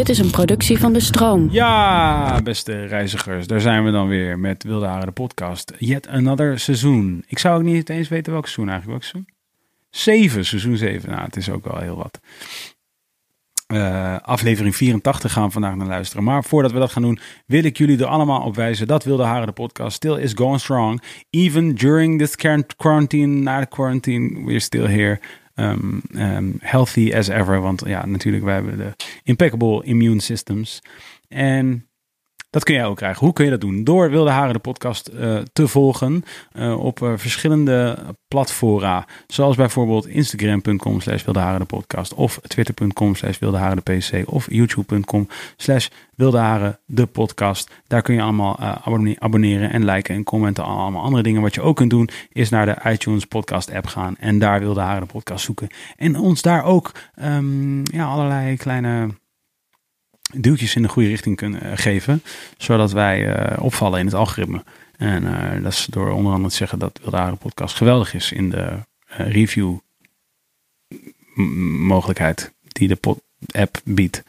Dit is een productie van De Stroom. Ja, beste reizigers, daar zijn we dan weer met Wilde Haren de podcast. Yet another seizoen. Ik zou ook niet eens weten welk seizoen eigenlijk. Welk seizoen? Zeven, seizoen zeven. Nou, het is ook wel heel wat. Uh, aflevering 84 gaan we vandaag naar luisteren. Maar voordat we dat gaan doen, wil ik jullie er allemaal op wijzen dat Wilde Haren de podcast still is going strong. Even during this quarantine, na de quarantine, we're still here. Um, um, healthy as ever. Want ja, natuurlijk, wij hebben de impeccable immune systems. En dat kun jij ook krijgen. Hoe kun je dat doen? Door Wilde Haren de podcast uh, te volgen uh, op uh, verschillende platforma. Zoals bijvoorbeeld instagram.com slash de podcast. Of twitter.com slash de pc. Of youtube.com slash de podcast. Daar kun je allemaal abonneren en liken en commenten. Allemaal andere dingen. Wat je ook kunt doen is naar de iTunes podcast app gaan. En daar Wilde Haren de podcast zoeken. En ons daar ook um, ja, allerlei kleine duwtjes in de goede richting kunnen uh, geven. Zodat wij uh, opvallen in het algoritme. En uh, dat is door onder andere te zeggen dat Wildare podcast geweldig is in de review mogelijkheid die de app biedt.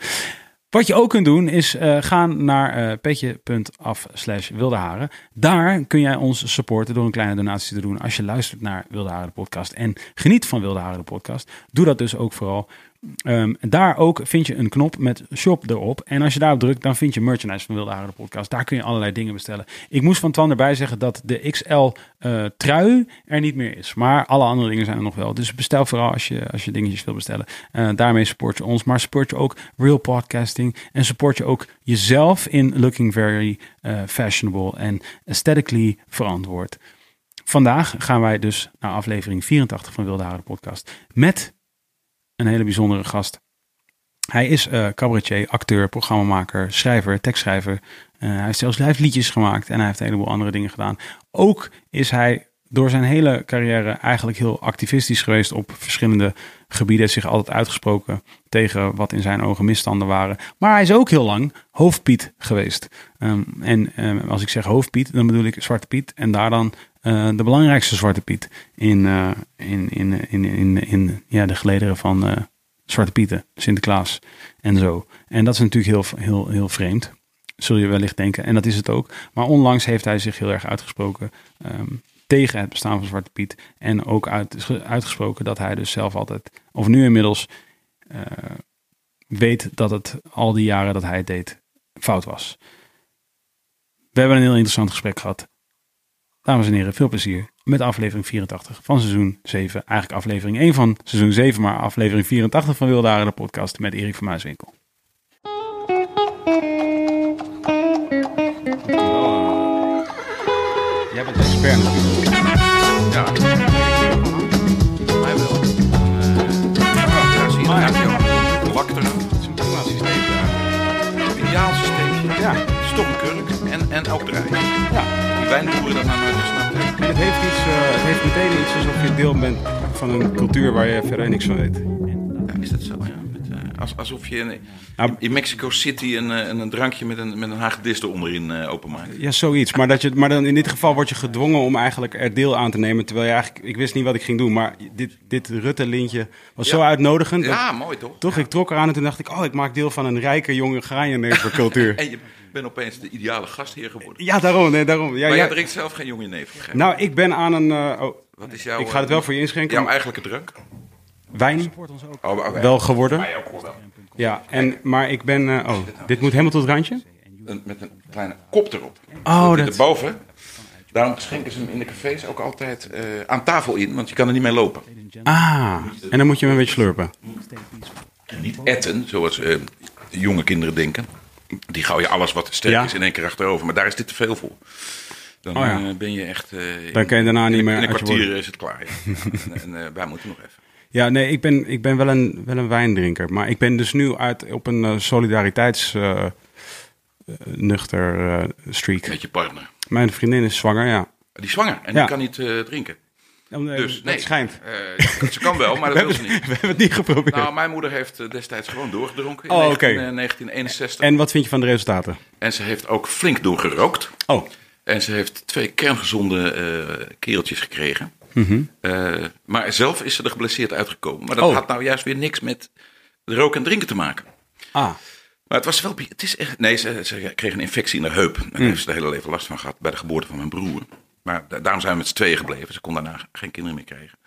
Wat je ook kunt doen is gaan naar petje.af slash wildeharen. Daar kun jij ons supporten door een kleine donatie te doen als je luistert naar Wilde Haren podcast en geniet van Wilde Haren podcast. Doe dat dus ook vooral. Um, daar ook vind je een knop met shop erop. En als je daarop drukt, dan vind je merchandise van Wilde Haren podcast. Daar kun je allerlei dingen bestellen. Ik moest van Twan erbij zeggen dat de XL uh, trui er niet meer is. Maar alle andere dingen zijn er nog wel. Dus bestel vooral als je, als je dingetjes wil bestellen. Uh, daarmee support je ons. Maar support je ook real podcasting. En support je ook jezelf in looking very uh, fashionable en aesthetically verantwoord. Vandaag gaan wij dus naar aflevering 84 van Wilde Haren podcast. Met een hele bijzondere gast. Hij is uh, cabaretier, acteur, programmamaker, schrijver, tekstschrijver. Uh, hij heeft zelfs live liedjes gemaakt en hij heeft een heleboel andere dingen gedaan. Ook is hij door zijn hele carrière eigenlijk heel activistisch geweest op verschillende gebieden. Zich altijd uitgesproken tegen wat in zijn ogen misstanden waren. Maar hij is ook heel lang hoofdpiet geweest. Um, en um, als ik zeg hoofdpiet, dan bedoel ik Zwarte Piet. En daar dan uh, de belangrijkste Zwarte Piet in, uh, in, in, in, in, in ja, de gelederen van uh, Zwarte Pieten, Sinterklaas en zo. En dat is natuurlijk heel, heel, heel vreemd, zul je wellicht denken. En dat is het ook. Maar onlangs heeft hij zich heel erg uitgesproken um, tegen het bestaan van Zwarte Piet. En ook uit, uitgesproken dat hij dus zelf altijd, of nu inmiddels, weet dat het al die jaren dat hij het deed fout was. We hebben een heel interessant gesprek gehad. Dames en heren, veel plezier met aflevering 84 van seizoen 7. Eigenlijk aflevering 1 van seizoen 7, maar aflevering 84 van Wilde Haren, de podcast met Erik van Muiswinkel. Jij bent expert natuurlijk. Ja. Mij wel. Uh, joh. Wakker. Het is een prima systeem. Ideaal systeemje. Ja, Het is toch een kurk en, en ook draaien. ja. Die wijnboeren dat nou nooit gesnapt hebben. En het heeft, iets, uh, het heeft meteen iets alsof je deel bent van een cultuur waar je verder niks van weet. Ja, is dat zo? Ja. Als, alsof je in, Nou, in Mexico City een, uh, een drankje met een, met een hagedis onderin uh, openmaakt. Ja, zoiets. Maar, dat je, maar dan in dit geval word je gedwongen om eigenlijk er deel aan te nemen. Terwijl je eigenlijk, ik wist niet wat ik ging doen. Maar dit, dit Rutte-lintje was Ja. zo uitnodigend. dat- Ja, mooi toch? toch, ik trok eraan en toen dacht ik, oh, ik maak deel van een rijke, jonge graaiennevercultuur. En je bent opeens de ideale gastheer geworden. ja, daarom. Nee, daarom. Ja, maar jij drinkt zelf geen jonge ik. Nou, ik ben aan een... eh, oh, Wat is jouw, ik ga het wel voor je inschenken. Jouw eigenlijke drank? Wijn Oh, wel geworden. Wij ook wel. Ja, en, maar ik ben... eh, oh, dit moet helemaal tot het randje? Een- met een kleine kop erop. Oh, dat... Erboven. Daarom schenken ze hem in de cafés ook altijd eh, aan tafel in, want je kan er niet mee lopen. Ah, en dan moet je hem een beetje slurpen. En niet etten, zoals eh, jonge kinderen denken. Die gauw je alles wat sterk Ja. is in één keer achterover. Maar daar is dit te veel voor. Dan Oh ja. ben je echt... eh, Dan kan je daarna niet meer In een kwartier is het klaar. ja. en en eh, wij moeten nog even. Ja, nee, ik ben, ik ben wel, een, wel een wijndrinker. Maar ik ben dus nu uit op een uh, solidariteits... Uh, nuchter uh, streak. Met je partner. Mijn vriendin is zwanger, ja. Die is zwanger en Ja. die kan niet eh, drinken. Nee, Dus nee. Schijnt. Eh, ze kan wel, maar dat wil ze niet. we hebben het niet geprobeerd. Nou, mijn moeder heeft eh, destijds gewoon doorgedronken in Oh, 19, oké. eh, 1961. En, en wat vind je van de resultaten? ze heeft ook flink doorgerookt. Oh, En ze heeft twee kerngezonde eh kereltjes gekregen. Eh, maar zelf is ze er geblesseerd uitgekomen. Maar dat Oh. had nou juist weer niks met roken en drinken te maken. ah. Maar het was wel. Het is echt, nee, ze, ze kreeg een infectie in haar heup. En daar heeft ze de hele leven last van gehad bij de geboorte van mijn broer. Maar da- daarom zijn we met z'n tweeën gebleven. Ze kon daarna geen kinderen meer krijgen.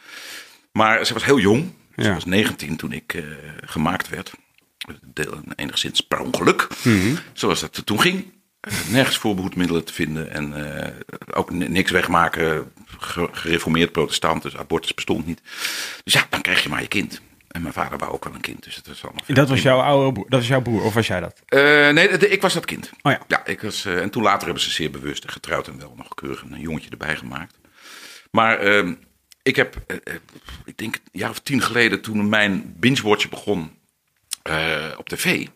Maar ze was heel jong. Ze Ja. was 19 toen ik eh, gemaakt werd. Deel, enigszins per ongeluk. Zoals dat toen ging. Eh, Nergens voorbehoedmiddelen te vinden. En ook ni- niks wegmaken. Ge- gereformeerd protestant. Dus abortus bestond niet. Dus ja, dan krijg je maar je kind. En mijn vader wou ook wel een kind. Dus het was allemaal Dat was jouw oude broer, dat was jouw broer, of was jij dat? Eh, nee, ik was dat kind. Oh ja. Ja, ik was, eh, en toen later hebben ze zeer bewust en getrouwd en wel nog keurig een jongetje erbij gemaakt. Maar ehm, ik heb, eh, ik denk een jaar of tien geleden, toen mijn binge-watchen begon op tv,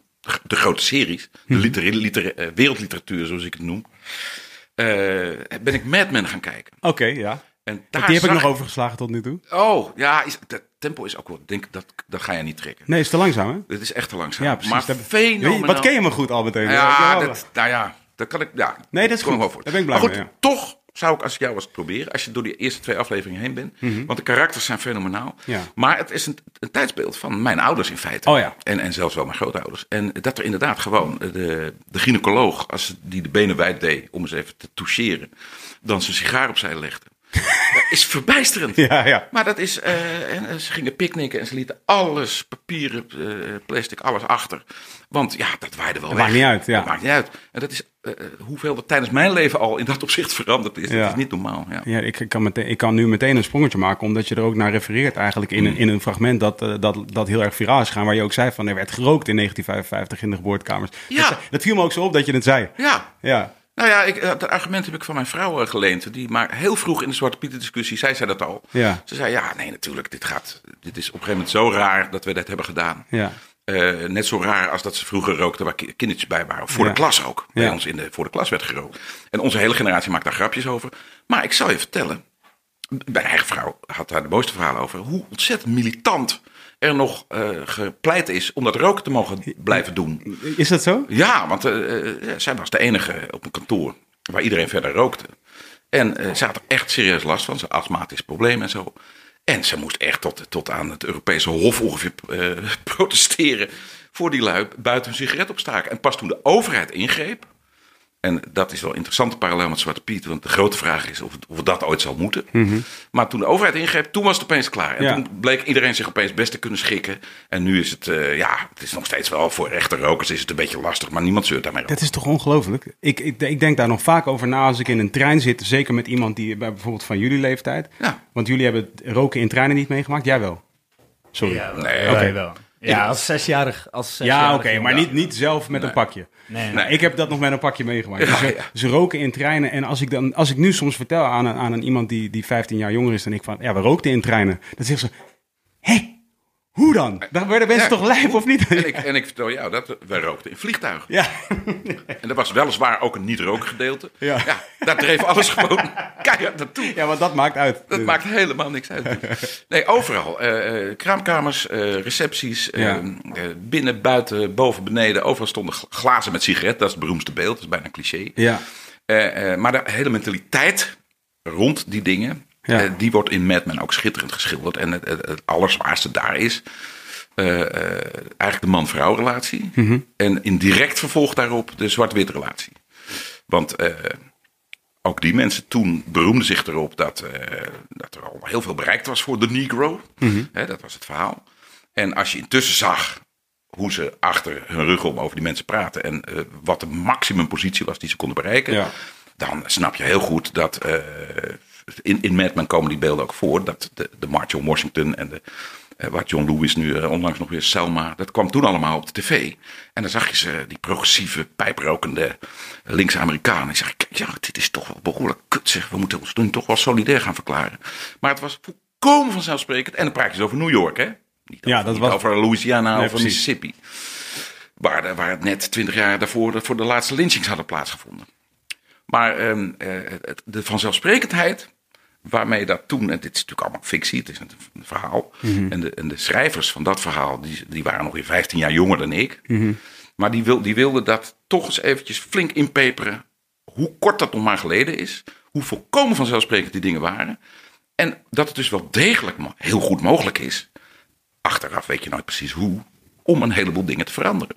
de, grote series, de Mhm. liter- liter- eh, wereldliteratuur zoals ik het noem, ben ik Mad Men gaan kijken. Oké, ja. En daar die heb ik nog overgeslagen tot nu toe. Oh, ja, is, het tempo is ook wel, denk dat, dat ga je niet trekken. Nee, is te langzaam, hè? Het is echt te langzaam. Ja, precies. Maar Dat- fenomenaal. Wat ken je me goed al meteen? Ja, dat, nou ja, dat kan ik. Ja, Nee, dat is goed. voor. Daar ben ik blij maar goed, mee, toch zou ik als ik jou was proberen, als je door die eerste twee afleveringen heen bent, want de karakters zijn fenomenaal. Mhm. Ja. Maar het is een, een tijdsbeeld van mijn ouders in feite. Oh ja. en, en zelfs wel mijn grootouders. En dat er inderdaad gewoon de, de gynaecoloog, als die de benen wijd deed om eens even te toucheren, dan zijn sigaar opzij legde. Dat is verbijsterend. Ja, ja. Maar dat is. eh, en, ze gingen picknicken en ze lieten alles, papieren, eh, plastic, alles achter. Want ja, dat waaide wel Dat weg. maakt niet uit, ja. Dat maakt niet uit. En dat is eh, hoeveel er tijdens mijn leven al in dat opzicht veranderd is. Ja. Dat is niet normaal. Ja. Ja, ik, kan meteen, ik kan nu meteen een sprongetje maken, omdat je er ook naar refereert eigenlijk in, een, in een fragment dat, dat, dat heel erg viraal is gegaan, waar je ook zei van er werd gerookt in 1955 in de geboortekamers. Ja. Dat, dat viel me ook zo op dat je het zei. ja. Ja, Nou ja, ik, eh, dat argument heb ik van mijn vrouw eh, geleend. Die maar heel vroeg in de Zwarte Pieten discussie zei zij dat al. Ja. Ze zei, ja, nee, natuurlijk, dit, gaat, dit is op een gegeven moment zo raar dat we dat hebben gedaan. ja. Eh, net zo raar als dat ze vroeger rookten waar ki- kindertjes bij waren. Of voor Ja. de klas ook. Bij Ja. ons in de, voor de klas werd gerookt. En onze hele generatie maakt daar grapjes over. Maar ik zal je vertellen. Mijn eigen vrouw had daar de mooiste verhalen over. Hoe ontzettend militant er nog eh, gepleit is om dat roken te mogen blijven doen. Is dat zo? Ja, want eh, eh, zij was de enige op een kantoor waar iedereen verder rookte. En ze had er echt serieus last van. Ze astmatisch probleem en zo. En ze moest echt tot, tot aan het Europese Hof ongeveer protesteren voor die lui buiten hun sigaret opstaken. En pas toen de overheid ingreep, en dat is wel een interessante parallel met Zwarte Piet, want de grote vraag is of, het- of dat ooit zal moeten. Maar toen de overheid ingreep, toen was het opeens klaar. En Ja. toen bleek iedereen zich opeens best te kunnen schikken. En nu is het, eh, ja, het is nog steeds wel voor echte rokers is het een beetje lastig, maar niemand zeurt daarmee op. Dat is toch ongelooflijk? Ik, ik, ik denk daar nog vaak over na als ik in een trein zit. Zeker met iemand die bij bijvoorbeeld van jullie leeftijd. Ja. Want jullie hebben het roken in treinen niet meegemaakt. Jij wel. Sorry. Ja, wel. Nee, Wij oké. wel. Ja, als zesjarig. Als Ja, oké, maar niet, niet zelf met een pakje. Nee, nee. Nou, ik heb dat nog met een pakje meegemaakt. Dus, ze, ze roken in treinen. En als ik, dan, als ik nu soms vertel aan een, aan een iemand die, die 15 jaar jonger is dan ik van... Ja, we rookten in treinen. Dan zegt ze... Hé, hoe dan? Dan worden mensen Ja. toch lijp of niet? En ik, en ik vertel jou dat wij rookten in vliegtuigen. Ja, En er was weliswaar ook een niet-rookgedeelte. Ja. ja, daar dreef alles gewoon keihard naartoe. ja, want dat maakt uit. Dat maakt helemaal niks uit. Nee, overal. Eh, kraamkamers, eh, recepties, binnen, buiten, boven, beneden. Overal stonden gl- glazen met sigaret. Dat is het beroemdste beeld. Dat is bijna een cliché. Ja, maar de hele mentaliteit rond die dingen, Ja. eh, die wordt in Mad Men ook schitterend geschilderd. En het, het, het allerzwaarste daar is eh, eh, eigenlijk de man-vrouw relatie. Mhm. En in direct vervolg daarop de zwart-wit relatie. Want ook die mensen toen beroemden zich erop dat, dat er al heel veel bereikt was voor de Negro. Mhm. Dat was het verhaal. En als je intussen zag hoe ze achter hun rug om over die mensen praten en wat de maximumpositie was die ze konden bereiken, Ja. dan snap je heel goed dat in, in Mad Men komen die beelden ook voor. Dat de, de March on Washington en de, eh, wat John Lewis nu eh, onlangs nog weer Selma, dat kwam toen allemaal op de tv. En dan zag je ze, die progressieve, pijprokende linkse Amerikanen. Ik zeg, kijk, ja, dit is toch wel behoorlijk kut zeg. We moeten ons toen toch wel solidair gaan verklaren. Maar het was volkomen vanzelfsprekend. En dan praat je over New York, hè? Niet Ja, over, dat niet was- over Louisiana Nee, of precies. Mississippi. Waar, waar het net twintig jaar daarvoor voor de laatste lynchings hadden plaatsgevonden. Maar ehm, eh, de vanzelfsprekendheid waarmee dat toen, en dit is natuurlijk allemaal fictie, het is een, een verhaal. En, de, en de schrijvers van dat verhaal, die, die waren nog weer 15 jaar jonger dan ik. Maar die, wil, die wilden dat toch eens eventjes flink inpeperen. Hoe kort dat nog maar geleden is. Hoe volkomen vanzelfsprekend die dingen waren. En dat het dus wel degelijk heel goed mogelijk is. Achteraf weet je nooit precies hoe. Om een heleboel dingen te veranderen.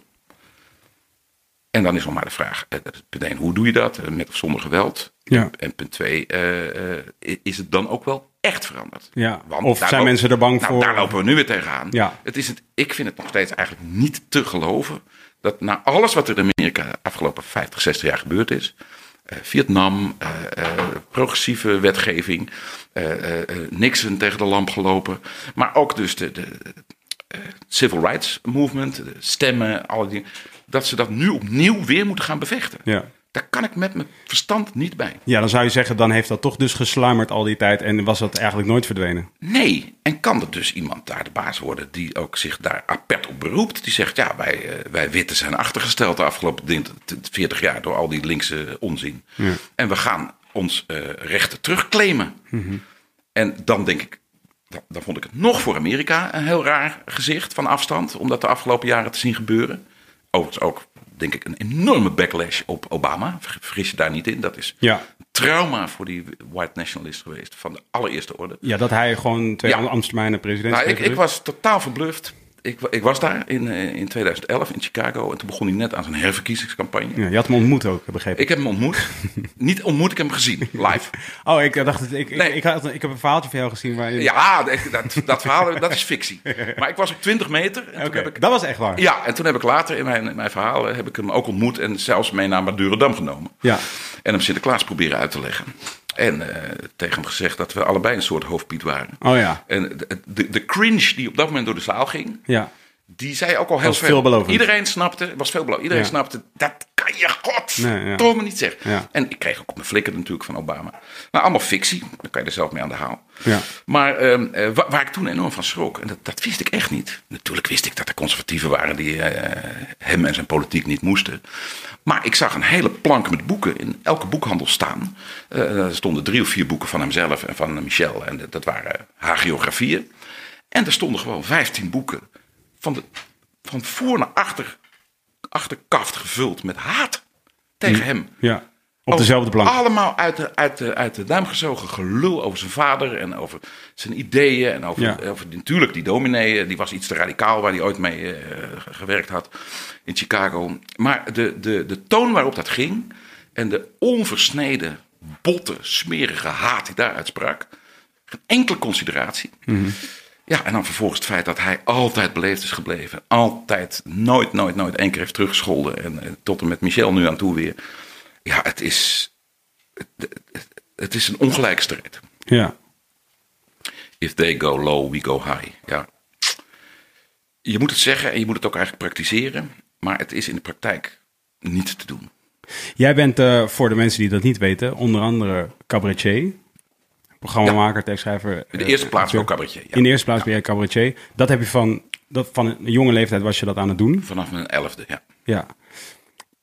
En dan is nog maar de vraag, eh, punt één, hoe doe je dat? Eh, Met of zonder geweld? Ja. En punt twee, eh, eh, is het dan ook wel echt veranderd? Ja, Want of zijn mensen er bang nou, voor? Daar lopen we nu weer tegenaan. Ja. Het is het, ik vind het nog steeds eigenlijk niet te geloven dat na alles wat er in Amerika de afgelopen 50, 60 jaar gebeurd is. eh, Vietnam, eh, eh, progressieve wetgeving, eh, eh, eh, Nixon tegen de lamp gelopen. Maar ook dus de, de eh, civil rights movement, de stemmen, alle dingen. Dat ze dat nu opnieuw weer moeten gaan bevechten. Ja. Daar kan ik met mijn verstand niet bij. Ja, dan zou je zeggen, dan heeft dat toch dus gesluimerd al die tijd en was dat eigenlijk nooit verdwenen. Nee, en kan er dus iemand daar de baas worden die ook zich daar apert op beroept? Die zegt, ja, wij, eh, wij witte zijn achtergesteld de afgelopen din- t- 40 jaar door al die linkse onzin. En we gaan ons eh, rechten terugclaimen. En dan denk ik, dan, dan vond ik het nog voor Amerika een heel raar gezicht van afstand, om dat de afgelopen jaren te zien gebeuren. Overigens ook, denk ik, een enorme backlash op Obama. Ver- Vergis je daar niet in. Dat is Ja. trauma voor die white nationalist geweest van de allereerste orde. Ja, dat hij gewoon twee Ja. Amstermijnen president Nou, ik, ik was totaal verbluft. Ik, ik was daar in, eh, in 2011 in Chicago en toen begon hij net aan zijn herverkiezingscampagne. Ja, je had hem ontmoet ook, begrepen. Ik heb hem ontmoet. Niet ontmoet, ik heb hem gezien, live. oh, ik dacht, het- ik, ik, Nee. ik, had, ik heb een verhaaltje van jou gezien waar je... Ja, dat, dat, verhaal dat is fictie. Maar ik was op 20 meter. En toen heb ik, dat was echt waar. ja, en toen heb ik later in mijn, in mijn verhaal eh, heb ik hem ook ontmoet en zelfs mee naar Madurodam genomen. Ja. En hem Sinterklaas proberen uit te leggen. En eh, tegen hem gezegd dat we allebei een soort hoofdpiet waren. Oh ja, En de, de, de cringe die op dat moment door de zaal ging, ja. Die zei ook al heel Was veel. veelbelovend. Iedereen snapte, het was veelbelovend. Iedereen Ja. snapte, dat kan je god Nee, ja. toch maar niet zeggen. Ja. En ik kreeg ook op mijn flikker natuurlijk van Obama. Nou, allemaal fictie. Dan kan je er zelf mee aan de haal. Ja. Maar ehm, eh, wa- waar ik toen enorm van schrok, en dat, dat wist ik echt niet. Natuurlijk wist ik dat er conservatieven waren die eh, hem en zijn politiek niet moesten. Maar ik zag een hele plank met boeken in elke boekhandel staan. Eh, er stonden drie of vier boeken van hemzelf en van Michel. En dat waren hagiografieën. En er stonden gewoon 15 boeken van, de, van voor naar achter, achterkaft gevuld met haat tegen hem. ja. Op Over- dezelfde plank. Allemaal uit de, uit, de, uit de duim gezogen gelul over zijn vader en over zijn ideeën. En over, Ja. over natuurlijk die dominee, eh, die was iets te radicaal waar hij ooit mee eh, gewerkt had in Chicago. Maar de, de, de toon waarop dat ging en de onversneden, botte, smerige haat die daaruit sprak. Geen enkele consideratie. Ja, en dan vervolgens het feit dat hij altijd beleefd is gebleven. Altijd, nooit, nooit, nooit één keer heeft teruggescholden. En, eh, tot en met Michel nu aan toe weer. Ja, het is, het, het- is een ongelijke strijd. Ja. If they go low, we go high. Ja. Je moet het zeggen en je moet het ook eigenlijk praktiseren. Maar het is in de praktijk niet te doen. Jij bent, eh, voor de mensen die dat niet weten, onder andere cabaretier. Programmamaker, tekstschrijver. In de eh, eerste plaats acteur. ook cabaretier. In de eerste plaats ben jij cabaretier. Dat heb je van, dat, van een jonge leeftijd was je dat aan het doen. Vanaf mijn elfde, ja. Ja.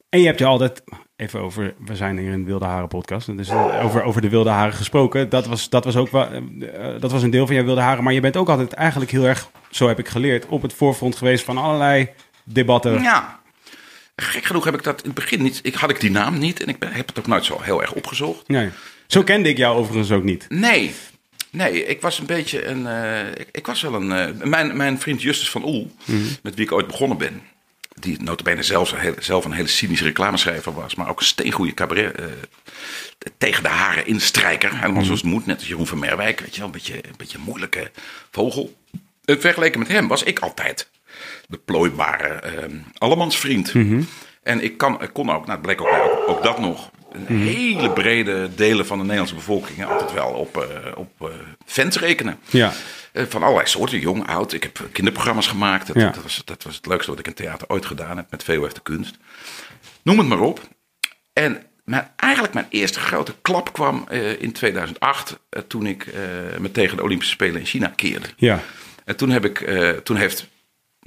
En je hebt je altijd, even over, we zijn hier in de Wilde Haren podcast, dus over, over de Wilde Haren gesproken. Dat was, dat was ook wel, eh, eh, dat was een deel van jouw Wilde Haren. Maar je bent ook altijd eigenlijk heel erg, zo heb ik geleerd, op het voorfront geweest van allerlei debatten. Ja. Gek genoeg heb ik dat in het begin niet. Ik, had ik die naam niet en ik ben, heb het ook nooit zo heel erg opgezocht. Nee. Zo kende ik jou overigens ook niet. Nee, nee, ik was een beetje een. eh, ik, ik was wel een. eh, mijn, mijn vriend Justus van Oel, met wie ik ooit begonnen ben. Die notabene hele, zelf een hele cynische reclameschrijver was, maar ook een steengoede cabaret. eh, tegen de haren instrijker. Helemaal zoals het moet, net als Jeroen van Merwijk. Weet je wel, een beetje, een beetje moeilijke vogel. Vergeleken met hem was ik altijd de plooibare eh, allemansvriend. En ik, kan, ik kon ook, nou het bleek ook, ook, ook dat nog, een hele brede delen van de Nederlandse bevolking altijd wel op, eh, op eh, fans rekenen. Ja. Eh, van allerlei soorten, jong, oud. Ik heb kinderprogramma's gemaakt. Dat, Ja. dat, was, dat was het leukste wat ik in theater ooit gedaan heb met VOF de Kunst. Noem het maar op. En mijn, eigenlijk mijn eerste grote klap kwam in 2008, eh, toen ik eh, me tegen de Olympische Spelen in China keerde. Ja, En toen, heb ik, toen heeft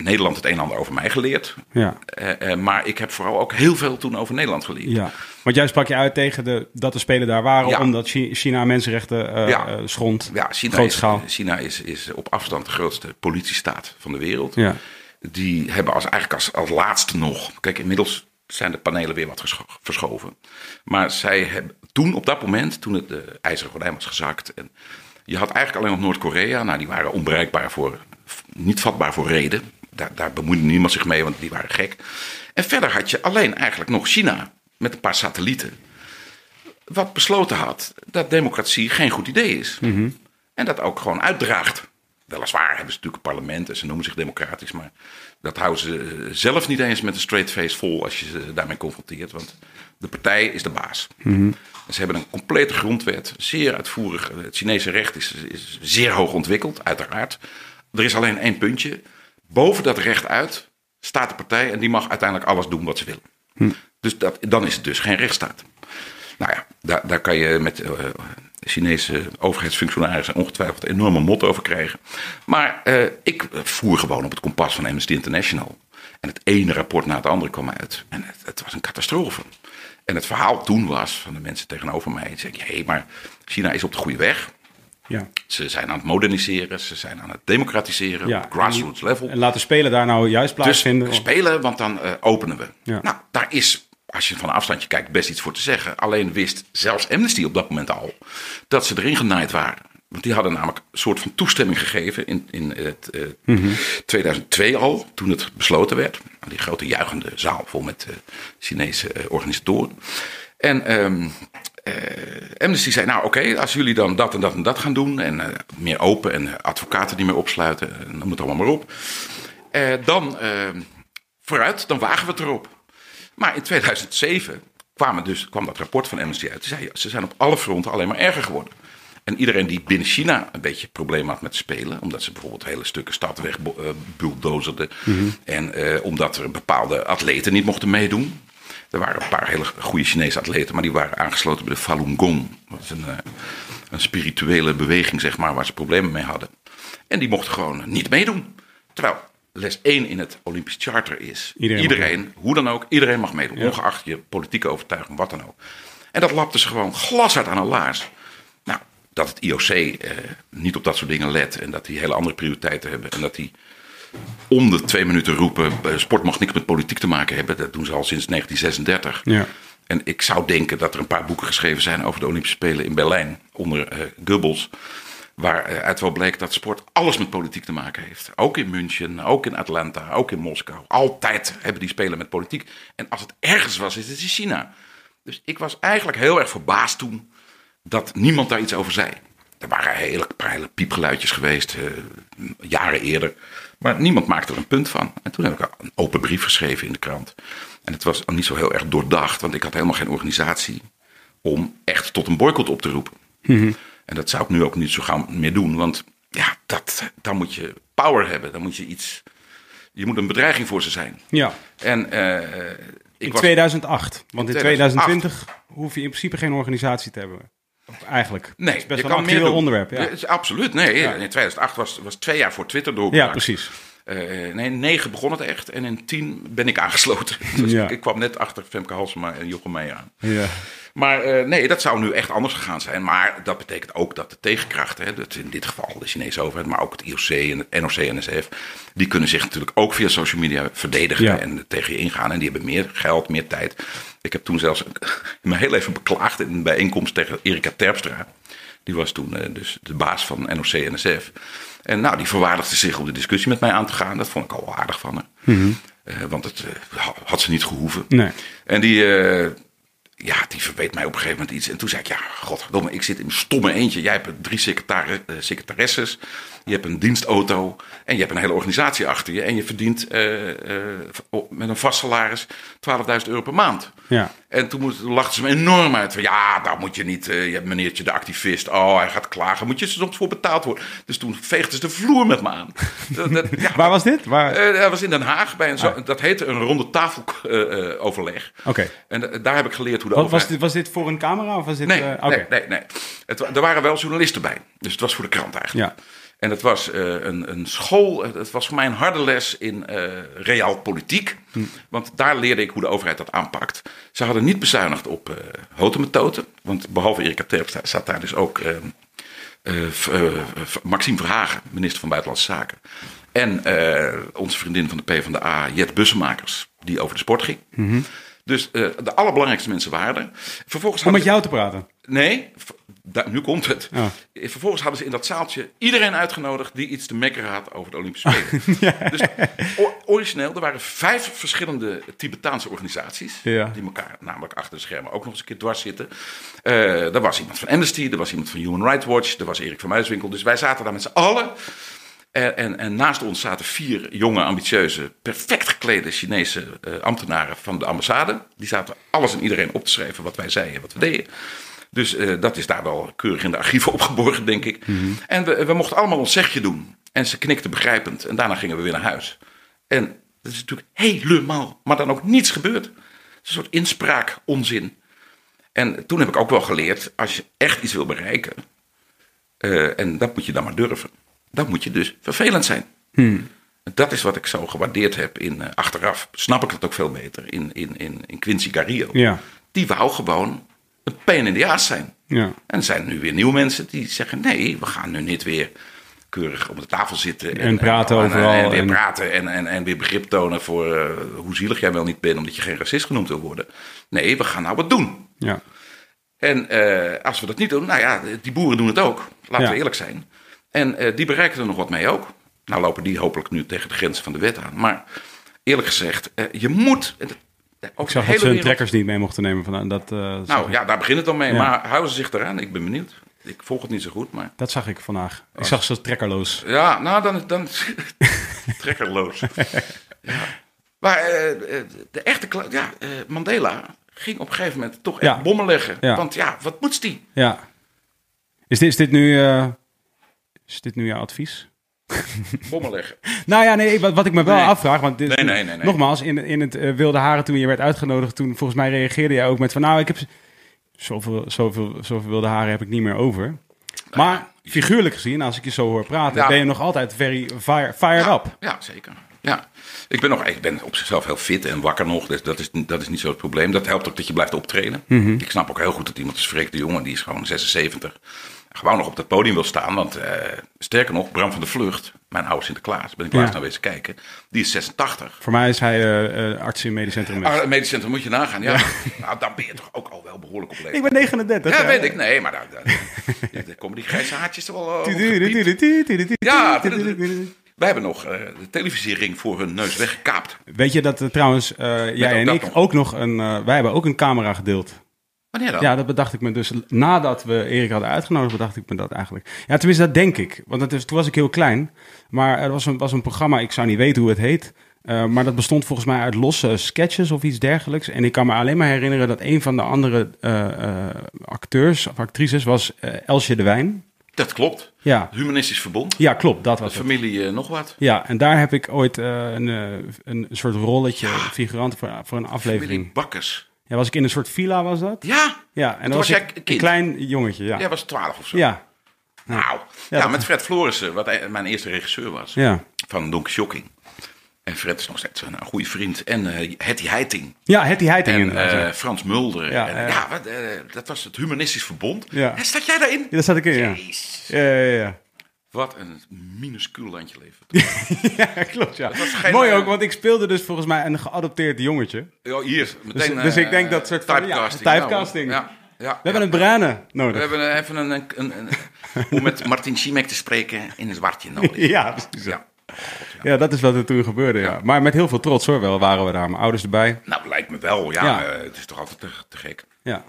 Nederland het een en ander over mij geleerd. ja, Eh, eh, maar ik heb vooral ook heel veel toen over Nederland geleerd. ja. Want jij sprak je uit tegen de, dat de Spelen daar waren... Ja. omdat Chi- China mensenrechten eh Ja. schond. Ja, China, is. China is, is op afstand de grootste politiestaat van de wereld. Ja. Die hebben als, eigenlijk als, als laatste nog. Kijk, inmiddels zijn de panelen weer wat verschoven. Maar zij hebben toen, op dat moment, toen het de ijzeren gordijn was gezakt. En je had eigenlijk alleen nog Noord-Korea. Nou, die waren onbereikbaar voor. niet vatbaar voor reden. Daar, daar bemoeide niemand zich mee, want die waren gek. En verder had je alleen eigenlijk nog China. Met een paar satellieten. Wat besloten had dat democratie geen goed idee is. En dat ook gewoon uitdraagt. Weliswaar hebben ze natuurlijk een parlement en ze noemen zich democratisch. Maar dat houden ze eh, zelf niet eens met een straight face vol als je ze daarmee confronteert. Want de partij is de baas. En Ze hebben een complete grondwet, zeer uitvoerig. Het Chinese recht is, is zeer hoog ontwikkeld, uiteraard. Er is alleen één puntje. Boven dat recht uit staat de partij en die mag uiteindelijk alles doen wat ze willen. Dus dat, dan is het dus geen rechtsstaat. Nou ja, daar, daar kan je met eh, Chinese overheidsfunctionarissen ongetwijfeld een enorme mot over krijgen. Maar eh, ik voer gewoon op het kompas van Amnesty International. En het ene rapport na het andere kwam uit. En het, het was een catastrofe. En het verhaal toen was van de mensen tegenover mij. Zeg ik, hé, maar China is op de goede weg. Ja. Ze zijn aan het moderniseren, ze zijn aan het democratiseren Ja. op grassroots level. En laten spelen daar nou juist Dus plaatsvinden. spelen, want dan eh, openen we. Ja. Nou, daar is, als je van een afstandje kijkt, best iets voor te zeggen. Alleen wist zelfs Amnesty op dat moment al dat ze erin genaaid waren. Want die hadden namelijk een soort van toestemming gegeven in, in het, eh, 2002 al, toen het besloten werd. Die grote juichende zaal vol met eh, Chinese organisatoren. En ehm, eh, Amnesty zei, nou oké, als jullie dan dat en dat en dat gaan doen... en eh, meer open en eh, advocaten die meer opsluiten, eh, noem het allemaal maar op... Dan vooruit, dan wagen we het erop. Maar in 2007 kwam, dus, kwam dat rapport van Amnesty uit. Zei, ze zijn op alle fronten alleen maar erger geworden. En iedereen die binnen China een beetje problemen had met spelen, omdat ze bijvoorbeeld hele stukken stad weg uh, bulldozerden. En omdat er bepaalde atleten niet mochten meedoen. Er waren een paar hele goede Chinese atleten, maar die waren aangesloten bij de Falun Gong. Dat is een, uh, een spirituele beweging, zeg maar, waar ze problemen mee hadden. En die mochten gewoon niet meedoen. Terwijl les 1 in het Olympisch Charter is: iedereen, iedereen hoe dan ook, iedereen mag meedoen, ja. ongeacht je politieke overtuiging, wat dan ook. En dat lapte ze gewoon glashard aan een laars. Nou, dat het IOC eh, niet op dat soort dingen let en dat die hele andere prioriteiten hebben en dat die om de twee minuten roepen: sport mag niks met politiek te maken hebben. Dat doen ze al sinds 1936. Ja. En ik zou denken dat er een paar boeken geschreven zijn over de Olympische Spelen in Berlijn onder uh, Goebbels. Waaruit wel bleek dat sport alles met politiek te maken heeft. Ook in München, ook in Atlanta, ook in Moskou. Altijd hebben die spelen met politiek. En als het ergens was, is het in China. Dus ik was eigenlijk heel erg verbaasd toen dat niemand daar iets over zei. Er waren hele, hele piepgeluidjes geweest, uh, jaren eerder. Maar niemand maakte er een punt van. En toen heb ik een open brief geschreven in de krant. En het was niet zo heel erg doordacht, want ik had helemaal geen organisatie om echt tot een boycott op te roepen. Mhm. Mm -hmm. En dat zou ik nu ook niet zo gauw meer doen, want ja, dat, dan moet je power hebben. Dan moet je iets. Je moet een bedreiging voor ze zijn. Ja. En, uh, ik in was, 2008. Want in 2020 hoef je in principe geen organisatie te hebben. Eigenlijk. Nee, dat is best je wel kan een meer doen. onderwerp. Ja. Absoluut. Nee, ja. in 2008 was, was twee jaar voor Twitter door. Ja, precies. Uh, nee, negen begon het echt. En in tien ben ik aangesloten. Dus ja. ik, ik, kwam net achter Femke Halsema en Jochem Meijer aan. Ja. Maar uh, nee, dat zou nu echt anders gegaan zijn. Maar dat betekent ook dat de tegenkrachten, hè, dat in dit geval de Chinese overheid, maar ook het IOC en het NOC-NSF, die kunnen zich natuurlijk ook via social media verdedigen ja. en tegen je ingaan. En die hebben meer geld, meer tijd. Ik heb toen zelfs me heel even beklaagd in een bijeenkomst tegen Erika Terpstra. Die was toen uh, dus de baas van NOC-NSF. En nou, die verwaardigde zich om de discussie met mij aan te gaan. Dat vond ik al aardig van haar. Mhm. Mm -hmm. uh, want het had ze niet gehoeven. Nee. En die, ja, die verweet mij op een gegeven moment iets. En toen zei ik, ja, godverdomme, ik zit in mijn stomme eentje. Jij hebt drie secretari secretaresses. Je hebt een dienstauto en je hebt een hele organisatie achter je. En je verdient eh, eh, met een vast salaris 12.000 euro per maand. Ja. En toen moest- lachten ze me enorm uit. Van, ja, daar moet je niet, eh, je hebt meneertje de activist. Oh, hij gaat klagen. Moet je er soms voor betaald worden. Dus toen veegden ze de vloer met me aan. Dat- dat- ja, Waar was dit? Waar? dat was in Den Haag bij een zo, Ah. dat heette een ronde tafel eh, eh, overleg. Oké. En daar heb ik geleerd hoe de Wat, was, dit, was dit voor een camera of was dit... Nee, nee, nee, nee. Het, er waren wel journalisten bij. Dus het was voor de krant eigenlijk. Ja. En het was eh, een, een school, eh, het was voor mij een harde les in eh realpolitiek. Hm. Want daar leerde ik hoe de overheid dat aanpakt. Ze hadden niet bezuinigd op eh hotemetoten. Want behalve Erika Terpstra zat daar dus ook v- Maxime Verhagen, minister van Buitenlandse Zaken. En onze vriendin van de PvdA, Jet Bussemakers, die over de sport ging. Dus eh, de allerbelangrijkste mensen waren er. Vervolgens. Om met jou te praten. Nee, nu komt het. Eh, Vervolgens hadden ze in dat zaaltje iedereen uitgenodigd die iets te mekkeren had over de Olympische Spelen. Dus origineel, er waren vijf verschillende Tibetaanse organisaties. Ja. Die elkaar namelijk achter de schermen ook nog eens een keer dwars zitten. Eh er was iemand van Amnesty, er was iemand van Human Rights Watch, er was Erik van Muiswinkel. Dus wij zaten daar met z'n allen. En, en, en naast ons zaten vier jonge, ambitieuze, perfect geklede Chinese eh, ambtenaren van de ambassade. Die zaten alles en iedereen op te schrijven wat wij zeiden en wat we deden. Dus eh, dat is daar wel keurig in de archieven opgeborgen, denk ik. En we, we mochten allemaal ons zegje doen. En ze knikten begrijpend. En daarna gingen we weer naar huis. En dat is natuurlijk helemaal, maar dan ook niets gebeurd. Het is een soort inspraak, onzin. En toen heb ik ook wel geleerd, als je echt iets wil bereiken, eh, en dat moet je dan maar durven, dan moet je dus vervelend zijn. En Dat is wat ik zo gewaardeerd heb in, eh, achteraf, snap ik dat ook veel beter, in, in, in, in Quincy Garrido. Ja. Die wou gewoon een pain in the ass zijn. Ja. En er zijn nu weer nieuwe mensen die zeggen: nee, we gaan nu niet weer keurig op de tafel zitten. En praten en, overal En, weer en- praten en, en, en weer begrip tonen voor eh, hoe zielig jij wel niet bent, omdat je geen racist genoemd wil worden. Nee, we gaan nou wat doen. Ja. En eh, als we dat niet doen, nou ja, die boeren doen het ook. Laten Ja. we eerlijk zijn. En eh, die bereiken er nog wat mee ook. Nou lopen die hopelijk nu tegen de grenzen van de wet aan. Maar eerlijk gezegd, je moet. Ook Ik zag dat ze hun trekkers niet mee mochten nemen. Van, dat, eh, Nou ik. ja, daar begint het dan mee. Ja. Maar houden ze zich eraan? Ik ben benieuwd. Ik volg het niet zo goed, maar... dat zag ik vandaag. Ik zag ze trekkerloos. Ja, nou dan... dan trekkerloos. ja. Maar eh, eh, de echte... Ja, Mandela ging op een gegeven moment toch echt Ja. bommen leggen. Ja. Want ja, wat moet die? Ja. Is dit, is dit nu... is dit nu jouw advies? Bommen leggen. Nou ja, nee, wat, wat ik me wel Nee. afvraag, want dit, Nee, nee, nee, nee. nogmaals, in, in het eh, Wilde Haren toen je werd uitgenodigd, toen volgens mij reageerde jij ook met van, nou, ik heb zoveel, zoveel, zoveel Wilde Haren heb ik niet meer over. Maar figuurlijk gezien, als ik je zo hoor praten, Ja. ben je nog altijd very fire, fired ja, up. Ja, zeker. Ja. Ik ben, nog, ik ben op zichzelf heel fit en wakker nog. Dus dat is, dat is niet zo het probleem. Dat helpt ook dat je blijft optreden. Mhm. Ik snap ook heel goed dat iemand als Freek de Jonge, die is gewoon 76, gewoon nog op dat podium wil staan. Want eh, sterker nog, Bram van der Vlucht, mijn oude Sinterklaas, ben ik laatst Ja. naar wezen kijken, die is 86. Voor mij is hij eh, arts in medisch centrum. Ah, medisch centrum moet je nagaan. Ja. Nou, dan ben je toch ook al wel behoorlijk op leeftijd. ik ben 39. Ja, hè? weet ik. Nee, maar daar, komen die grijze haartjes er wel Ja. Wij hebben nog de televisiering voor hun neus weggekaapt. Weet je dat trouwens, jij en ik nog. ook nog een, wij hebben ook een camera gedeeld. Wanneer dan? Ja, dat bedacht ik me dus nadat we Erik hadden uitgenodigd, bedacht ik me dat eigenlijk. Ja, tenminste, dat denk ik. Want het is, toen was ik heel klein. Maar er was een, was een programma, ik zou niet weten hoe het heet. eh, maar dat bestond volgens mij uit losse sketches of iets dergelijks. En ik kan me alleen maar herinneren dat een van de andere eh, eh, acteurs of actrices was Elsje de Wijn. Dat klopt. Ja. Humanistisch verbond. ja, klopt, dat was het. Familie nog wat. Ja, en daar heb ik ooit een, een soort rolletje, figurant voor, voor een Familie aflevering. Bakkers. Ja, was ik in een soort villa, was dat? Ja, Ja, en was ik kind? een klein jongetje, ja. jij was 12 of zo. Ja, Nou, Ja, met Fred Florissen, wat hij- mijn eerste regisseur was. ja. Van Don Shocking. En Fred is nog steeds een, goede vriend. En eh Hetty Heiting. Ja, Hetty Heiting En eh. Frans Mulder. Ja, en, ja. ja, wat, eh, dat was het Humanistisch Verbond. Ja. En staat jij daarin? Ja, daar zat ik in. Ja, ja, ja. Wat een minuscuul landje leven. ja klopt, ja. Mooi eh, ook, want ik speelde dus volgens mij een geadopteerd jongetje. Ja, hier, meteen, dus ik denk eh, dat soort van- ja, typecasting. typecasting. Ja, ja, We hebben een brane We nodig. hebben even een, een, een, een- om met Martin Schimek te spreken in een zwartje nodig. Ja, precies. Ja. Ja. dat is wat er toen gebeurde, ja. Maar met heel veel trots hoor, wel waren we daar. Mijn ouders erbij. Nou, lijkt me wel. Ja, Ja. eh, het is toch altijd te, te gek. Ja.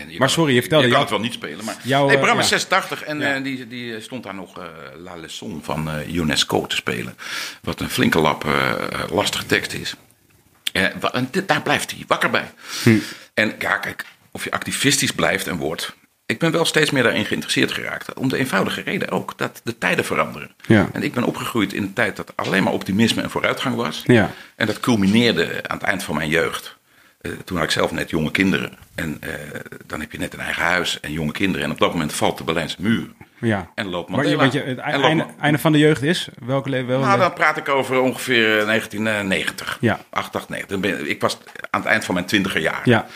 En je Maar sorry, je vertelde, Je kan jou- het wel niet spelen. Maar jouw, nee, eh, Bram ja. is 86 en Ja. eh, die, die stond daar nog eh, La Leçon van eh, UNESCO te spelen. Wat een flinke lap eh, eh, lastige tekst is. Eh, en dit- daar blijft hij wakker bij. Hm. En ja, kijk, of je activistisch blijft en wordt. Ik ben wel steeds meer daarin geïnteresseerd geraakt. Om de eenvoudige reden ook dat de tijden veranderen. Ja. En ik ben opgegroeid in een tijd dat alleen maar optimisme en vooruitgang was. Ja. En dat culmineerde aan het eind van mijn jeugd. Eh, toen had ik zelf net jonge kinderen. En eh, dan heb je net een eigen huis en jonge kinderen. En op dat moment valt de Berlijnse muur. Ja. En loopt Maar je, Mandela. want je, het einde, van de jeugd is? Welke le- welke Nou, dan praat ik over ongeveer eh, 1990. Ja. 88, 90. Dan ben, ik was aan het eind van mijn twintiger jaar. Ja.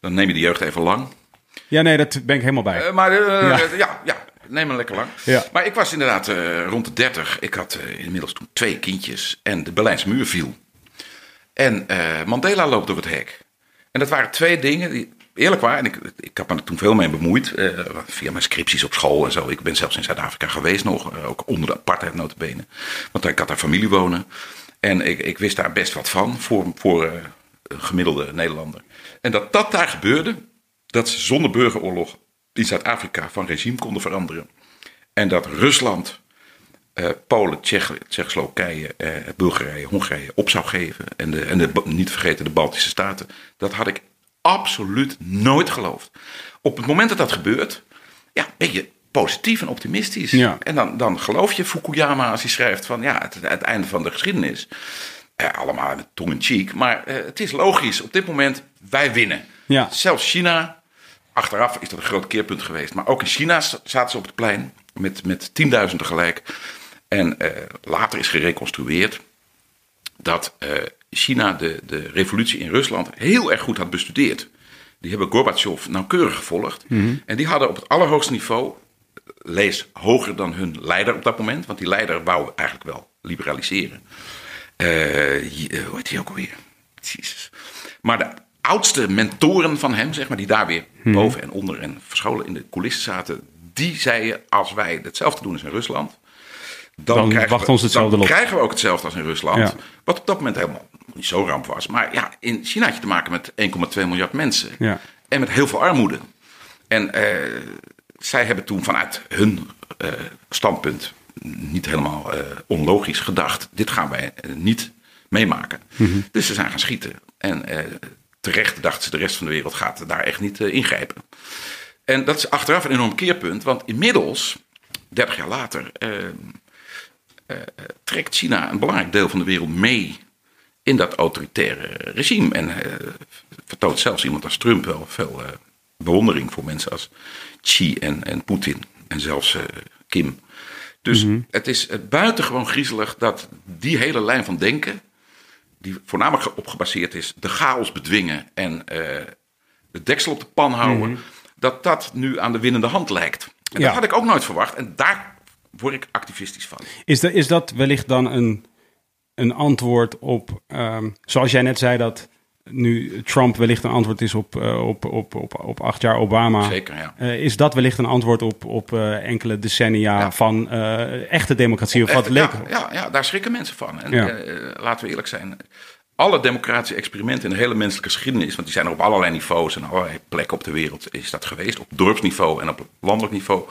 Dan neem je de jeugd even lang. ja, nee, dat ben ik helemaal bij. Eh, maar eh, Ja. ja. Ja, neem hem lekker lang. Ja. Maar ik was inderdaad eh, rond de 30. Ik had eh, inmiddels toen twee kindjes. En de Berlijnse muur viel. En eh, Mandela loopt door het hek. En dat waren twee dingen die eerlijk waren. En ik, ik had me er toen veel mee bemoeid. eh, via mijn scripties op school en zo. Ik ben zelfs in Zuid-Afrika geweest nog. eh, ook onder de apartheid notabene. Want ik had daar familie wonen. En ik, ik wist daar best wat van. Voor, voor eh, een gemiddelde Nederlander. En dat dat daar gebeurde. Dat ze zonder burgeroorlog in Zuid-Afrika van regime konden veranderen. En dat Rusland eh, Polen, Tsjech, Tsjechoslowakije, eh, Bulgarije, Hongarije op zou geven. En, de, en de, niet vergeten de Baltische Staten. Dat had ik absoluut nooit geloofd. Op het moment dat dat gebeurt, ja, ben je positief en optimistisch. Ja. En dan, dan geloof je Fukuyama als hij schrijft van ja, het, het einde van de geschiedenis. Eh, allemaal met tong in cheek. Maar eh, het is logisch. Op dit moment, wij winnen. Ja. Zelfs China, achteraf is dat een groot keerpunt geweest. Maar ook in China zaten ze op het plein met, met tienduizenden tegelijk. En eh, later is gereconstrueerd dat eh, China de, de revolutie in Rusland heel erg goed had bestudeerd. Die hebben Gorbachev nauwkeurig gevolgd. En die hadden op het allerhoogste niveau, lees hoger dan hun leider op dat moment, want die leider wou eigenlijk wel liberaliseren. Eh, eh, hoe heet die ook alweer? Jezus. Maar de oudste mentoren van hem, zeg maar, die daar weer boven en onder en verscholen in de coulissen zaten, die zeiden: als wij hetzelfde doen als in Rusland, dan, Dan krijgen wacht we, ons hetzelfde dan lot. krijgen we ook hetzelfde als in Rusland. Ja. Wat op dat moment helemaal niet zo ramp was. Maar ja, in China had je te maken met 1,2 miljard mensen. Ja. En met heel veel armoede. En eh, zij hebben toen vanuit hun eh, standpunt niet helemaal eh, onlogisch gedacht. Dit gaan wij niet meemaken. Mhm. Dus ze zijn gaan schieten. En terecht dachten ze de rest van de wereld gaat daar echt niet ingrijpen. En dat is achteraf een enorm keerpunt. Want inmiddels, 30 jaar later, eh, trekt China een belangrijk deel van de wereld mee in dat autoritaire regime. En eh, vertoont zelfs iemand als Trump wel veel eh, bewondering voor mensen als Xi en, en Poetin. En zelfs Kim. Dus het is het buitengewoon griezelig dat die hele lijn van denken, die voornamelijk op gebaseerd is, de chaos bedwingen en de deksel op de pan houden, dat dat nu aan de winnende hand lijkt. En Ja. dat had ik ook nooit verwacht. En daar word ik activistisch van. Is, dat is dat wellicht dan een, een antwoord op, ehm, zoals jij net zei, dat nu Trump wellicht een antwoord is op, eh, op, op, op, op acht jaar Obama. Zeker, ja. Eh, is dat wellicht een antwoord op, op eh, enkele decennia Ja. van echte democratie? Of wat leek? ja, ja, ja, daar schrikken mensen van. En Ja. laten we eerlijk zijn. Alle democratische experimenten in de hele menselijke geschiedenis, want die zijn er op allerlei niveaus en allerlei plekken op de wereld, is dat geweest. Op dorpsniveau en op landelijk niveau.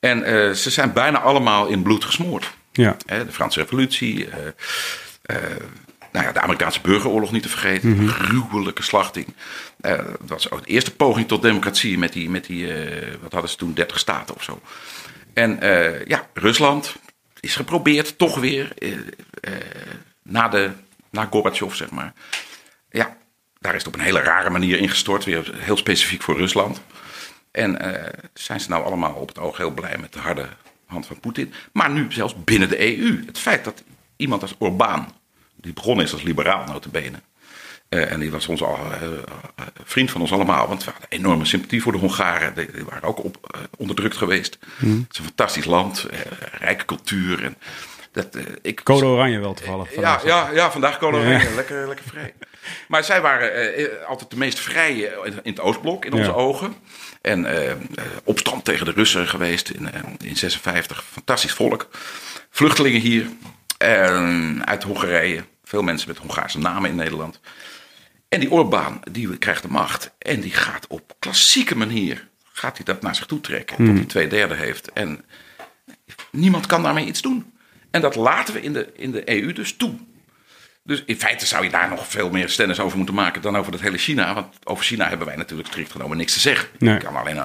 En eh, ze zijn bijna allemaal in bloed gesmoord. Ja. De Franse Revolutie, eh, eh, nou ja, de Amerikaanse burgeroorlog niet te vergeten, gruwelijke slachting. Dat was ook de eerste poging tot democratie met die, met die wat hadden ze toen, 30 staten of zo. En ja, Rusland is geprobeerd toch weer na, de, na Gorbachev, zeg maar. Ja, daar is het op een hele rare manier ingestort, weer heel specifiek voor Rusland. En eh, zijn ze nou allemaal op het oog heel blij met de harde hand van Poetin. Maar nu zelfs binnen de EU. Het feit dat iemand als Orbán, die begonnen is als liberaal notabene. eh en die was ons al, eh, eh, vriend van ons allemaal. Want we hadden enorme sympathie voor de Hongaren. Die, die waren ook op, onderdrukt geweest. Het is een fantastisch land. rijke cultuur. En dat, ik, Code Oranje wel toevallig. ja, vandaag. ja, ja, vandaag komen we Ja. weer. lekker, lekker vrij. Maar zij waren altijd de meest vrije in in het Oostblok, in onze Ja. ogen. En eh, eh, opstand tegen de Russen geweest in, eh, in 56. Fantastisch volk. Vluchtelingen hier eh, uit Hongarije. Veel mensen met Hongaarse namen in Nederland. En die Orbán, die krijgt de macht. En die gaat op klassieke manier, gaat hij dat naar zich toe trekken. Tot hij twee derde heeft. En niemand kan daarmee iets doen. En dat laten we in de, in de EU dus toe. Dus in feite zou je daar nog veel meer stennis over moeten maken dan over dat hele China. Want over China hebben wij natuurlijk strikt genomen niks te zeggen. Nee. Je kan alleen uh,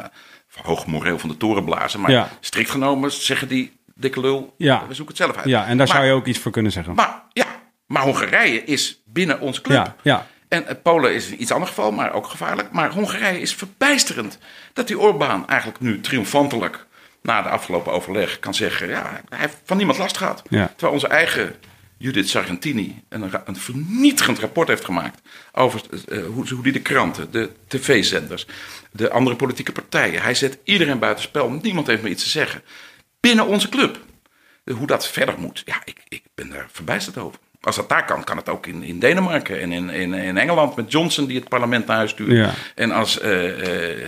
hoog moreel van de toren blazen. Maar Ja. strikt genomen zeggen die dikke lul, Ja. we zoeken het zelf uit. Ja, en daar maar, zou je ook iets voor kunnen zeggen. Maar, ja, maar Hongarije is binnen onze club. Ja, ja. En eh, Polen is een iets ander geval, maar ook gevaarlijk. Maar Hongarije is verbijsterend dat die Orbán eigenlijk nu triomfantelijk na de afgelopen overleg kan zeggen: ja, hij heeft van niemand last gehad. Ja. Terwijl onze eigen Judith Sargentini een, een vernietigend rapport heeft gemaakt over eh, hoe, hoe die de kranten, de tv-zenders, de andere politieke partijen. Hij zet iedereen buitenspel. Niemand heeft meer iets te zeggen. Binnen onze club. Hoe dat verder moet, ja, ik, ik ben daar verbijsterd over. Als dat daar kan, kan het ook in, in Denemarken en in, in, in Engeland met Johnson die het parlement naar huis stuurt. Ja. En als eh, eh,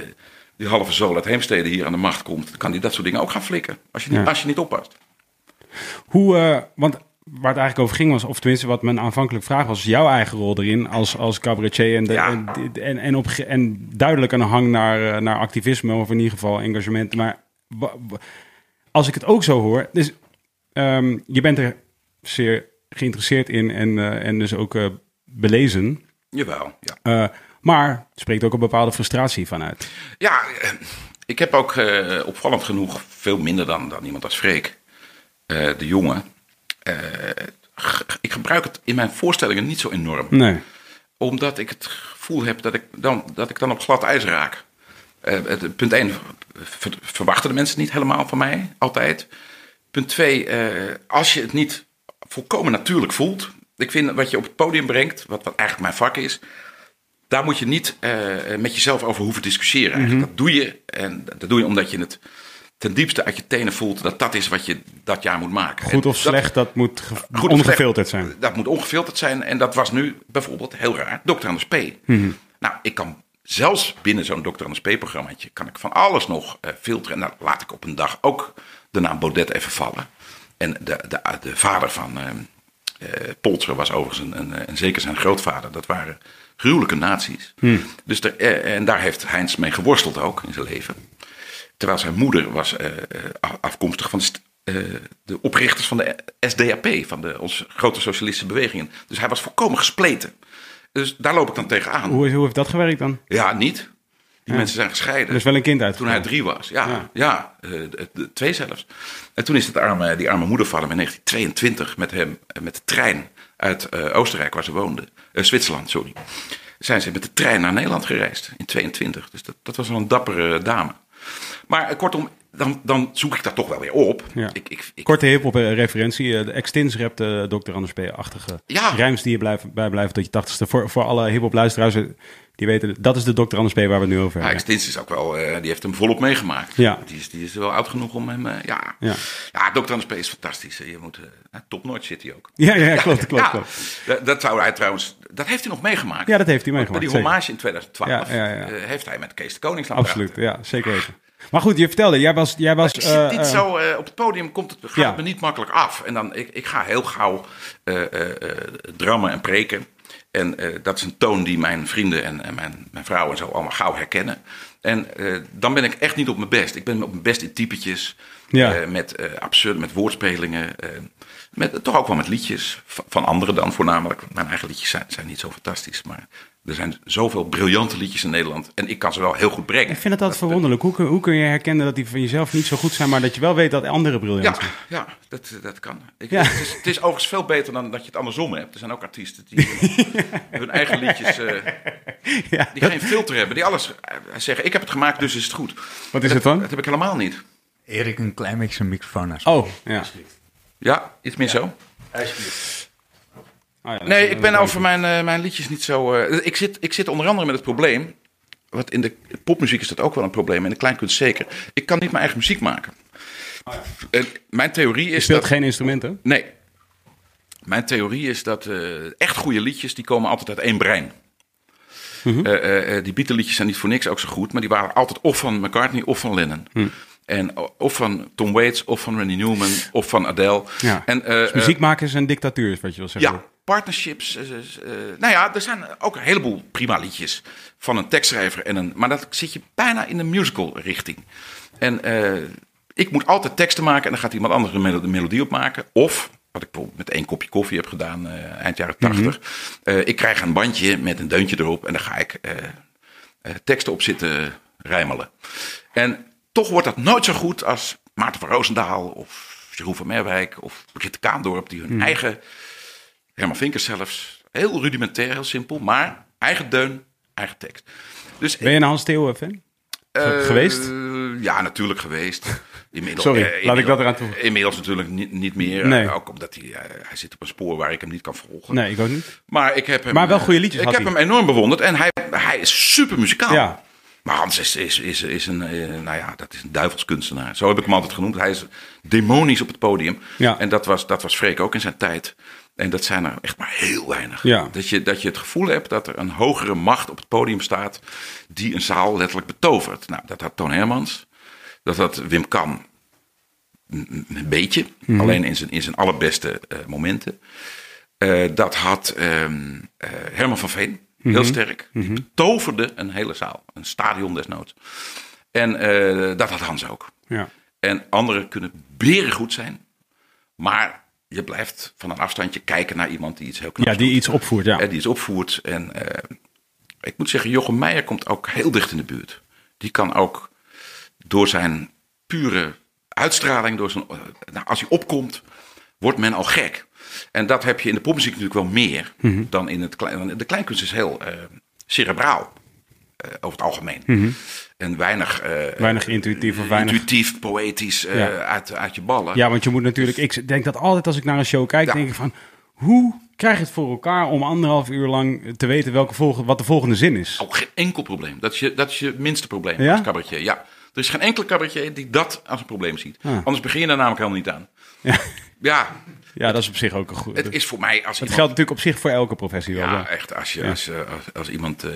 die halve zool uit Heemstede hier aan de macht komt, kan die dat soort dingen ook gaan flikken. Als je niet, Ja. als je niet oppast. Hoe, want waar het eigenlijk over ging was, of tenminste wat mijn aanvankelijk vraag was, jouw eigen rol erin als, als cabaretier en, de, Ja. en, en, en, op, en duidelijk een hang naar, eh, naar activisme of in ieder geval engagement. Maar als ik het ook zo hoor, dus ehm, je bent er zeer geïnteresseerd in en, eh, en dus ook eh, belezen. Jawel, ja. Eh, maar het spreekt ook een bepaalde frustratie vanuit. Ja, ik heb ook opvallend genoeg, veel minder dan, dan iemand als Freek, de jongen. Eh, ik gebruik het in mijn voorstellingen niet zo enorm. Nee. Omdat ik het gevoel heb dat ik dan, dat ik dan op glad ijs raak. Eh, punt 1, verwachten de mensen niet helemaal van mij, altijd. Punt 2, als je het niet volkomen natuurlijk voelt. Ik vind wat je op het podium brengt, wat, wat eigenlijk mijn vak is. Daar moet je niet eh, met jezelf over hoeven discussiëren. Eigenlijk. Dat doe je. En dat doe je omdat je het ten diepste uit je tenen voelt. Dat dat is wat je dat jaar moet maken. Goed of dat- slecht, dat moet Goed ongefilterd slecht, zijn. Dat moet ongefilterd zijn. En dat was nu bijvoorbeeld heel raar. Dr. Anders P. Mhm. Nou, ik kan zelfs binnen zo'n Dr. Anders P-programmaatje... kan ik van alles nog eh, filteren. En dan laat ik op een dag ook de naam Baudet even vallen. En de, de, de vader van eh eh, Polter was overigens een, een, en zeker zijn grootvader. Dat waren gruwelijke nazi's. Dus er, eh, en daar heeft Heinz mee geworsteld ook in zijn leven. Terwijl zijn moeder was eh, eh, afkomstig van de, eh, de oprichters van de SDAP, van de onze grote socialistische bewegingen. Dus hij was volkomen gespleten. Dus daar loop ik dan tegenaan. Hoe, hoe heeft dat gewerkt dan? Ja, niet. Die mensen zijn gescheiden. Is wel een kind Toen uitgekomen. hij drie was, ja. Ja. Ja, twee zelfs. En toen is het arme, die arme moeder van hem in 1922 met hem met de trein uit Oostenrijk, waar ze woonde, eh, Zwitserland, sorry. Zijn ze met de trein naar Nederland gereisd in 22. Dus dat, dat was wel een dappere dame. Maar eh, kortom, dan, dan zoek ik dat toch wel weer op. Ja. Ik, ik, ik, Korte hip op referentie. eh, De Extins rap de Dr. Anders P-achtige Ja. rijms die je blijven, bij blijven tot je tachtigste. Voor, voor alle hip-hop luisteraars eh, die weten, dat is de Dr. Anders P waar we het nu over Ja, hebben. Extins is ook wel, eh, die heeft hem volop meegemaakt. Ja. Die, is, die is wel oud genoeg om hem, eh, ja. Ja. Ja, Dr. Anders is fantastisch. Je moet, uh, topnotch zit hij ook. Ja, ja, klopt, klopt, Ja, klopt. Dat, dat zou hij trouwens, dat heeft hij nog meegemaakt. Ja, dat heeft hij Bij meegemaakt. die zeker. hommage in 2012 Ja, ja, ja. eh, heeft hij met Kees de Koning staan Absoluut, praten. ja, zeker weten. Maar goed, je vertelde, jij was... Jij was Ik zit niet eh, zo eh, op het podium komt het, gaat Ja. het me niet makkelijk af. En dan, ik, ik ga heel gauw drammen en preken. En dat is een toon die mijn vrienden en, en mijn, mijn vrouw en zo allemaal gauw herkennen. En dan ben ik echt niet op mijn best. Ik ben op mijn best in typetjes. Ja. met absurde, met woordspelingen. met, toch ook wel met liedjes. Van, van anderen dan voornamelijk. Mijn eigen liedjes zijn, zijn niet zo fantastisch. Maar er zijn zoveel briljante liedjes in Nederland. En ik kan ze wel heel goed brengen. Ik vind het altijd verwonderlijk. Hoe kun, hoe kun je herkennen dat die van jezelf niet zo goed zijn, maar dat je wel weet dat anderen briljant Ja, zijn? ja dat, dat kan. Ik, Ja. het, is, het is overigens veel beter dan dat je het andersom hebt. Er zijn ook artiesten die hun eigen liedjes, eh, Ja. die geen filter hebben. Die alles eh, zeggen, ik heb het gemaakt, dus is het goed. Wat is dat, het dan? Dat heb ik helemaal niet. Erik, een klein beetje zijn microfoon naast. Oh, ja. Ja, iets meer zo. Oh, ja, Nee, ik ben over mijn, eh, mijn liedjes niet zo... eh, ik, zit, ik zit onder andere met het probleem... Wat in de popmuziek is dat ook wel een probleem. En de kleinkunst zeker. Ik kan niet mijn eigen muziek maken. En mijn theorie Je is speelt dat... geen instrumenten? Nee. Mijn theorie is dat eh, echt goede liedjes, die komen altijd uit één brein. Mhm. Eh, eh, eh, die Beatle-liedjes zijn niet voor niks ook zo goed, maar die waren altijd of van McCartney of van Lennon. Hm. En of van Tom Waits, of van Randy Newman, of van Adele. Ja. En, eh, Dus muziek maken is een dictatuur, is wat je wil eh, zeggen. ja, partnerships. eh, eh, nou ja, er zijn ook een heleboel prima liedjes van een tekstschrijver. En een, maar dat zit je bijna in de musical richting. En eh, ik moet altijd teksten maken en dan gaat iemand anders de melo- de melodie opmaken. Of, wat ik bijvoorbeeld met één kopje koffie heb gedaan eh, eind jaren tachtig. eh, ik krijg een bandje met een deuntje erop en dan ga ik eh, eh, teksten op zitten rijmelen. En toch wordt dat nooit zo goed als Maarten van Roosendaal of Jeroen van Merwijk of Brigitte Kaandorp, die hun eigen, Herman Vinkers zelfs, heel rudimentair, heel simpel, maar eigen deun, eigen tekst. Dus Ben je een Hans Theo fan? eh, geweest? Ja, natuurlijk geweest. Inmiddels, Sorry, eh, laat ik dat eraan toe- Inmiddels natuurlijk niet, niet meer. Nee. eh, ook omdat hij, hij zit op een spoor waar ik hem niet kan volgen. Nee, ik ook niet. Maar ik heb hem. Maar wel goede liedjes Ik had heb hij. hem enorm bewonderd en hij, hij is super muzikaal. Ja. Maar Hans is, is, is, is een, nou ja, dat is een duivelskunstenaar. Zo heb ik hem altijd genoemd. Hij is demonisch op het podium. Ja. En dat was, dat was Freek ook in zijn tijd. En dat zijn er echt maar heel weinig. Ja. Dat, je, dat je het gevoel hebt dat er een hogere macht op het podium staat. die een zaal letterlijk betovert. Nou, dat had Toon Hermans. Dat had Wim Kam. Een, een beetje. Mhm. Alleen in zijn, in zijn allerbeste eh, momenten. Eh, dat had ehm, eh, Herman van Veen. Mhm. Heel sterk. Die betoverde een hele zaal. Een stadion desnoods. En dat had Hans ook. Ja. En anderen kunnen berengoed zijn. Maar je blijft van een afstandje kijken naar iemand die iets heel knaps ja, die doet. iets opvoert, ja. Eh, die iets opvoert. En eh, ik moet zeggen, Jochem Meijer komt ook heel dicht in de buurt. Die kan ook door zijn pure uitstraling, door zijn, eh, nou, als hij opkomt, wordt men al gek. En dat heb je in de popmuziek natuurlijk wel meer Mhm. dan in het klein. De kleinkunst is heel eh, cerebraal, over het algemeen. En weinig, Mhm. Weinig intuïtief of weinig... intuïtief, poëtisch eh, Ja. uit, uit je ballen. Ja, want je moet natuurlijk... Ik denk dat altijd als ik naar een show kijk, Ja. denk ik van... Hoe krijg je het voor elkaar om anderhalf uur lang te weten welke volgende, wat de volgende zin is? Ook geen enkel probleem. Dat is je, dat is je minste probleem Ja? als cabaretier. Ja. Er is geen enkele cabaretier die dat als een probleem ziet. Ah. Anders begin je daar namelijk helemaal niet aan. Ja. Ja, Ja, dat is op zich ook een goed... het is voor mij als Het iemand... geldt natuurlijk op zich voor elke professie wel. Ja, ja. echt. Als, je, als, eh, als, als iemand eh,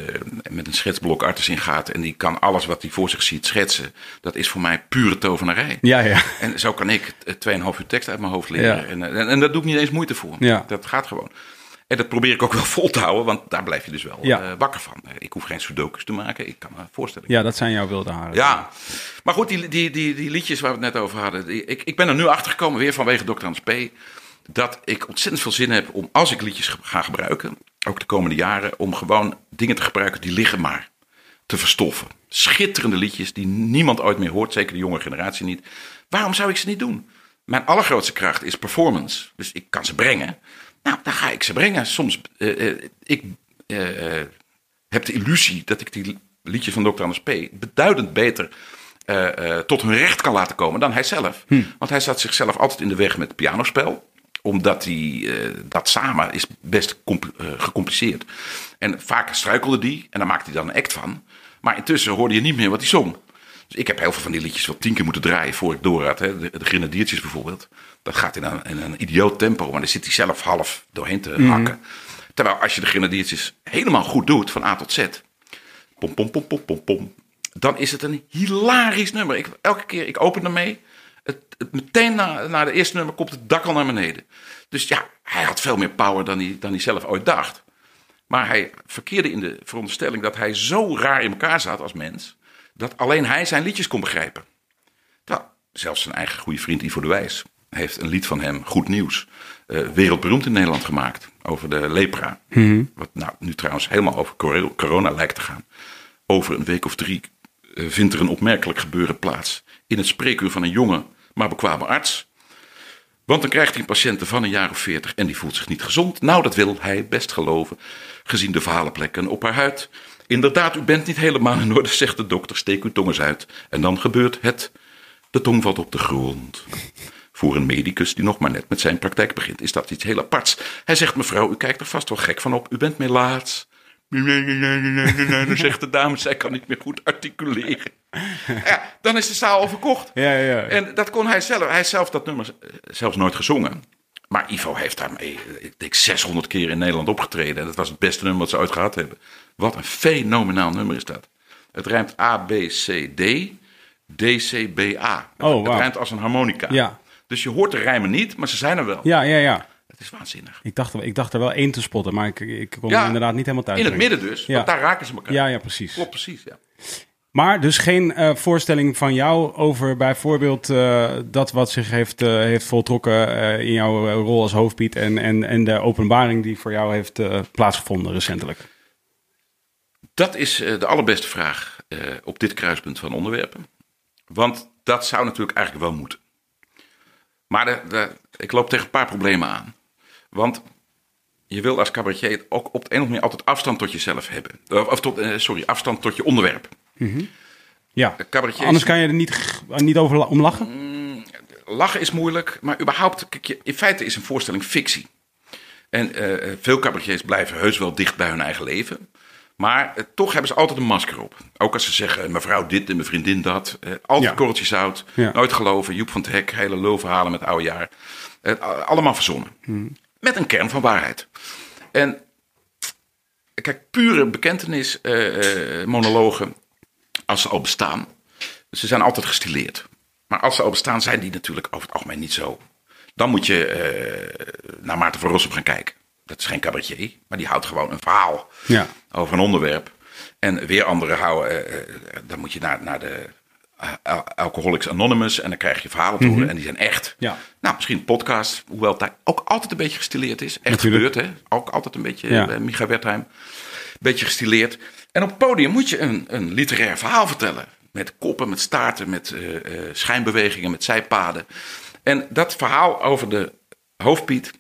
met een schetsblok artis ingaat en die kan alles wat hij voor zich ziet schetsen, dat is voor mij pure tovenarij. Ja, ja. En zo kan ik eh, 2,5 uur tekst uit mijn hoofd leren. Ja. En, en, en daar doe ik niet eens moeite voor. Ja. Dat gaat gewoon. En dat probeer ik ook wel vol te houden, want daar blijf je dus wel Ja. eh, wakker van. Ik hoef geen sudokus te maken, ik kan me voorstellen. Ja, dat zijn jouw wilde haren. Ja, maar goed, die, die, die, die liedjes waar we het net over hadden. die- ik, ik ben er nu achter gekomen, weer vanwege Dr. Hans P. Dat ik ontzettend veel zin heb om, als ik liedjes ga gebruiken, ook de komende jaren, om gewoon dingen te gebruiken die liggen maar te verstoffen. Schitterende liedjes die niemand ooit meer hoort, zeker de jonge generatie niet. Waarom zou ik ze niet doen? Mijn allergrootste kracht is performance. Dus ik kan ze brengen. Nou, dan ga ik ze brengen. Soms, eh, ik eh, heb de illusie dat ik die liedjes van Dr. Anders P. beduidend beter tot hun recht kan laten komen dan hij zelf. Want hij zat zichzelf altijd in de weg met pianospel omdat hij eh, dat samen is best eh, gecompliceerd. En vaak struikelde die en dan maakte hij dan een act van. Maar intussen hoorde je niet meer wat hij zong. Dus ik heb heel veel van die liedjes wel tien keer moeten draaien voor ik door had. Hè. De, de Grenadiertjes bijvoorbeeld. Dat gaat in een, in een idioot tempo, maar daar zit hij zelf half doorheen te hakken. Terwijl als je de Grenadiertjes helemaal goed doet, van A tot Z. Pom, pom, pom, pom, pom, pom. Dan is het een hilarisch nummer. Ik, elke keer, ik open ermee. Het, het, meteen na, na de eerste nummer komt het dak al naar beneden. Dus ja, hij had veel meer power dan hij, dan hij zelf ooit dacht. Maar hij verkeerde in de veronderstelling dat hij zo raar in elkaar zat als mens. dat alleen hij zijn liedjes kon begrijpen. Nou, zelfs zijn eigen goede vriend Ivo de Wijs heeft een lied van hem, Goed Nieuws, eh, wereldberoemd in Nederland gemaakt. Over de lepra. Wat nou, nu trouwens helemaal over cor- corona lijkt te gaan. Over een week of drie eh, vindt er een opmerkelijk gebeuren plaats. In het spreekuur van een jonge, maar bekwame arts. Want dan krijgt hij een patiënt van een jaar of veertig en die voelt zich niet gezond. Nou, dat wil hij best geloven, gezien de verhalenplekken op haar huid. Inderdaad, u bent niet helemaal in orde, zegt de dokter. Steek uw tong eens uit. En dan gebeurt het. De tong valt op de grond. Voor een medicus die nog maar net met zijn praktijk begint, is dat iets heel aparts. Hij zegt, mevrouw, u kijkt er vast wel gek van op. U bent melaats. Dan zegt de dame, zij kan niet meer goed articuleren. Ja, dan is de zaal al verkocht. Ja, ja, ja. En dat kon hij zelf. Hij heeft zelf dat nummer eh, zelfs nooit gezongen. Maar Ivo heeft daarmee, eh, ik denk 600 keer in Nederland opgetreden. En dat was het beste nummer wat ze ooit gehad hebben. Wat een fenomenaal nummer is dat. Het rijmt A, B, C, D, D, C, B, A. Oh, Het wauw. rijmt als een harmonica. Ja. Dus je hoort de rijmen niet, maar ze zijn er wel. Ja, ja, ja. Is waanzinnig. Ik dacht, ik dacht er wel één te spotten, maar ik, ik kon Ja, inderdaad niet helemaal thuis In het brengen. midden dus, Ja. want daar raken ze elkaar. Ja, ja, precies. Klopt, precies. Ja. Maar dus geen eh, voorstelling van jou over bijvoorbeeld eh, dat wat zich heeft, eh, heeft voltrokken in jouw rol als hoofdpiet en, en, en de openbaring die voor jou heeft plaatsgevonden recentelijk. Dat is de allerbeste vraag op dit kruispunt van onderwerpen. Want dat zou natuurlijk eigenlijk wel moeten. Maar de, de- ik loop tegen een paar problemen aan. Want je wil als cabaretier ook op de een of andere manier altijd afstand tot jezelf hebben. Of, of tot, eh, sorry, afstand tot je onderwerp. Ja, Cabaretiers- anders kan je er niet, niet over om lachen. Lachen is moeilijk, maar überhaupt, kijk, je- in feite is een voorstelling fictie. En eh, veel cabaretiers blijven heus wel dicht bij hun eigen leven. Maar eh, toch hebben ze altijd een masker op. Ook als ze zeggen, mevrouw dit en mijn vriendin dat. Eh, altijd Ja. korreltje zout, Ja. nooit geloven. Joep van het Hek, hele lulverhalen met oude jaar. Eh, allemaal verzonnen. Met een kern van waarheid. En kijk, pure bekentenis eh, eh, monologen, als ze al bestaan, ze zijn altijd gestileerd. Maar als ze al bestaan, zijn die natuurlijk over het algemeen niet zo. Dan moet je eh, naar Maarten van Rossum gaan kijken. Dat is geen cabaretier, maar die houdt gewoon een verhaal Ja. over een onderwerp. En weer anderen houden, dan moet je naar, naar de Alcoholics Anonymous en dan krijg je verhalen te horen en die zijn echt. Ja. Nou, misschien een podcast, hoewel het ook altijd een beetje gestileerd is. Echt Natuurlijk. gebeurd, hè? Ook altijd een beetje Ja. bij Micha Wertheim. Een beetje gestileerd. En op het podium moet je een, een literair verhaal vertellen. Met koppen, met staarten, met eh, eh, schijnbewegingen, met zijpaden. En dat verhaal over de hoofdpiet,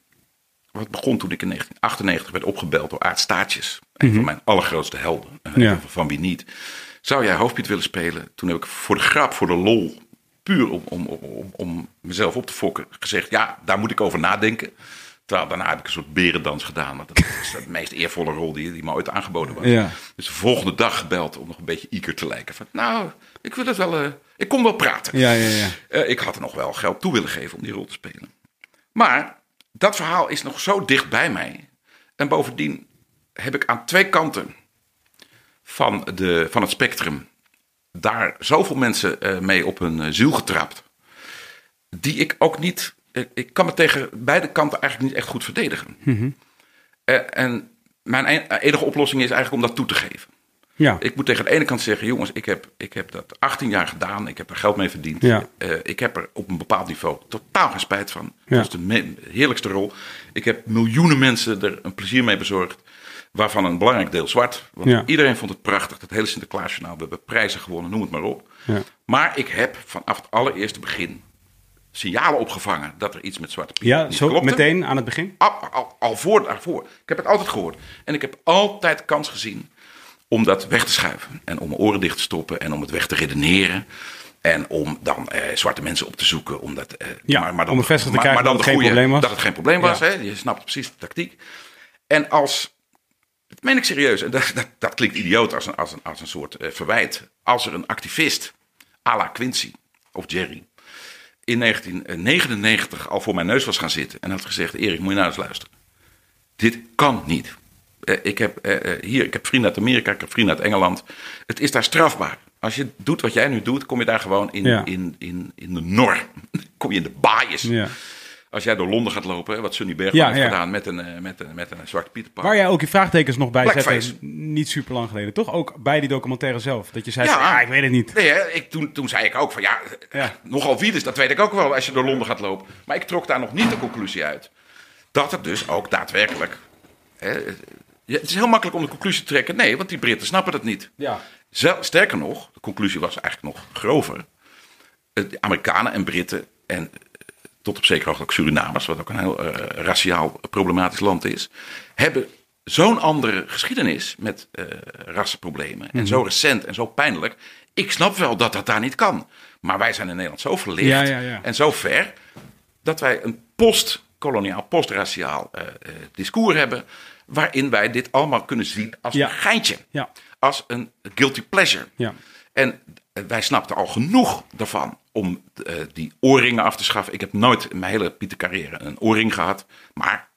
wat begon toen ik in 1998 werd opgebeld door Aart Staartjes. Een van mijn allergrootste helden. Mhm. Ja. Van wie niet. Zou jij hoofdpiet willen spelen? Toen heb ik voor de grap, voor de lol, puur om, om, om, om mezelf op te fokken, gezegd: ja, daar moet ik over nadenken. Terwijl daarna heb ik een soort berendans gedaan. Want dat is de meest eervolle rol die, die me ooit aangeboden was. Ja. Dus de volgende dag gebeld om nog een beetje Iker te lijken. Van, nou, ik wil het wel, eh, ik kom wel praten. Ja, ja, ja. Eh, ik had er nog wel geld toe willen geven om die rol te spelen. Maar dat verhaal is nog zo dicht bij mij. En bovendien heb ik aan twee kanten van, de, van het spectrum daar zoveel mensen eh, mee op hun eh, ziel getrapt. Die ik ook niet. Ik, kan me tegen beide kanten eigenlijk niet echt goed verdedigen. Eh, en mijn en- enige oplossing is eigenlijk om dat toe te geven. Ja. Ik moet tegen de ene kant zeggen, jongens, ik heb, ik heb dat 18 jaar gedaan. Ik heb er geld mee verdiend. Ja. Ik heb er op een bepaald niveau totaal geen spijt van. Ja. Dat is de heerlijkste rol. Ik heb miljoenen mensen er een plezier mee bezorgd. Waarvan een belangrijk deel zwart. Want Ja. iedereen vond het prachtig. Dat hele Sinterklaasjournaal. We hebben prijzen gewonnen, noem het maar op. Ja. Maar ik heb vanaf het allereerste begin signalen opgevangen dat er iets met zwarte Piet ja, zo klopte. meteen aan het begin. Al, al, al voor daarvoor. Ik heb het altijd gehoord. En ik heb altijd kans gezien om dat weg te schuiven. En om mijn oren dicht te stoppen en om het weg te redeneren. En om dan eh, zwarte mensen op te zoeken. Om, dat, eh, Ja, maar, maar dan, om bevestigd te krijgen maar dat dan het geen probleem was. Dat het geen probleem was. Ja. Hè? Je snapt precies de tactiek. En als, dat meen ik serieus, en dat, dat, dat klinkt idioot als een, als een, als een soort eh, verwijt. Als er een activist, à la Quincy of Jerry, in 1999 al voor mijn neus was gaan zitten en had gezegd: Erik, moet je nou eens luisteren. Dit kan niet. Eh, ik, heb, eh, hier, ik heb vrienden uit Amerika, ik heb vrienden uit Engeland. Het is daar strafbaar. Als je doet wat jij nu doet, kom je daar gewoon in, Ja. in, in, in de norm. Kom je in de bias. Ja. Als jij door Londen gaat lopen, wat Sunny Bergman Ja, heeft ja. gedaan met een, eh, met een, met een zwarte Pieterpak. Waar jij ook je vraagtekens nog bij Blackface. zette, niet super lang geleden. Toch ook bij die documentaire zelf. Dat je zei, Ja. van, ik weet het niet. Nee, hè, ik, toen, toen zei ik ook van ja, Ja. nogal wie dus, dat weet ik ook wel als je door Londen gaat lopen. Maar ik trok daar nog niet de conclusie uit. Dat het dus ook daadwerkelijk. Hè, het is heel makkelijk om de conclusie te trekken. Nee, want die Britten snappen het niet. Ja. Sterker nog, de conclusie was eigenlijk nog grover. Eh, De Amerikanen en Britten en eh, tot op zekere hoogte ook Surinamers, wat ook een heel eh, raciaal problematisch land is, hebben zo'n andere geschiedenis met eh, rassenproblemen. En zo recent en zo pijnlijk. Ik snap wel dat dat daar niet kan. Maar wij zijn in Nederland zo verlicht Ja, ja, ja. en zo ver dat wij een postkoloniaal, postraciaal eh, discours hebben. Waarin wij dit allemaal kunnen zien als een geintje. Ja. Als een guilty pleasure. Ja. En wij snapten al genoeg daarvan om eh, die oorringen af te schaffen. Ik heb nooit in mijn hele Pieter carrière een oorring gehad. Maar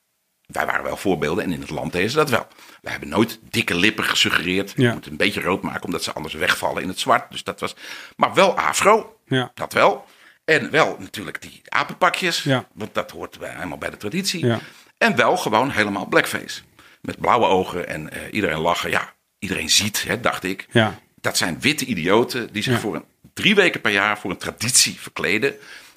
wij waren wel voorbeelden en in het land deden ze dat wel. We hebben nooit dikke lippen gesuggereerd. Ja. Je moet een beetje rood maken omdat ze anders wegvallen in het zwart. Dus dat was, maar wel afro. Ja. Dat wel. En wel natuurlijk die apenpakjes. Ja. Want dat hoort bij, helemaal bij de traditie. Ja. En wel gewoon helemaal blackface. Met blauwe ogen en eh, iedereen lachen. Ja, iedereen ziet, hè, dacht ik. Ja. Dat zijn witte idioten die zich voor een, drie weken per jaar voor een traditie verkleden.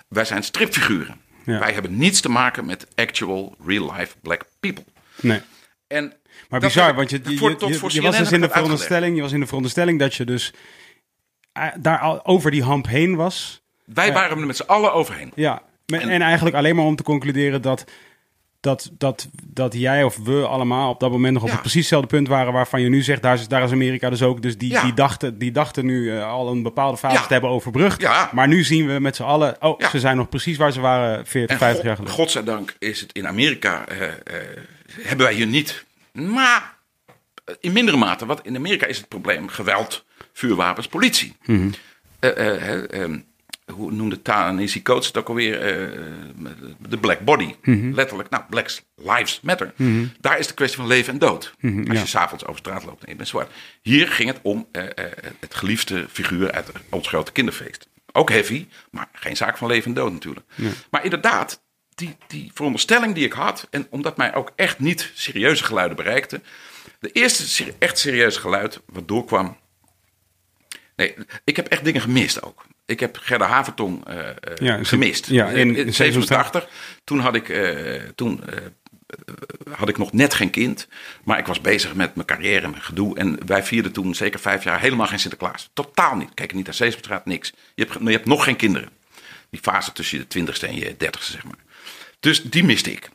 Wij zijn stripfiguren. Ja. Wij hebben niets te maken met actual, real-life black people. Nee. En Maar bizar, want je, je, voor- was dus in de veronderstelling, je was in de veronderstelling dat je dus eh, daar al over die hamp heen was. Wij waren er met z'n allen overheen. Ja, En- en eigenlijk alleen maar om te concluderen dat, dat, dat, dat jij of we allemaal op dat moment nog op Ja. het precies hetzelfde punt waren waarvan je nu zegt, daar is, daar is Amerika dus ook. Dus die, Ja. die, dachten, die dachten nu eh, al een bepaalde fase Ja. te hebben overbrugd. Ja. Maar nu zien we met z'n allen, oh, ze zijn nog precies waar ze waren 40, En 50 God- jaar geleden. godzijdank is het in Amerika, eh, eh, hebben wij hier niet. Maar in mindere mate, want in Amerika is het probleem geweld, vuurwapens, politie. Mhm. Eh, eh, eh, eh, hoe noemde Ta-Nehisi Coates het ook alweer? eh, de black body. Mhm. Letterlijk, nou, Black Lives Matter. Daar is de kwestie van leven en dood. Als Mhm, ja. je s'avonds over straat loopt en je bent zwart. Hier ging het om eh, eh, het geliefde figuur uit ons grote kinderfeest. Ook heavy, maar geen zaak van leven en dood natuurlijk. Maar inderdaad, die, die veronderstelling die ik had... en omdat mij ook echt niet serieuze geluiden bereikten... de eerste echt serieuze geluid wat doorkwam... Nee, ik heb echt dingen gemist ook. Ik heb Gerda Havertong eh, eh, Ja, gemist. ja, in- in, in 87. Toen had ik, eh, toen, eh, had ik nog net geen kind. Maar ik was bezig met mijn carrière en mijn gedoe. En wij vierden toen zeker vijf jaar helemaal geen Sinterklaas. Totaal niet. Kijk niet naar Sesamstraat, niks. Je hebt, je hebt nog geen kinderen. Die fase tussen je twintigste en je dertigste, zeg maar. Dus die miste ik.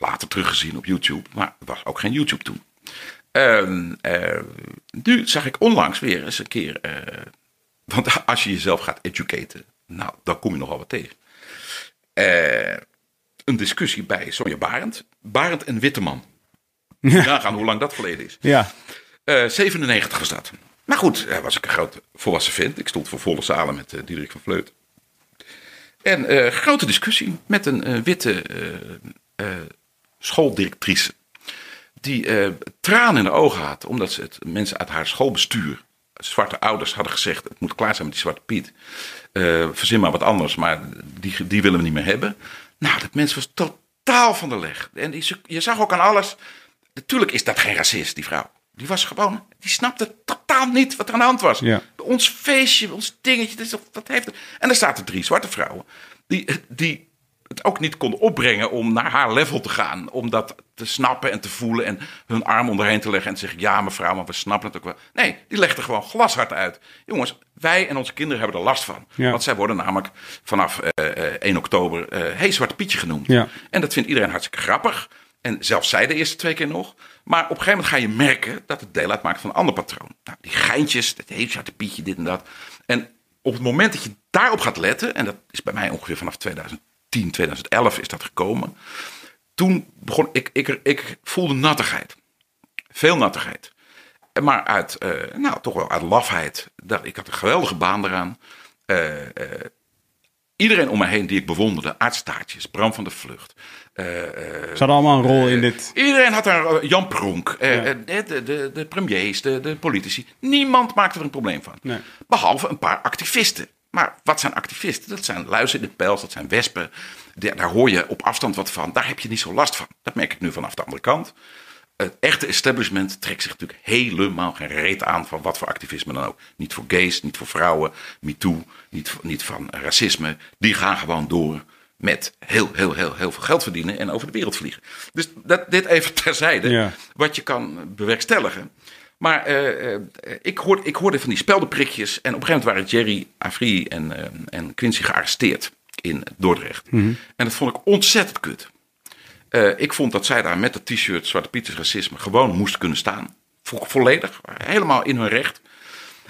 Later teruggezien op YouTube. Maar er was ook geen YouTube toen. Ehm, eh, nu zag ik onlangs weer eens een keer. eh, want als je jezelf gaat educaten, nou, dan kom je nogal wat tegen. Eh, een discussie bij Sonja Barend. Barend en Witteman. Nagaan hoe lang dat geleden is. Ja, Eh, 97 was dat. Maar goed, eh, was ik een groot volwassen vent. Ik stond voor volle zalen met eh Diederik van Vleut. En eh, grote discussie met een eh, witte eh, eh, schooldirectrice. Die eh, tranen in de ogen had, omdat ze het mensen uit haar schoolbestuur, zwarte ouders, hadden gezegd: het moet klaar zijn met die zwarte Piet. Eh, verzin maar wat anders, maar die, die willen we niet meer hebben. Nou, dat mens was totaal van de leg. En die, je zag ook aan alles. Natuurlijk is dat geen racist, die vrouw. Die was gewoon, die snapte totaal niet wat er aan de hand was. Ja. Ons feestje, ons dingetje, dat heeft. En er zaten drie zwarte vrouwen die, die het ook niet konden opbrengen om naar haar level te gaan. Om dat te snappen en te voelen en hun arm onderheen te leggen en te zeggen: Ja, mevrouw, maar we snappen het ook wel. Nee, die legde gewoon glashard uit. Jongens, wij en onze kinderen hebben er last van. Ja. Want zij worden namelijk vanaf eh, eh, 1 oktober eh hey, Zwarte Pietje genoemd. Ja. En dat vindt iedereen hartstikke grappig. En zelfs zij de eerste twee keer nog. Maar op een gegeven moment ga je merken dat het deel uitmaakt van een ander patroon. Nou, die geintjes, dat heeft Zwarte Pietje, dit en dat. En op het moment dat je daarop gaat letten, en dat is bij mij ongeveer vanaf 2010, 2011 is dat gekomen. Toen begon ik, ik, ik voelde nattigheid. Veel nattigheid. Maar uit, eh, nou, toch wel uit lafheid. Dat, ik had een geweldige baan eraan. Eh, eh, iedereen om me heen die ik bewonderde. Aardstaartjes, Bram van de Vlucht. ze hadden allemaal een rol in dit. Iedereen had daar Jan Pronk, Ja. de, de, de premiers, de, de politici. Niemand maakte er een probleem van. Nee. Behalve een paar activisten. Maar wat zijn activisten? Dat zijn luizen in de pels, dat zijn wespen. Daar, hoor je op afstand wat van. Daar heb je niet zo last van. Dat merk ik nu vanaf de andere kant. Het echte establishment trekt zich natuurlijk helemaal geen reet aan van wat voor activisme dan ook. Niet voor gays, niet voor vrouwen, MeToo, niet, niet van racisme. Die gaan gewoon door met heel, heel, heel, heel veel geld verdienen en over de wereld vliegen. Dus dat, dit even terzijde, Ja. wat je kan bewerkstelligen. Maar eh, eh, ik, hoorde, ik hoorde van die speldenprikjes en op een gegeven moment waren Jerry Afri en, eh, en Quincy gearresteerd in Dordrecht. En dat vond ik ontzettend kut. Ik vond dat zij daar met dat t-shirt Zwarte Pieters racisme gewoon moesten kunnen staan. Vo- volledig, helemaal in hun recht.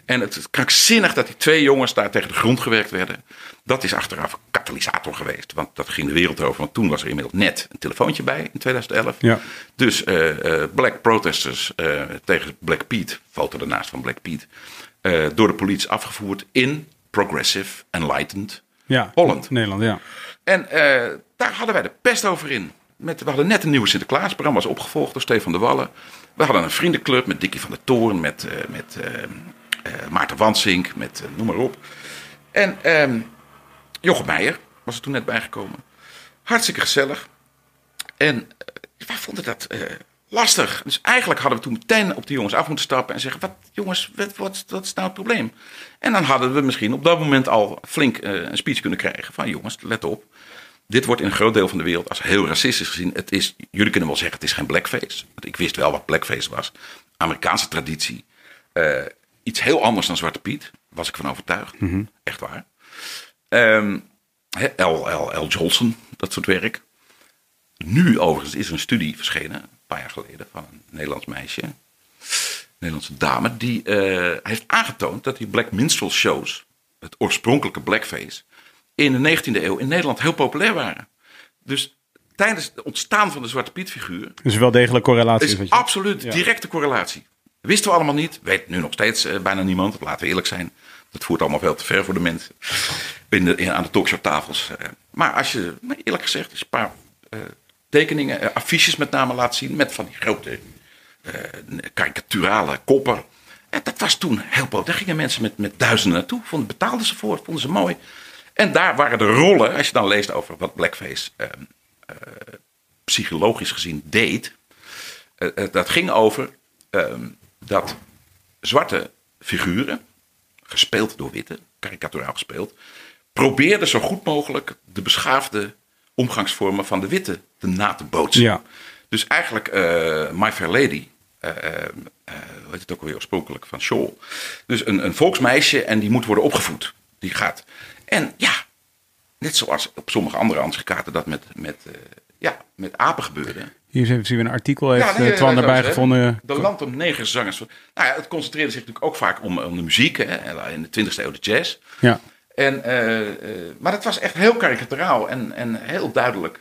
En het is krankzinnig dat die twee jongens daar tegen de grond gewerkt werden. Dat is achteraf een katalysator geweest. Want dat ging de wereld over. Want toen was er inmiddels net een telefoontje bij in 2011. Ja. Dus eh, eh, black protesters eh, tegen Black Pete, foto daarnaast van Black Pete, door de politie afgevoerd in progressive, enlightened Ja, Holland. Nederland, ja. En daar hadden wij de pest over in. Met, we hadden net een nieuwe Sinterklaas. Bram was opgevolgd door Stefan de Wallen. We hadden een vriendenclub met Dikkie van der Toorn, met, met Maarten Wansink, met eh, noem maar op. En ehm Jochem Meijer was er toen net bijgekomen. Hartstikke gezellig. En eh, wij vonden dat eh, lastig. Dus eigenlijk hadden we toen meteen op de jongens af moeten stappen en zeggen: wat, jongens, wat, wat, wat is nou het probleem? En dan hadden we misschien op dat moment al flink eh, een speech kunnen krijgen van: jongens, let op. Dit wordt in een groot deel van de wereld als heel racistisch gezien. Het is, jullie kunnen wel zeggen, het is geen blackface. Want ik wist wel wat blackface was. Amerikaanse traditie. Eh, iets heel anders dan Zwarte Piet. Was ik van overtuigd. Echt waar. Ehm, L, L, L. Johnson, dat soort werk. Nu overigens is er een studie verschenen, een paar jaar geleden, van een Nederlands meisje. Een Nederlandse dame. Die eh, heeft aangetoond dat die black minstrel shows, het oorspronkelijke blackface, in de 19e eeuw in Nederland heel populair waren. Dus tijdens het ontstaan van de Zwarte Piet figuur Dus wel degelijk correlatie. is absoluut Ja. directe correlatie. Wisten we allemaal niet. Weet nu nog steeds eh, bijna niemand. Laten we eerlijk zijn. Dat voert allemaal veel te ver voor de mensen. In de, in, aan de talkshowtafels. eh. Maar als je, nou, eerlijk gezegd, een paar eh, tekeningen, affiches met name laat zien. Met van die grote karikaturale koppen. En dat was toen heel populair. Daar gingen mensen met, met duizenden naartoe. Vonden, betaalden ze voor, vonden ze mooi. En daar waren de rollen, als je dan leest over wat Blackface eh, eh, psychologisch gezien deed. Dat ging over ehm, dat zwarte figuren, gespeeld door witte, karikaturaal gespeeld, probeerden zo goed mogelijk de beschaafde omgangsvormen van de witte te na te bootsen. Ja. Dus eigenlijk eh, My Fair Lady, eh, hoe heet het ook alweer oorspronkelijk, van Shaw. Dus een, een volksmeisje en die moet worden opgevoed. Die gaat. En ja, net zoals op sommige andere Ansichtkaarten dat met, met, ja, met apen gebeurde. Hier zien we een artikel, heeft ja, Twan eh, erbij trouwens, hè, gevonden. De land om negerzangers. Nou ja, het concentreerde zich natuurlijk ook vaak om, om de muziek. Hè, in de 20e eeuw de jazz. Ja. En, eh, eh, maar het was echt heel karikaturaal en, en heel duidelijk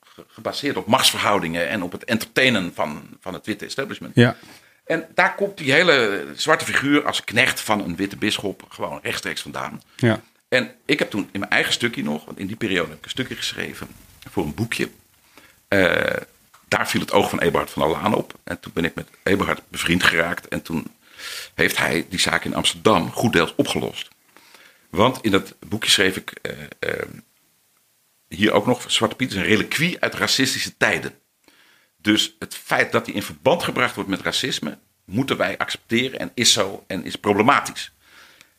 ge- gebaseerd op machtsverhoudingen en op het entertainen van, van het witte establishment. Ja. En daar komt die hele zwarte figuur als knecht van een witte bisschop gewoon rechtstreeks vandaan. Ja. En ik heb toen in mijn eigen stukje nog, want in die periode heb ik een stukje geschreven voor een boekje. Eh, daar viel het oog van Eberhard van der Laan op. En toen ben ik met Eberhard bevriend geraakt. En toen heeft hij die zaak in Amsterdam goed deels opgelost. Want in dat boekje schreef ik eh, eh, hier ook nog: Zwarte Piet is een reliquie uit racistische tijden. Dus het feit dat hij in verband gebracht wordt met racisme, moeten wij accepteren en is zo en is problematisch.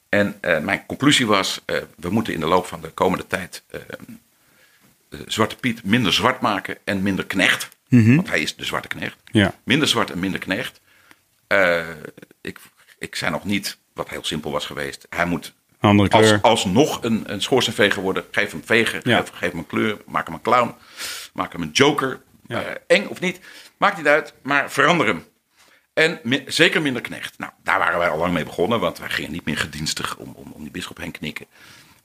En mijn conclusie was: we moeten in de loop van de komende tijd Zwarte Piet minder zwart maken en minder knecht. Want hij is de zwarte knecht. Ja. Minder zwart en minder knecht. Eh, ik, ik zei nog niet wat heel simpel was geweest. Hij moet Andere als, kleur. alsnog een, een schoorsteenveger worden. Geef hem vegen, Ja. geef, geef hem een kleur, maak hem een clown, maak hem een joker. Ja. Eh, eng of niet, maakt niet uit, maar verander hem. En mi- zeker minder knecht. Nou, daar waren wij al lang mee begonnen, want wij gingen niet meer gedienstig om, om, om die bisschop heen knikken.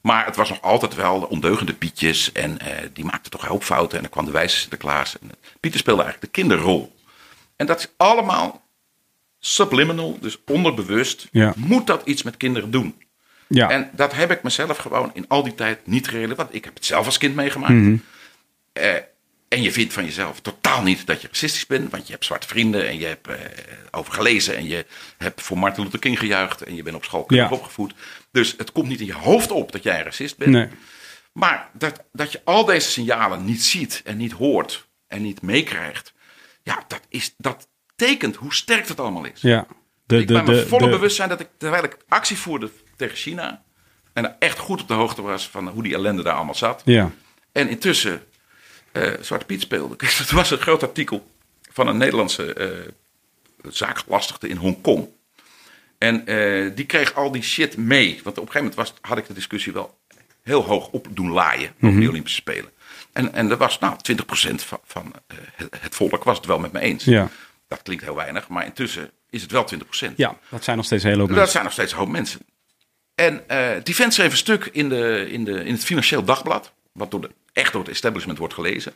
Maar het was nog altijd wel de ondeugende Pietjes en eh, die maakten toch een hoop fouten. En dan kwam de wijze Sinterklaas. En Pieter speelde eigenlijk de kinderrol. En dat is allemaal subliminal, dus onderbewust. Ja. Moet dat iets met kinderen doen? Ja. En dat heb ik mezelf gewoon in al die tijd niet gerealiseerd. Want ik heb het zelf als kind meegemaakt. Eh, en je vindt van jezelf totaal niet dat je racistisch bent. Want je hebt zwarte vrienden en je hebt eh, over gelezen. En je hebt voor Martin Luther King gejuicht. En je bent op school Ja. opgevoed. Dus het komt niet in je hoofd op dat jij een racist bent. nee. Maar dat, dat je al deze signalen niet ziet en niet hoort en niet meekrijgt. Ja, dat, is, dat tekent hoe sterk het allemaal is. Ja. De, ik de, ben me de, volle bewustzijn dat ik, terwijl ik actie voerde tegen China... en echt goed op de hoogte was van hoe die ellende daar allemaal zat... Ja. en intussen eh, Zwarte Piet speelde. Er was een groot artikel van een Nederlandse eh zaakgelastigde in Hongkong. En eh, die kreeg al die shit mee. Want op een gegeven moment was, had ik de discussie wel heel hoog op doen laaien over Mhm. die Olympische Spelen. En, en er was nou 20% van, van het, het volk was het wel met me eens. Ja. Dat klinkt heel weinig, maar intussen is het wel 20%. ja, dat zijn nog steeds een hele hoop Dat mensen. zijn nog steeds een hoop mensen. En die vent schreef een stuk in, de, in, de, in het Financieel Dagblad. Wat door de, echt door het establishment wordt gelezen.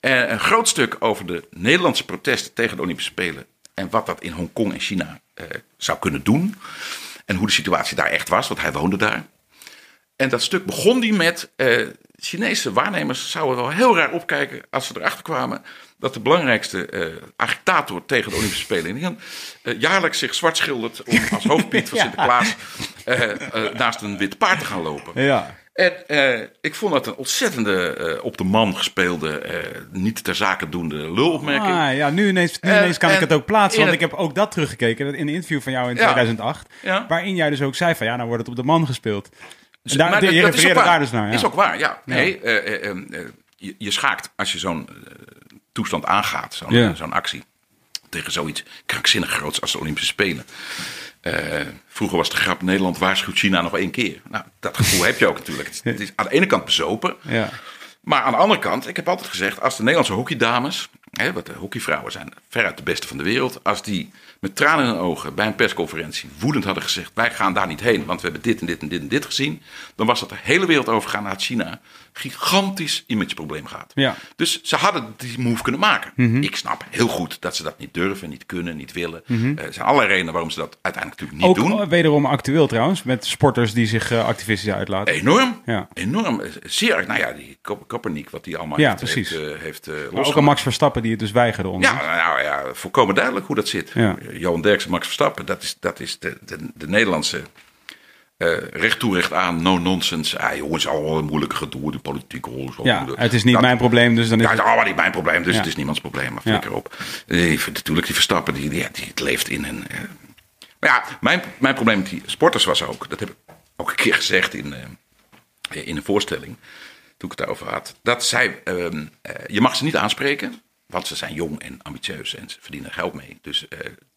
En een groot stuk over de Nederlandse protesten tegen de Olympische Spelen. En wat dat in Hongkong en China eh, zou kunnen doen. En hoe de situatie daar echt was, want hij woonde daar. En dat stuk begon die met. eh, Chinese waarnemers zouden wel heel raar opkijken als ze erachter kwamen dat de belangrijkste eh, agitator tegen de Olympische Spelen in Nederland eh, jaarlijks zich zwart schildert om als hoofdpiet van Sinterklaas eh, eh, naast een wit paard te gaan lopen. Ja. En eh, ik vond dat een ontzettende eh, op de man gespeelde, eh, niet ter zake doende lulopmerking. Ah, ja, nu ineens, nu En- ineens kan ik het ook plaatsen. Want ik heb ook dat teruggekeken in een interview van jou in Ja. 2008. Ja. Waarin jij dus ook zei van ja, nou wordt het op de man gespeeld. Dus- En daar, maar je dat- dat is ook refereerde waar. daar dus naar. Ja. Is ook waar, ja. Nee, je, je schaakt als je zo'n toestand aangaat, zo'n zo'n actie, tegen zoiets krankzinnig groots als de Olympische Spelen. Eh, vroeger was de grap, Nederland waarschuwt China nog één keer. Nou, dat gevoel heb je ook natuurlijk. Het is, het is aan de ene kant bezopen, Ja. maar aan de andere kant, ik heb altijd gezegd, als de Nederlandse hockeydames, hè, wat de hockeyvrouwen zijn veruit de beste van de wereld, als die met tranen in hun ogen bij een persconferentie woedend hadden gezegd, wij gaan daar niet heen, want we hebben dit en dit en dit en dit gezien, dan was dat de hele wereld overgaan naar China. Gigantisch imageprobleem gehad. Ja. Dus ze hadden die move kunnen maken. Ik snap heel goed dat ze dat niet durven, niet kunnen, niet willen. Eh, er zijn allerlei redenen waarom ze dat uiteindelijk natuurlijk niet Ook doen. wederom actueel trouwens, met sporters die zich eh, activistisch uitlaten. Enorm, Ja. enorm. Zeer, nou ja, die Kop- Kopernik, wat die allemaal Ja, heeft, precies. heeft, eh, heeft eh, Maar ook een Max Verstappen die het dus weigerde onder. Ja, nou ja, volkomen duidelijk hoe dat zit. Ja. Johan Derksen, Max Verstappen, dat is, dat is de, de, de Nederlandse eh recht toe, recht aan, no nonsense. Ah, jongens, al een moeilijke gedoe, de politiek. Oh, zo Ja, moeilijk. het is niet Dat- mijn probleem, dus dan is Ja, het... het is allemaal niet mijn probleem, dus Ja. het is niemands probleem. Maar Ja. flikker op. Eh, natuurlijk, die Verstappen, die, die, die het leeft in een... eh. Maar ja, mijn, mijn probleem met die sporters was ook, dat heb ik ook een keer gezegd in, eh, in een voorstelling, toen ik het daarover had, dat zij, ehm, eh, je mag ze niet aanspreken, want ze zijn jong en ambitieus en ze verdienen geld mee. Dus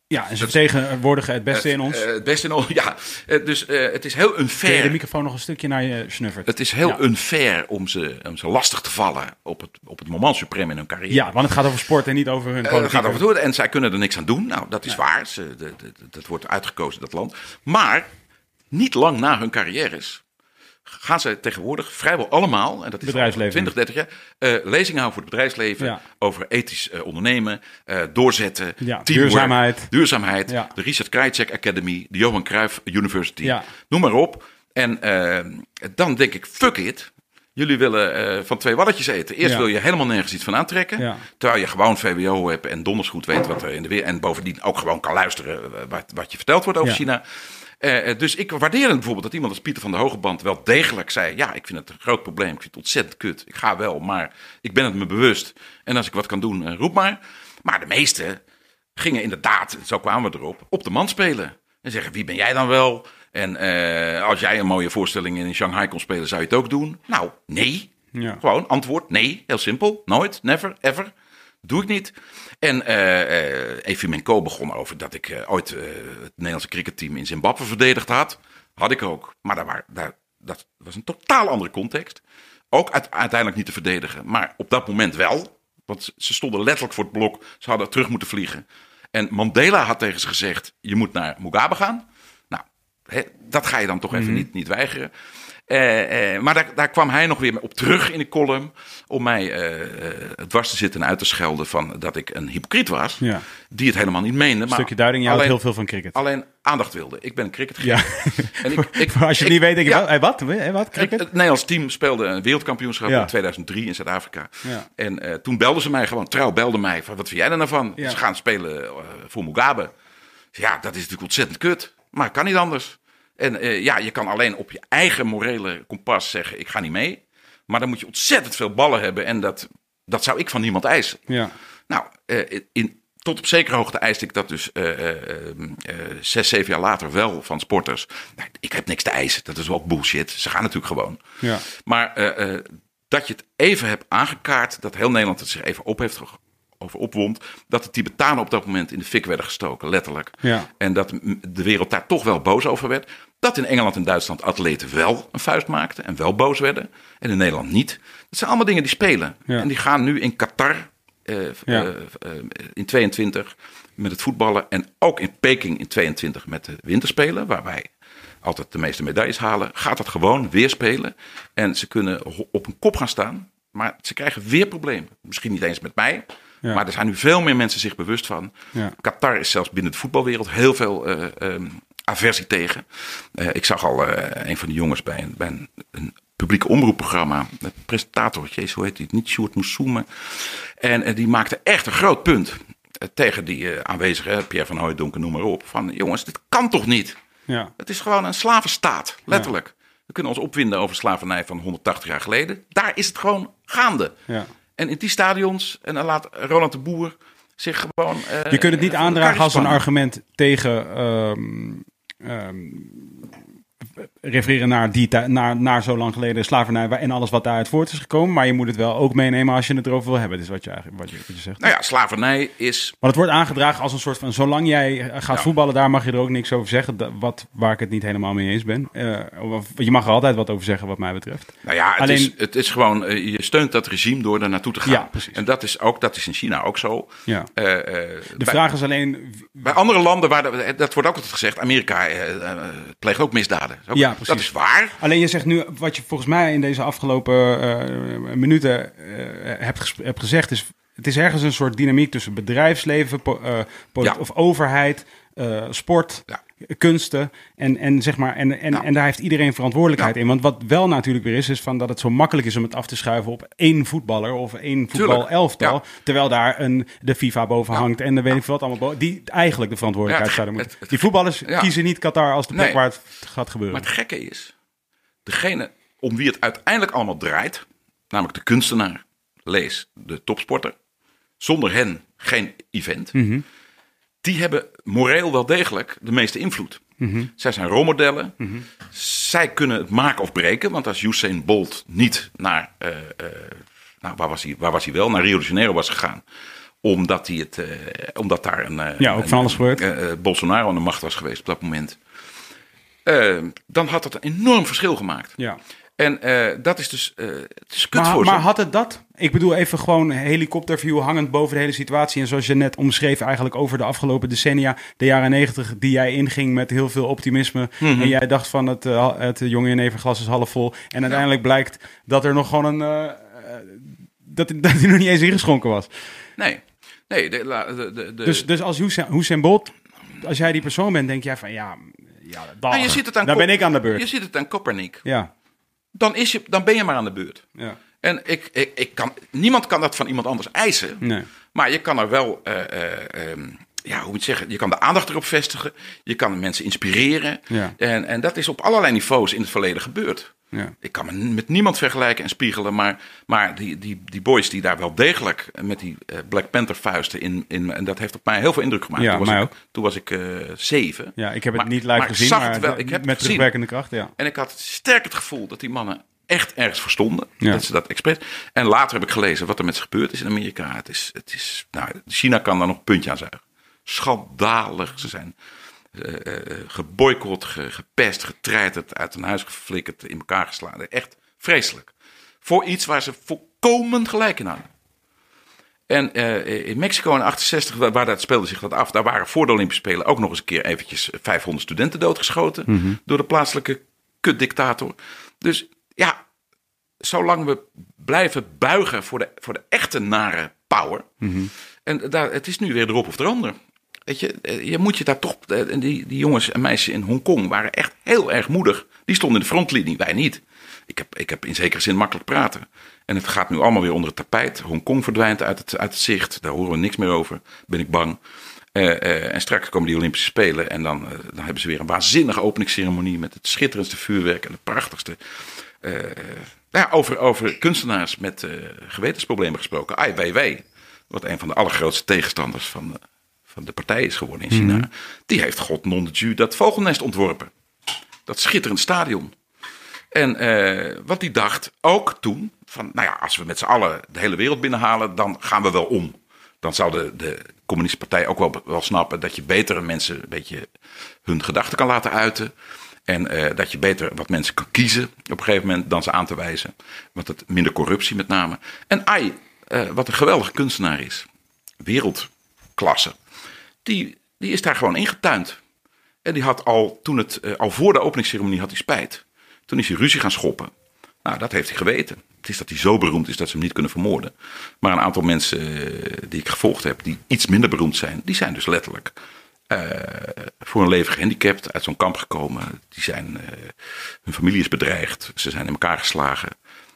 Ja, en ze vertegenwoordigen het beste in ons. eh, het beste in ons, ja. Eh, dus eh, het is heel Kun je de unfair. microfoon nog een stukje naar je snuffert? Het is heel Ja. unfair om ze, om ze lastig te vallen op het, op het moment suprem in hun carrière. Ja, want het gaat over sport en niet over hun Eh, dat politiek. gaat over door. En zij kunnen er niks aan doen. Nou, dat is waar. Ze, de, de- de- dat wordt uitgekozen, dat land. Maar niet lang na hun carrières gaan ze tegenwoordig vrijwel allemaal, en dat is Bedrijfsleven. 20, 30 jaar, eh lezingen houden voor het bedrijfsleven. Ja. Over ethisch eh, ondernemen, eh, doorzetten, Ja, duurzaamheid. duurzaamheid Ja. de Richard Krajicek Academy, de Johan Cruijff University, noem maar op. En dan denk ik, fuck it. Jullie willen van twee walletjes eten. Eerst wil je helemaal nergens iets van aantrekken. Terwijl je gewoon VWO hebt en donders goed weet wat er in de wereld... en bovendien ook gewoon kan luisteren wat, wat je verteld wordt over. China. Eh, eh, dus ik waardeer bijvoorbeeld dat iemand als Pieter van der Hogeband... wel degelijk zei, ja, ik vind het een groot probleem. Ik vind het ontzettend kut. Ik ga wel, maar ik ben het me bewust. En als ik wat kan doen, eh, roep maar. Maar de meeste gingen inderdaad, zo kwamen we erop, op de man spelen. En zeggen, wie ben jij dan wel? En als jij een mooie voorstelling in Shanghai kon spelen, zou je het ook doen? Nou, nee. Ja. Gewoon antwoord, nee. Heel simpel. Nooit, never, ever. Doe ik niet. En eh Evie Menko begon over dat ik eh, ooit het Nederlandse cricketteam in Zimbabwe verdedigd had. Had ik ook. Maar daar, waar, daar, dat was een totaal andere context. Ook uit- uiteindelijk niet te verdedigen. Maar op dat moment wel. Want ze- stonden letterlijk voor het blok. Ze hadden terug moeten vliegen. En Mandela had tegen ze gezegd: Je moet naar Mugabe gaan. Nou, hè, dat ga je dan toch even niet, niet weigeren. Eh, eh, maar daar, daar kwam hij nog weer op terug in de column. Om mij eh, eh, dwars te zitten en uit te schelden van dat ik een hypocriet was. Ja. Die het helemaal niet meende. Een maar stukje duiding, jij houdt alleen, heel veel van cricket. alleen aandacht wilde. Ik ben een cricket. Ja. En ik, ik, als je het ik- niet weet, denk ja. hey, wat? Hey, wat? Het, Cricket? het Nederlands team speelde een wereldkampioenschap Ja. in 2003 in Zuid-Afrika. Ja. En toen belden ze mij gewoon, trouw belde mij, van wat vind jij er nou van? Ze gaan spelen voor Mugabe. Ja, dat is natuurlijk ontzettend kut. Maar kan niet anders. En eh, ja, je kan alleen op je eigen morele kompas zeggen, ik ga niet mee. Maar dan moet je ontzettend veel ballen hebben. En dat, dat zou ik van niemand eisen. Ja. Nou, eh, in, tot op zekere hoogte eiste ik dat dus eh, zes, zeven jaar later wel van sporters. Nou, ik heb niks te eisen. Dat is wel bullshit. Ze gaan natuurlijk gewoon. Ja. Maar dat je het even hebt aangekaart, dat heel Nederland het zich even op heeft over opwond, dat de Tibetanen op dat moment in de fik werden gestoken, letterlijk. Ja. En dat de wereld daar toch wel boos over werd. Dat in Engeland en Duitsland atleten wel een vuist maakten en wel boos werden. En in Nederland niet. Dat zijn allemaal dingen die spelen. Ja. En die gaan nu in Qatar eh, Ja. eh, eh, in 22 met het voetballen. En ook in Peking in 22 met de winterspelen, waar wij altijd de meeste medailles halen. Gaat dat gewoon weer spelen. En ze kunnen op een kop gaan staan. Maar ze krijgen weer problemen. Misschien niet eens met mij. Ja. Maar er zijn nu veel meer mensen zich bewust van. Ja. Qatar is zelfs binnen de voetbalwereld heel veel eh, ehm, aversie tegen. Eh, ik zag al eh, een van de jongens bij een, bij een, een publieke omroepprogramma. De presentator, jezus, hoe heet die? Niet Sjoerd Moessoemen. En die maakte echt een groot punt tegen die aanwezigen, Pierre van Hooijdonk, noem maar op. Van jongens, dit kan toch niet? Ja. Het is gewoon een slavenstaat, letterlijk. We kunnen ons opwinden over slavernij van 180 jaar geleden. Daar is het gewoon gaande. Ja. En in die stadions, en dan laat Roland de Boer zich gewoon. eh, Je kunt het niet voor elkaar aandragen als een argument tegen ehm, ehm, refereren naar, die, naar, naar zo lang geleden slavernij en alles wat daaruit voort is gekomen. Maar je moet het wel ook meenemen als je het erover wil hebben. Dat is wat je eigenlijk wat je, wat je zegt. Nou ja, slavernij is. Maar het wordt aangedragen als een soort van... Zolang jij eh, gaat Ja. voetballen, daar mag je er ook niks over zeggen. Wat, waar ik het niet helemaal mee eens ben. Of- je mag er altijd wat over zeggen wat mij betreft. Nou ja, het, Alleen- is, het is gewoon. eh, je steunt dat regime door er naartoe te gaan. Ja, precies. En dat is ook dat is in China ook zo. Ja. De bij- vraag is alleen... Bij andere landen, waar de- dat wordt ook altijd gezegd, Amerika pleegt ook misdaden. Ook- Ja, precies. Dat is waar. Alleen je zegt nu, wat je volgens mij in deze afgelopen eh, minuten eh, hebt, hebt gezegd, is het is ergens een soort dynamiek tussen bedrijfsleven, po- eh, Ja. of overheid, sport, Ja. Kunsten en, en zeg maar en, en, Ja. en daar heeft iedereen verantwoordelijkheid Ja. in. Want wat wel natuurlijk weer is, is van dat het zo makkelijk is om het af te schuiven op één voetballer of één voetbalelftal, Ja. terwijl daar een de FIFA boven hangt en de weet ik wat allemaal boven, die eigenlijk de verantwoordelijkheid zouden moeten. het- het- die voetballers kiezen niet Qatar als de plek Nee. waar het gaat gebeuren. Maar het gekke is, degene om wie het uiteindelijk allemaal draait, namelijk de kunstenaar, lees de topsporter, zonder hen geen event, Mhm. Die hebben moreel wel degelijk de meeste invloed. Mhm. Zij zijn rolmodellen. Zij kunnen het maken of breken. Want als Usain Bolt niet naar, eh, eh, nou, waar, was hij, waar was hij wel? Naar Rio de Janeiro was gegaan. Omdat, hij het, eh, omdat daar een, Ja, ook van alles gebeurd. Bolsonaro aan de macht was geweest op dat moment. Dan had dat een enorm verschil gemaakt. Ja. En eh, dat is dus eh, het is kut Maar, voor maar ze. had het dat? Ik bedoel even gewoon helikopterview hangend boven de hele situatie. En zoals je net omschreef eigenlijk over de afgelopen decennia, de jaren negentig, die jij inging met heel veel optimisme. Mhm. En jij dacht van het, eh, het jonge jeneverglas is half vol. En uiteindelijk blijkt dat er nog gewoon een... dat, dat hij nog niet eens ingeschonken was. Nee, nee de, de, de, Dus, dus als Usain Bolt, als jij die persoon bent, denk jij van ja, ja dag, Nou, je ziet het aan dan Kop- ben ik aan de beurt. Je ziet het aan Copernic. Ja, Dan, is je, dan ben je maar aan de beurt. ja. En ik, ik, ik kan, niemand kan dat van iemand anders eisen. Nee. Maar je kan er wel, eh, eh, ehm, ja, hoe moet je zeggen, je kan de aandacht erop vestigen. Je kan mensen inspireren. Ja. En, en dat is op allerlei niveaus in het verleden gebeurd. Ja. Ik kan me met niemand vergelijken en spiegelen, maar, maar die, die, die boys die daar wel degelijk met die eh, Black Panther vuisten in, in, en dat heeft op mij heel veel indruk gemaakt. Ja, toen was mij ik, ook. Toen was ik eh, zeven. ja, ik heb het Maar- niet live maar ik gezien, zag maar het wel. Ik heb het met terugwerkende kracht, ja. En ik had sterk het gevoel dat die mannen echt ergens verstonden. Ja. Dat ze dat expres. En later heb ik gelezen wat er met ze gebeurd is in Amerika. Het is, het is, nou, China kan daar nog een puntje aan zuigen. Schandalig. Ze zijn geboycott, ge- gepest, getreiterd, uit een huis geflikkerd, in elkaar geslagen. Echt vreselijk. Voor iets waar ze volkomen gelijk in hadden. En eh, in Mexico in 68, waar, dat speelde zich dat af, daar waren voor de Olympische Spelen ook nog eens een keer eventjes 500 studenten doodgeschoten door de plaatselijke kutdictator. Dus ja, zolang we blijven buigen voor de, voor de echte nare power. En daar, het is nu weer erop of eronder. Weet je, eh, je moet je daar toch. eh, Die, die jongens en meisjes in Hongkong waren echt heel erg moedig. Die stonden in de frontlinie, wij niet. Ik heb, ik heb in zekere zin makkelijk praten. En het gaat nu allemaal weer onder het tapijt. Hongkong verdwijnt uit het, uit het zicht. Daar horen we niks meer over. Ben ik bang. Eh, en straks komen die Olympische Spelen. En dan, dan hebben ze weer een waanzinnige openingsceremonie. Met het schitterendste vuurwerk en de prachtigste. ja, over, over kunstenaars met gewetensproblemen gesproken. Ai Weiwei, wat een van de allergrootste tegenstanders van, van de partij is geworden in China. Die heeft God non de dat vogelnest ontworpen. Dat schitterend stadion. En eh, wat die dacht ook toen, van nou ja, als we met z'n allen de hele wereld binnenhalen, dan gaan we wel om. Dan zou de, de communistische partij ook wel, wel snappen dat je beter mensen een beetje hun gedachten kan laten uiten. En eh, dat je beter wat mensen kan kiezen op een gegeven moment dan ze aan te wijzen. Want het minder corruptie met name. En Ai, eh, wat een geweldige kunstenaar is, wereldklasse, die, die is daar gewoon ingetuind. En die had al, toen het, eh, al voor de openingsceremonie had hij spijt. Toen is hij ruzie gaan schoppen. Nou, dat heeft hij geweten. Het is dat hij zo beroemd is dat ze hem niet kunnen vermoorden. Maar een aantal mensen eh, die ik gevolgd heb, die iets minder beroemd zijn, die zijn dus letterlijk eh, voor een leven gehandicapt, uit zo'n kamp gekomen. Die zijn, hun familie is bedreigd, ze zijn in elkaar geslagen.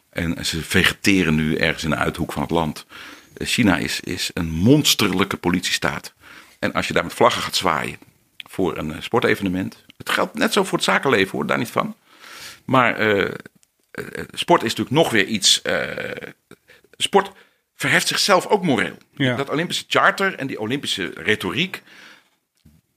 En ze vegeteren nu ergens in de uithoek van het land. China is, is een monsterlijke politiestaat. En als je daar met vlaggen gaat zwaaien voor een eh, sportevenement. Het geldt net zo voor het zakenleven hoor, daar niet van. Maar eh, eh, sport is natuurlijk nog weer iets. sport verheft zichzelf ook moreel. Ja. Dat Olympische charter en die Olympische retoriek.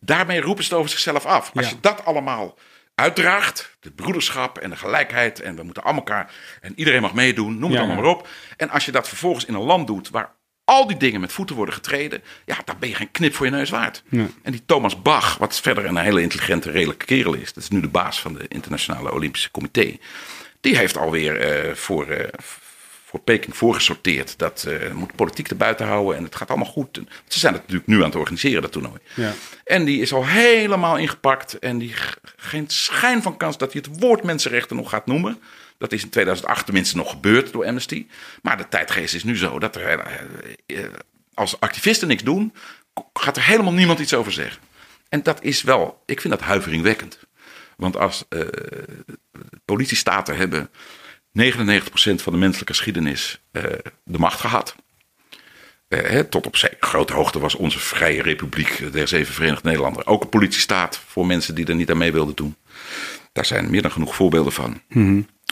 Daarmee roepen ze het over zichzelf af. Als Ja. je dat allemaal uitdraagt, de broederschap en de gelijkheid. en we moeten allemaal elkaar. en iedereen mag meedoen, noem het Ja, allemaal maar op. En als je dat vervolgens in een land doet waar al die dingen met voeten worden getreden. ja, dan ben je geen knip voor je neus waard. Ja. En die Thomas Bach, wat verder een hele intelligente, redelijke kerel is. dat is nu de baas van de Internationale Olympische Comité. die heeft alweer eh, voor. eh, voor Peking voorgesorteerd. Dat eh, moet politiek erbuiten houden en het gaat allemaal goed. Ze zijn het natuurlijk nu aan het organiseren, dat toernooi. Ja. En die is al helemaal ingepakt. En die geen schijn van kans dat hij het woord mensenrechten nog gaat noemen. Dat is in 2008 tenminste nog gebeurd door Amnesty. Maar de tijdgeest is nu zo dat er, eh, eh, als activisten niks doen, gaat er helemaal niemand iets over zeggen. En dat is wel, ik vind dat huiveringwekkend. Want als eh, politiestaten hebben 99% van de menselijke geschiedenis de macht gehad. Eh, tot op grote hoogte was onze vrije republiek der zeven Verenigde Nederlanden ook een politiestaat voor mensen die er niet aan mee wilden doen. Daar zijn meer dan genoeg voorbeelden van.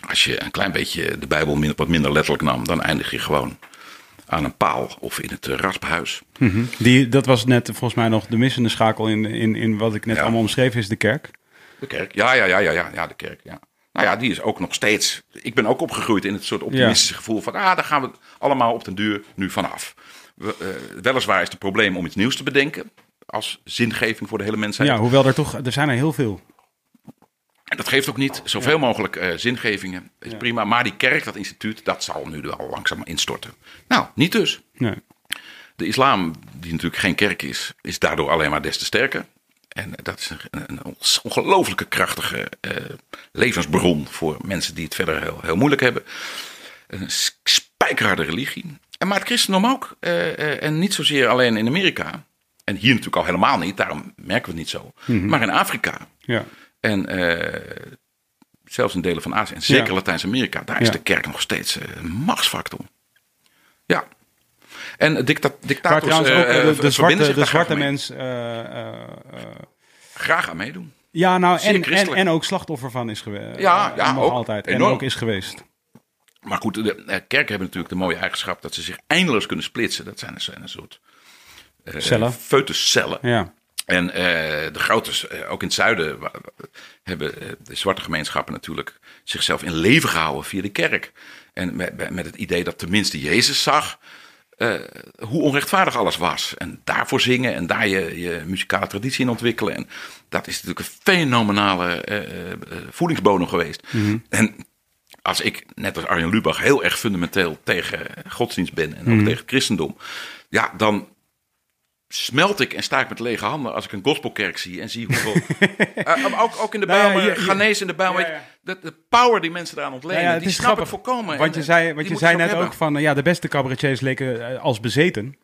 Als je een klein beetje de Bijbel wat minder letterlijk nam, dan eindig je gewoon aan een paal of in het eh, rasphuis. Die, dat was net volgens mij nog de missende schakel in, in, in wat ik net Ja. allemaal omschreven is de kerk. De kerk, ja, ja, ja, ja, ja, ja, de kerk, ja. Nou ja, die is ook nog steeds. Ik ben ook opgegroeid in het soort optimistische gevoel van, ah, daar gaan we allemaal op den duur nu vanaf. We, eh, weliswaar is het een probleem om iets nieuws te bedenken als zingeving voor de hele mensheid. Ja, hoewel er toch, er zijn er heel veel. En dat geeft ook niet zoveel mogelijk eh, zingevingen. Is prima. Maar die kerk, dat instituut, dat zal nu wel langzaam instorten. Nou, niet dus. Nee. De islam, die natuurlijk geen kerk is, is daardoor alleen maar des te sterker. En dat is een, een ongelooflijke krachtige eh, levensbron voor mensen die het verder heel, heel moeilijk hebben. Een spijkerharde religie. En maar het christendom ook. eh, en niet zozeer alleen in Amerika. En hier natuurlijk al helemaal niet, daarom merken we het niet zo. Maar in Afrika. Ja. En eh, zelfs in delen van Azië en zeker Ja. Latijns-Amerika, daar is Ja. de kerk nog steeds eh, een machtsfactor. Ja. En dicta dictators eh, ook de, zwarte, de zwarte mens... Graag aan meedoen. ja, nou, en, en, en ook slachtoffer van is geweest. Ja, ja, ook. altijd. En Enorm. ook is geweest. Maar goed, de kerken hebben natuurlijk de mooie eigenschap dat ze zich eindeloos kunnen splitsen. Dat zijn, een soort Cellen. foetuscellen. Ja. En eh, de grote, eh, ook in het zuiden, hebben eh, de zwarte gemeenschappen natuurlijk zichzelf in leven gehouden via de kerk. En met, met het idee dat tenminste Jezus zag hoe onrechtvaardig alles was. En daarvoor zingen en daar je, je muzikale traditie in ontwikkelen. En dat is natuurlijk een fenomenale voedingsbodem geweest. En als ik, net als Arjen Lubach, heel erg fundamenteel tegen godsdienst ben en ook tegen het christendom, ja, dan smelt ik en sta ik met lege handen als ik een gospelkerk zie en zie hoeveel. Eh, maar ook, ook in de Nou ja, je- je- Ghanese in de Bijlmer, Ja, ja. de, de power die mensen eraan ontlenen, Nou die snap grappig, ik volkomen. Want je eh, zei, die want je zei ze net ook van, eh, ja, de beste cabaretiers leken eh, als bezeten.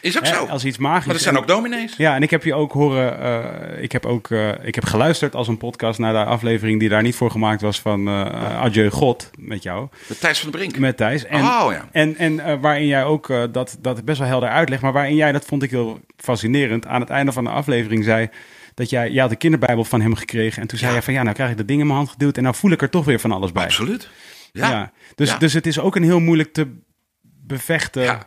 Is ook Hè, zo. als iets magisch. Maar dat zijn ook dominees. Ja, en ik heb je ook horen, eh, ik heb ook, eh, ik heb geluisterd als een podcast naar de aflevering die daar niet voor gemaakt was van eh Adieu God met jou, De Thijs van de Brink. met Thijs. En, Oh, ja. En, en waarin jij ook dat, dat best wel helder uitlegt, maar waarin jij, dat vond ik heel fascinerend, aan het einde van de aflevering zei dat jij, jij had de kinderbijbel van hem gekregen en toen zei Ja. jij van ja, nou krijg ik dat ding in mijn hand geduwd en nou voel ik er toch weer van alles bij. Absoluut. Ja. Ja. Dus, Ja. dus het is ook een heel moeilijk te bevechten.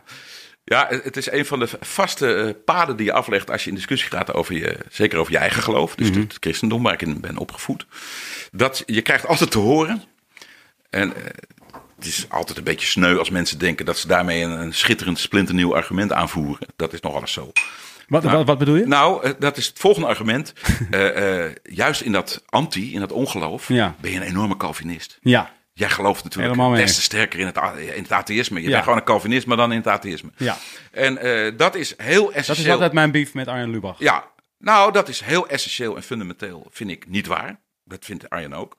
Ja. Het is een van de vaste eh, paden die je aflegt als je in discussie gaat over je, zeker over je eigen geloof, dus het christendom waar ik in ben opgevoed. Dat je krijgt altijd te horen, en eh, het is altijd een beetje sneu als mensen denken dat ze daarmee een, een schitterend splinternieuw argument aanvoeren. Dat is nog alles zo. Wat, wat, wat bedoel je? Nou, eh, dat is het volgende argument. Juist in dat anti, in dat ongeloof, Ja. ben je een enorme Calvinist. ja, Jij gelooft natuurlijk Helemaal des te sterker in het, in het atheïsme. Je Ja. bent gewoon een Calvinist, maar dan in het atheïsme. ja. En eh, dat is heel Dat is essentieel. altijd mijn beef met Arjen Lubach. Ja, nou, dat is heel essentieel en fundamenteel, vind ik niet waar. Dat vindt Arjen ook.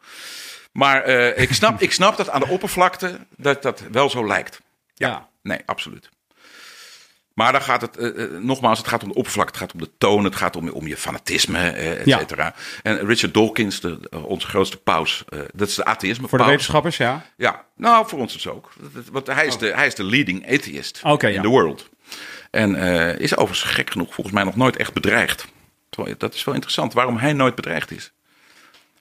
Maar eh, ik, snap, ik snap dat aan de oppervlakte dat dat wel zo lijkt. Ja, Ja. nee, absoluut. Maar dan gaat het, eh, eh, nogmaals, het gaat om de oppervlakte, het gaat om de toon, het gaat om, om je fanatisme, eh, et Ja. cetera. En Richard Dawkins, de, onze grootste paus, dat is de atheïsme Voor de wetenschappers, ja. Ja, nou, voor ons dus ook. Want hij is, de, hij is de leading atheist in ja. the world. En is overigens gek genoeg volgens mij nog nooit echt bedreigd. Dat is wel interessant waarom hij nooit bedreigd is.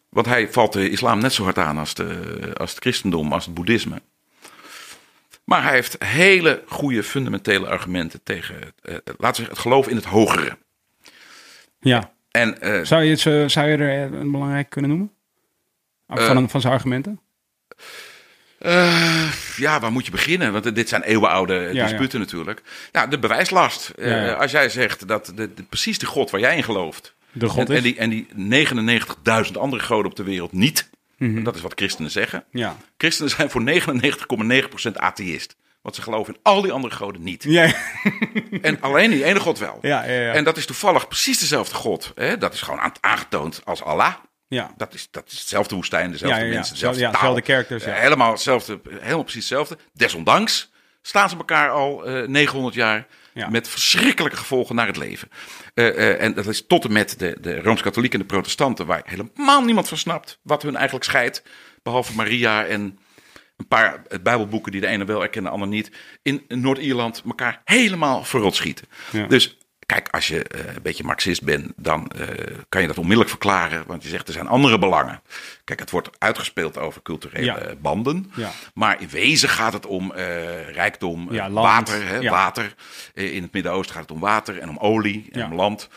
Want hij valt de islam net zo hard aan als, de, als het christendom, als het boeddhisme. Maar hij heeft hele goede fundamentele argumenten tegen, uh, laten we zeggen, het geloof in het hogere. Ja. En, uh, zou, je het, zo- zou je er een belangrijk kunnen noemen? Van, van zijn argumenten? Eh, ja, waar moet je beginnen? Want dit zijn eeuwenoude Ja, disputen natuurlijk. Nou, de bewijslast. Eh, Ja, ja. als jij zegt dat de, de- precies de God waar jij in gelooft... De God en, is? en die, en die 99.000 andere goden op de wereld niet. Mhm. Dat is wat christenen zeggen. Ja. Christenen zijn voor 99,9% atheïst. Want ze geloven in al die andere goden niet. Ja, En alleen die ene God wel. ja, ja. ja. En dat is toevallig precies dezelfde God. Hè? Dat is gewoon aan- aangetoond als Allah. ja. Dat is, dat is dezelfde woestijn, dezelfde Ja, ja, ja. mensen, dezelfde taal. dezelfde. Eh, helemaal, hetzelfde, helemaal precies hetzelfde. Desondanks staan ze elkaar al eh 900 jaar Ja. met verschrikkelijke gevolgen naar het leven. Eh, eh, en dat is tot en met de, de Rooms-Katholieken en de protestanten... waar helemaal niemand van snapt wat hun eigenlijk scheidt. Behalve Maria en een paar eh, bijbelboeken die de ene wel erkennen, de ander niet. In Noord-Ierland elkaar helemaal verrot schieten. Ja. Dus kijk, als je eh, een beetje marxist bent, dan eh, kan je dat onmiddellijk verklaren. Want je zegt er zijn andere belangen. Kijk, het wordt uitgespeeld over culturele Ja. banden. Ja. Maar in wezen gaat het om eh, rijkdom, Ja, water. Hè, water. In het Midden-Oosten gaat het om water en om olie en om land.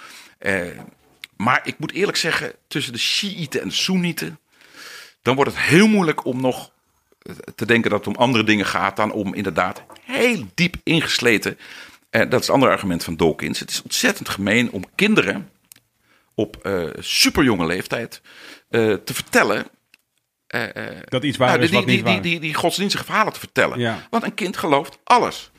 Maar ik moet eerlijk zeggen, tussen de Shiiten en de Soenieten... dan wordt het heel moeilijk om nog te denken dat het om andere dingen gaat... dan om inderdaad heel diep ingesleten... eh, dat is het andere argument van Dawkins. Het is ontzettend gemeen om kinderen op eh superjonge leeftijd eh, te vertellen Dat iets waar nou, is die, wat die, niet die, waar die, die, godsdienstige verhalen te vertellen. Ja. Mhm. Want een kind gelooft alles.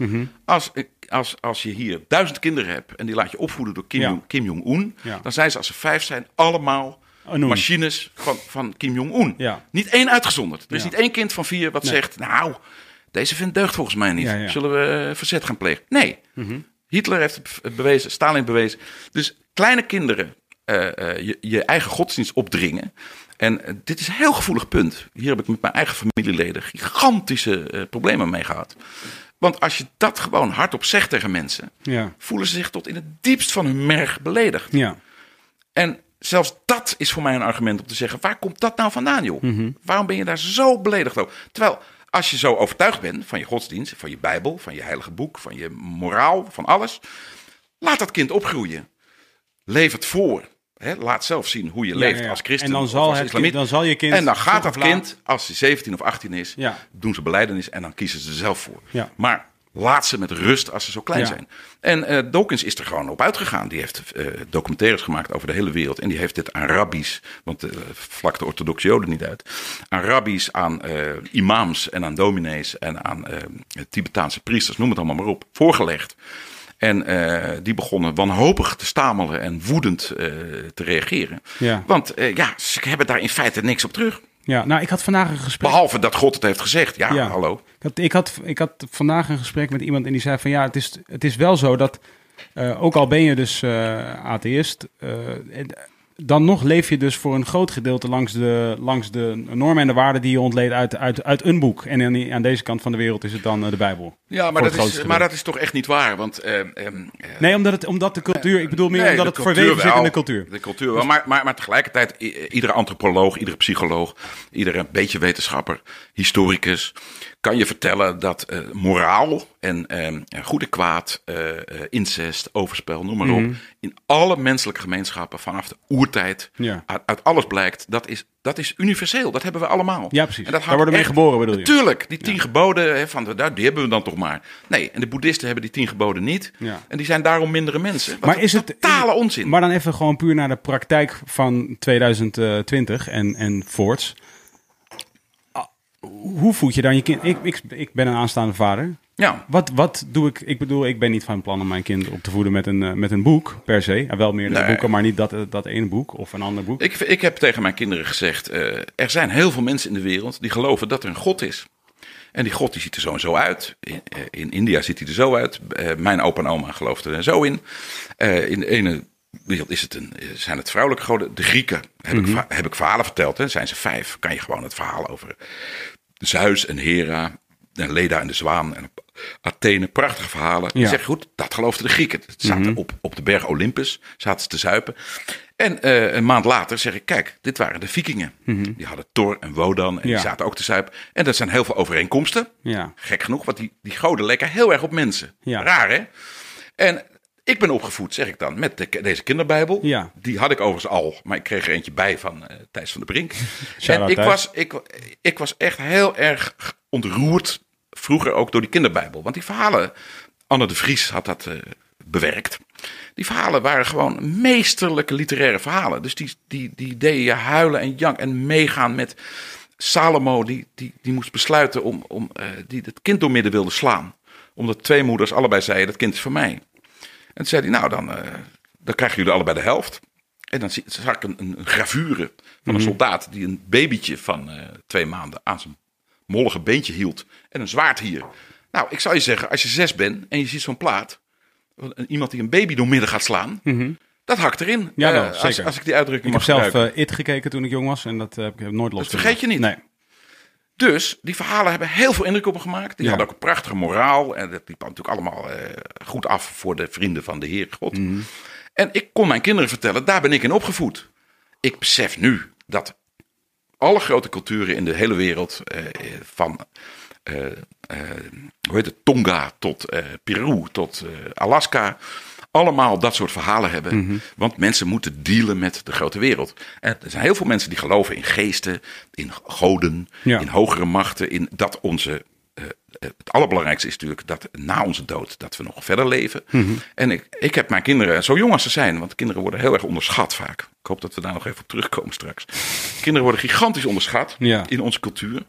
als, als, als je hier duizend kinderen hebt en die laat je opvoeden door Kim, Ja. Jong, Kim Jong-un, Ja. dan zijn ze als ze vijf zijn allemaal machines van, van Kim Jong-un. Niet één uitgezonderd. Er is niet één kind van vier wat Nee. zegt, nou, deze vindt deugd volgens mij niet. Ja, ja. Zullen we eh, verzet gaan plegen? Nee. Hitler heeft het be- bewezen, Stalin bewezen. Dus kleine kinderen eh, eh, je, je eigen godsdienst opdringen. En dit is een heel gevoelig punt. Hier heb ik met mijn eigen familieleden gigantische problemen mee gehad. Want als je dat gewoon hardop zegt tegen mensen, Ja. voelen ze zich tot in het diepst van hun merg beledigd. Ja. En zelfs dat is voor mij een argument om te zeggen: waar komt dat nou vandaan, joh? Mhm. Waarom ben je daar zo beledigd over? Terwijl als je zo overtuigd bent van je godsdienst, van je Bijbel, van je heilige boek, van je moraal, van alles, laat dat kind opgroeien. Leef het voor. Laat zelf zien hoe je Ja, leeft ja, ja. als christen En dan zal als het kind- dan zal je kind en dan gaat dat kind, als hij 17 of 18 is, doen ze beleidenis en dan kiezen ze er zelf voor. Maar laat ze met rust als ze zo klein Ja. zijn. En eh, Dawkins is er gewoon op uitgegaan. Die heeft eh, documentaires gemaakt over de hele wereld. En die heeft dit aan rabbies, want eh vlak de orthodoxe joden niet uit. Aan rabbies, aan imams en aan dominees en aan Tibetaanse priesters, noem het allemaal maar op, voorgelegd. En die begonnen wanhopig te stamelen en woedend te reageren. Ja. Want ja, ze hebben daar in feite niks op terug. Ja. Nou, ik had vandaag een gesprek. Behalve dat God het heeft gezegd. Ja, Ja. hallo. Ik had, ik, had, ik had vandaag een gesprek met iemand en die zei van ja, het is, het is wel zo dat, eh, ook al ben je dus eh atheïst, en, dan nog leef je dus voor een groot gedeelte langs de, langs de normen en de waarden die je ontleedt uit, uit, uit een boek. En aan, aan deze kant van de wereld is het dan eh, de Bijbel. Ja, maar dat, is, maar dat is toch echt niet waar. Want eh, ehm, eh, Nee, omdat, het, omdat de cultuur, ik bedoel meer Nee, omdat het verweven zit in de cultuur. De cultuur wel. Maar, maar, maar tegelijkertijd, iedere antropoloog, iedere psycholoog, iedere beetje wetenschapper, historicus, kan je vertellen dat eh, moraal en eh, goed en kwaad, eh, eh, incest, overspel, noem maar Mhm. op, in alle menselijke gemeenschappen vanaf de oertijd, Ja. uit, uit alles blijkt, dat is, dat is universeel. Dat hebben we allemaal. Ja, precies. En dat Daar worden we mee geboren, bedoel je? Natuurlijk, die tien geboden, hè, van, daar, die hebben we dan toch maar. Nee, en de boeddhisten hebben die tien geboden niet. Ja. En die zijn daarom mindere mensen. Maar is het totale onzin. Maar dan even gewoon puur naar de praktijk van 2020 en, en voorts. Hoe voed je dan je kind? Ik, ik, ik ben een aanstaande vader. ja. Wat, wat doe ik? Ik bedoel, ik ben niet van plan om mijn kind op te voeden met een, eh, met een boek per se. Ja, wel meerdere Nee. boeken, maar niet dat, eh, dat ene boek of een ander boek. Ik, ik heb tegen mijn kinderen gezegd: eh, er zijn heel veel mensen in de wereld die geloven dat er een God is. En die God die ziet er zo en zo uit. In, eh, in India ziet hij er zo uit. Eh, mijn opa en oma geloofden er zo in. Eh, in de ene wereld is het een, eh, zijn het vrouwelijke goden. De Grieken heb, ik, va- heb ik verhalen verteld. Hè. Zijn ze vijf? Kan je gewoon het verhaal over Zeus en Hera. en Leda en de Zwaan en Athene, prachtige verhalen. Ja. Je zegt goed, dat geloofden de Grieken. Ze zaten op, op de berg Olympus, zaten ze te zuipen. En eh, een maand later zeg ik, kijk, dit waren de vikingen. Die hadden Thor en Wodan en Ja. die zaten ook te zuipen. En dat zijn heel veel overeenkomsten. Ja. Gek genoeg, want die, die goden lekken heel erg op mensen. Ja. Raar hè? En ik ben opgevoed, zeg ik dan, met de, deze kinderbijbel. Ja. Die had ik overigens al, maar ik kreeg er eentje bij van eh Thijs van der Brink. En ik was, ik, ik was echt heel erg ontroerd, vroeger ook door die kinderbijbel. Want die verhalen, Anne de Vries had dat eh, bewerkt. Die verhalen waren gewoon meesterlijke literaire verhalen. Dus die, die, die deden je huilen en jank en meegaan met Salomo. Die, die, die moest besluiten om, om eh, die het kind door midden wilde slaan. Omdat twee moeders allebei zeiden, dat kind is van mij. En toen zei hij, nou dan, eh, dan krijgen jullie allebei de helft. En dan zie- zag ik een, een, gravure van een soldaat die een babytje van eh, twee maanden aan zijn mollige beentje hield. En een zwaard hier. Nou, ik zou je zeggen, als je zes bent en je ziet zo'n plaat. van Iemand die een baby doormidden gaat slaan. Dat hakt erin. Mhm. Ja, Eh, wel, zeker. als ik die uitdrukking Ik heb zelf It gekeken toen ik jong was en dat heb ik nooit los. vergeet je niet. Nee. Dus die verhalen hebben heel veel indruk op me gemaakt. Die Ja. hadden ook een prachtige moraal. En dat liep natuurlijk allemaal eh, goed af voor de vrienden van de Heer God. Mhm. En ik kon mijn kinderen vertellen, daar ben ik in opgevoed. Ik besef nu dat alle grote culturen in de hele wereld, eh, van eh, eh, hoe heet het, Tonga tot Peru tot Alaska, allemaal dat soort verhalen hebben. Mhm. Want mensen moeten dealen met de grote wereld. En er zijn heel veel mensen die geloven in geesten, in goden, Ja. in hogere machten, in dat onze. eh, het allerbelangrijkste is natuurlijk dat na onze dood dat we nog verder leven. Mhm. En ik, ik heb mijn kinderen, zo jong als ze zijn, want kinderen worden heel erg onderschat vaak. Ik hoop dat we daar nog even op terugkomen straks. Kinderen worden gigantisch onderschat Ja. in onze cultuur.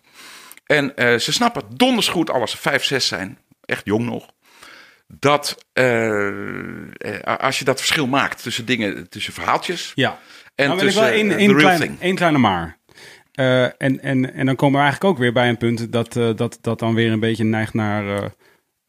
En eh, ze snappen donders goed, al als ze vijf, zes zijn, echt jong nog, dat eh, eh, als je dat verschil maakt tussen dingen, tussen verhaaltjes Ja. en nou wil ik wel tussen één, real kleine, thing. één kleine maar. Eh, en, en, en dan komen we eigenlijk ook weer bij een punt dat, dat, dat dan weer een beetje neigt naar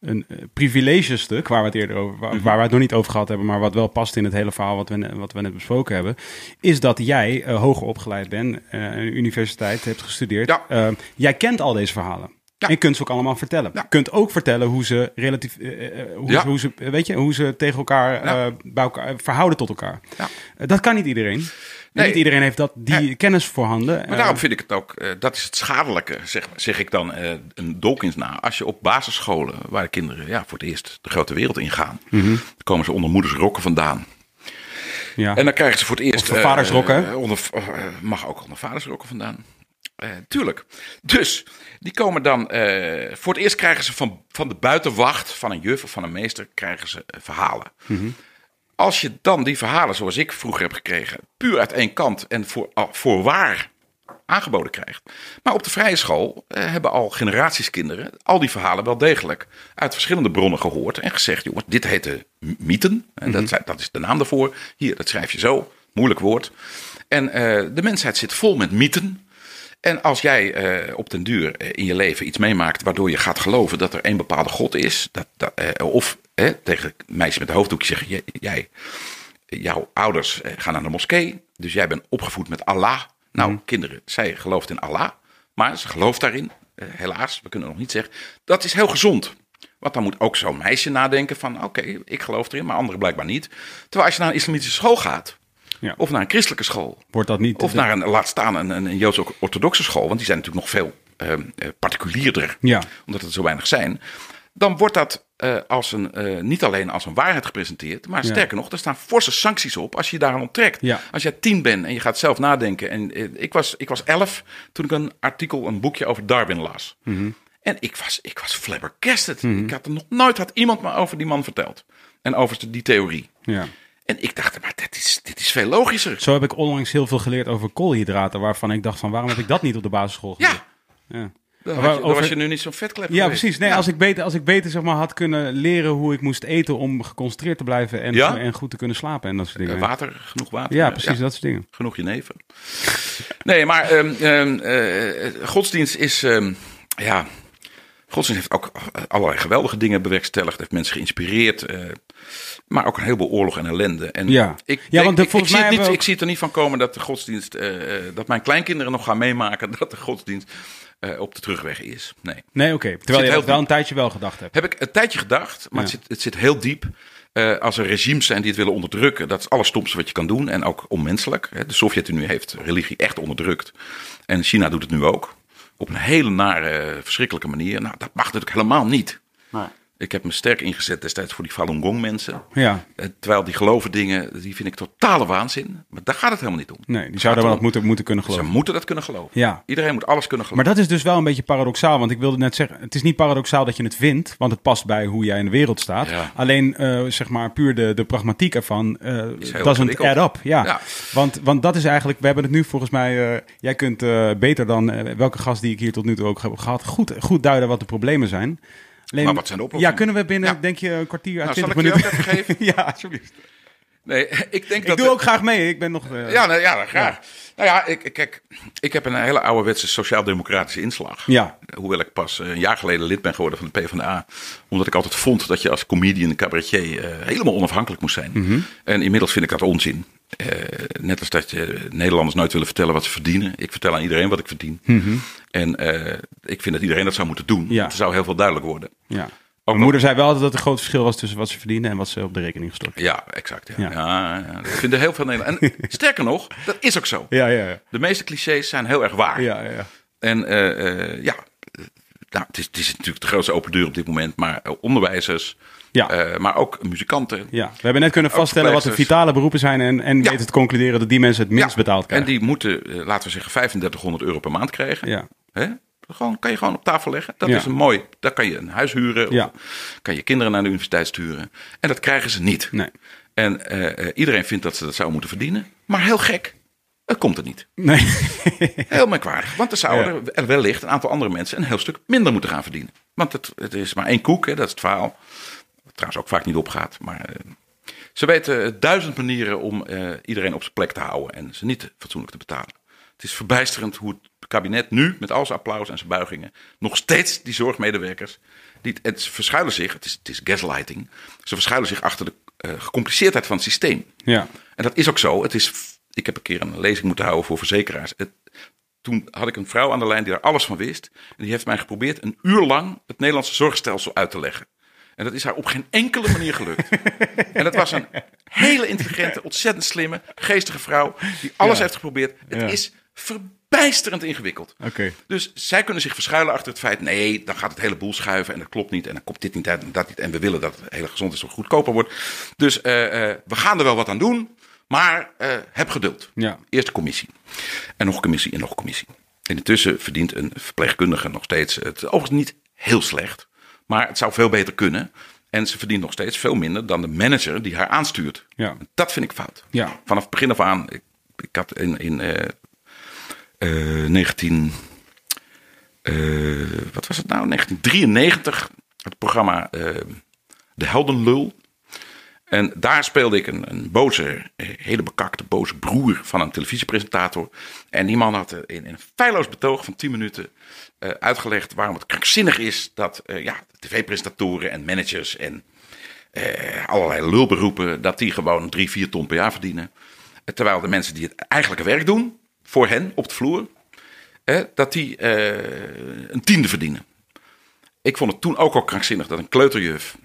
een uh, privilegestuk, waar we het eerder over, waar, waar we het nog niet over gehad hebben, maar wat wel past in het hele verhaal wat we, wat we net besproken hebben, is dat jij hoger opgeleid bent, een universiteit hebt gestudeerd. Ja. Jij kent al deze verhalen. Ja. En je kunt ze ook allemaal vertellen. Ja. Je kunt ook vertellen hoe ze relatief, eh, eh, hoe, Ja. ze, hoe ze, weet je, hoe ze tegen elkaar, eh, bij elkaar eh, verhouden tot elkaar. Ja. Eh, dat kan niet iedereen. Nee. Niet iedereen heeft dat, die kennis voorhanden. Maar Eh, daarom vind ik het ook, eh, dat is het schadelijke, zeg, zeg ik dan eh, een Dawkins na. Als je op basisscholen, waar de kinderen ja, voor het eerst de grote wereld ingaan, dan komen ze onder moeders rokken vandaan. ja. En dan krijgen ze voor het eerst. Of eh, vadersrokken, eh, onder, eh, mag ook onder vadersrokken vandaan. Eh, tuurlijk. Dus die komen dan. eh, voor het eerst krijgen ze van, van de buitenwacht, van een juf of van een meester, krijgen ze eh, verhalen. Mhm. Als je dan die verhalen, zoals ik vroeger heb gekregen, puur uit één kant en voor, voor waar aangeboden krijgt. Maar op de vrije school hebben al generaties kinderen al die verhalen wel degelijk uit verschillende bronnen gehoord en gezegd: jongens, dit heette mythen. En dat, zijn- dat is de naam daarvoor. Hier, dat schrijf je zo. Moeilijk woord. En de mensheid zit vol met mythen. En als jij eh, op den duur eh, in je leven iets meemaakt waardoor je gaat geloven dat er één bepaalde God is, dat, dat, eh, of eh, tegen het meisje met de hoofddoekje zeggen: jij, jouw ouders gaan naar de moskee, dus jij bent opgevoed met Allah. Nou, kinderen, zij gelooft in Allah, maar ze gelooft daarin. helaas, we kunnen nog niet zeggen. Dat is heel gezond. Want dan moet ook zo'n meisje nadenken van, oké, ik geloof erin, maar anderen blijkbaar niet. Terwijl als je naar een islamitische school gaat, Ja. of naar een christelijke school, Wordt dat niet... of naar een, laat staan, een, een, een Joods-orthodoxe school, want die zijn natuurlijk nog veel ehm, eh, particulierder, Ja. omdat er zo weinig zijn. Dan wordt dat eh, als een, eh, niet alleen als een waarheid gepresenteerd, maar Ja. sterker nog, er staan forse sancties op als je je daaraan onttrekt. Ja. Als jij tien bent en je gaat zelf nadenken. En ik, was, ik was elf toen ik een artikel, een boekje over Darwin las. Mhm. En ik was, ik was flabbergasted. Ik had er nog nooit had iemand me over die man verteld. En over die theorie. Ja. En ik dacht, maar dit is, dit is veel logischer. Zo heb ik onlangs heel veel geleerd over koolhydraten, waarvan ik dacht van, waarom heb ik dat niet op de basisschool geleerd? Ja, Ja. dan, Maar had je, dan over- was je nu niet zo'n vetklep Ja, geweest. precies. Nee, Ja. als ik beter, als ik beter zeg maar, had kunnen leren hoe ik moest eten om geconcentreerd te blijven en, Ja? en goed te kunnen slapen en dat soort dingen. Eh, water, genoeg water. ja, precies, dat soort dingen. Genoeg jenever. Nee, maar ehm, eh, godsdienst is, ehm, ja, Godsdienst heeft ook eh, allerlei geweldige dingen bewerkstelligd. Heeft mensen geïnspireerd. eh, maar ook een heleboel oorlog en ellende. En Ja. ik, Ja, denk- want de- ik, volgens ik, zie mij het niet, hebben we ik zie het er niet van komen dat de godsdienst... eh, dat mijn kleinkinderen nog gaan meemaken dat de godsdienst op de terugweg is. Nee. Nee, oké. Terwijl je dat wel diep. een tijdje wel gedacht hebt. Heb ik een tijdje gedacht, maar het, zit, het zit heel diep. Als er regimes zijn die het willen onderdrukken, dat is het allerstomste wat je kan doen. En ook onmenselijk. De Sovjet-Unie heeft religie echt onderdrukt. En China doet het nu ook. Op een hele nare, verschrikkelijke manier. Nou, dat mag natuurlijk helemaal niet. Ik heb me sterk ingezet destijds voor die Falun Gong mensen. Ja. Eh, Terwijl die geloven dingen, die vind ik totale waanzin. Maar daar gaat het helemaal niet om. Nee, die zouden wel moeten, moeten kunnen Ze geloven. moeten dat kunnen geloven. Ja. Iedereen moet alles kunnen geloven. Maar dat is dus wel een beetje paradoxaal. Want ik wilde net zeggen, het is niet paradoxaal dat je het vindt. Want het past bij hoe jij in de wereld staat. Ja. Alleen, eh, zeg maar, puur de, de pragmatiek ervan. eh doesn't ingewikkeld. add up. Ja. Ja. Want, want dat is eigenlijk, we hebben het nu volgens mij... jij kunt beter dan welke gast die ik hier tot nu toe ook heb gehad... goed, goed duiden wat de problemen zijn. Maar wat zijn de oplossingen? Ja, kunnen we binnen, Ja. denk je, een kwartier à Nou, zal 20 ik je ook even geven? ja, alsjeblieft. Nee, ik denk Ik dat... doe ook graag mee. Ik ben nog... eh, Ja, nou, ja, graag. Nou ja, ik, ik- kijk, ik heb een hele ouderwetse sociaal-democratische inslag. Ja. Hoewel ik pas eh, een jaar geleden lid ben geworden van de PvdA. Omdat ik altijd vond dat je als comedian, cabaretier eh, helemaal onafhankelijk moest zijn. Mhm. En inmiddels vind ik dat onzin. Eh, net als dat je Nederlanders nooit willen vertellen wat ze verdienen. Ik vertel aan iedereen wat ik verdien. En eh, ik vind dat iedereen dat zou moeten doen. Mhm. Ja. Het zou heel veel duidelijk worden. ja. Mijn moeder zei wel altijd dat er een groot verschil was tussen wat ze verdienen en wat ze op de rekening gestort. Ja, exact. Ja. Ja. Ja. Ja, dat vinden heel veel Nederlanders. En sterker nog, dat is ook zo. Ja, ja, ja. De meeste clichés zijn heel erg waar. Ja, ja. En eh, ja, nou, het, is, het is natuurlijk de grootste open deur op dit moment. Maar onderwijzers, Ja. eh, maar ook muzikanten. Ja, we hebben net kunnen vaststellen wat de vitale beroepen zijn en, en Ja. weten te concluderen dat die mensen het minst Ja, betaald En krijgen. die moeten, eh, laten we zeggen, 3500 euro per maand krijgen. Ja. Hè? Gewoon, kan je gewoon op tafel leggen. Dat Ja. is een mooi. Daar kan je een huis huren. Of Ja. kan je kinderen naar de universiteit sturen. En dat krijgen ze niet. Nee. En eh, iedereen vindt dat ze dat zouden moeten verdienen. Maar heel gek. Het komt er niet. Nee. Heel merkwaardig. Want er zouden er wellicht een aantal andere mensen een heel stuk minder moeten gaan verdienen. Want het, het is maar één koek, hè, dat is het verhaal. Trouwens ook vaak niet opgaat. Maar eh, ze weten duizend manieren om eh, iedereen op zijn plek te houden en ze niet fatsoenlijk te betalen. Het is verbijsterend hoe het kabinet nu, met al zijn applaus en zijn buigingen, nog steeds die zorgmedewerkers. Die, het ze verschuilen zich, het is, het is gaslighting, ze verschuilen zich achter de eh, gecompliceerdheid van het systeem. Ja. En dat is ook zo. Het is, ik heb een keer een lezing moeten houden voor verzekeraars. Het, toen had ik een vrouw aan de lijn die daar alles van wist. En die heeft mij geprobeerd een uur lang het Nederlandse zorgstelsel uit te leggen. En dat is haar op geen enkele manier gelukt. en dat was een hele intelligente, ontzettend slimme, geestige vrouw. Die alles Ja. heeft geprobeerd. Het Ja. is verbijsterend ingewikkeld. Oké. Dus zij kunnen zich verschuilen achter het feit... nee, dan gaat het hele boel schuiven en dat klopt niet... en dan komt dit niet uit en dat niet... en we willen dat het hele gezondheidszorg goedkoper wordt. Dus eh, eh, we gaan er wel wat aan doen, maar eh, heb geduld. Ja. Eerste commissie. En nog commissie en nog commissie. En intussen verdient een verpleegkundige nog steeds... het overigens niet heel slecht, maar het zou veel beter kunnen... En ze verdient nog steeds veel minder dan de manager die haar aanstuurt. Ja. Dat vind ik fout. Ja. Vanaf het begin af aan. Ik, ik had in, in eh, eh, 19. eh, wat was het nou? 1993. Het programma eh, De Heldenlul. En daar speelde ik een, een boze, eh, hele bekakte, boze broer van een televisiepresentator. En die man had eh, in, een feilloos betoog van 10 minuten eh, uitgelegd waarom het krankzinnig is dat ja, tv-presentatoren en managers en allerlei lulberoepen, dat die gewoon drie, vier ton per jaar verdienen. Terwijl de mensen die het eigenlijke werk doen, voor hen op de vloer, dat die een tiende verdienen. Ik vond het toen ook al krankzinnig dat een kleuterjuf,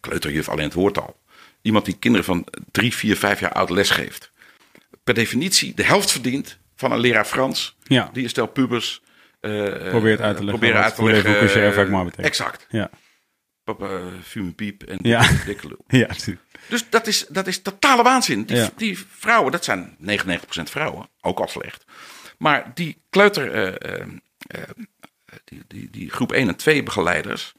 kleuterjuf alleen het woord al, iemand die kinderen van drie, vier, vijf jaar oud les geeft, per definitie de helft verdient van een leraar Frans, Ja. die een stel pubers eh, Probeert uit te leggen proberen wat uit te leggen. maar betekent. Exact. Ja. Papa, fume piep en Ja. dikke lul. Ja, natuurlijk. Dus dat is, dat is totale waanzin. Die, Ja. die vrouwen, dat zijn 99% vrouwen, ook al slecht. Maar die kleuter, eh, eh, eh, die, die, die groep 1 en 2 begeleiders,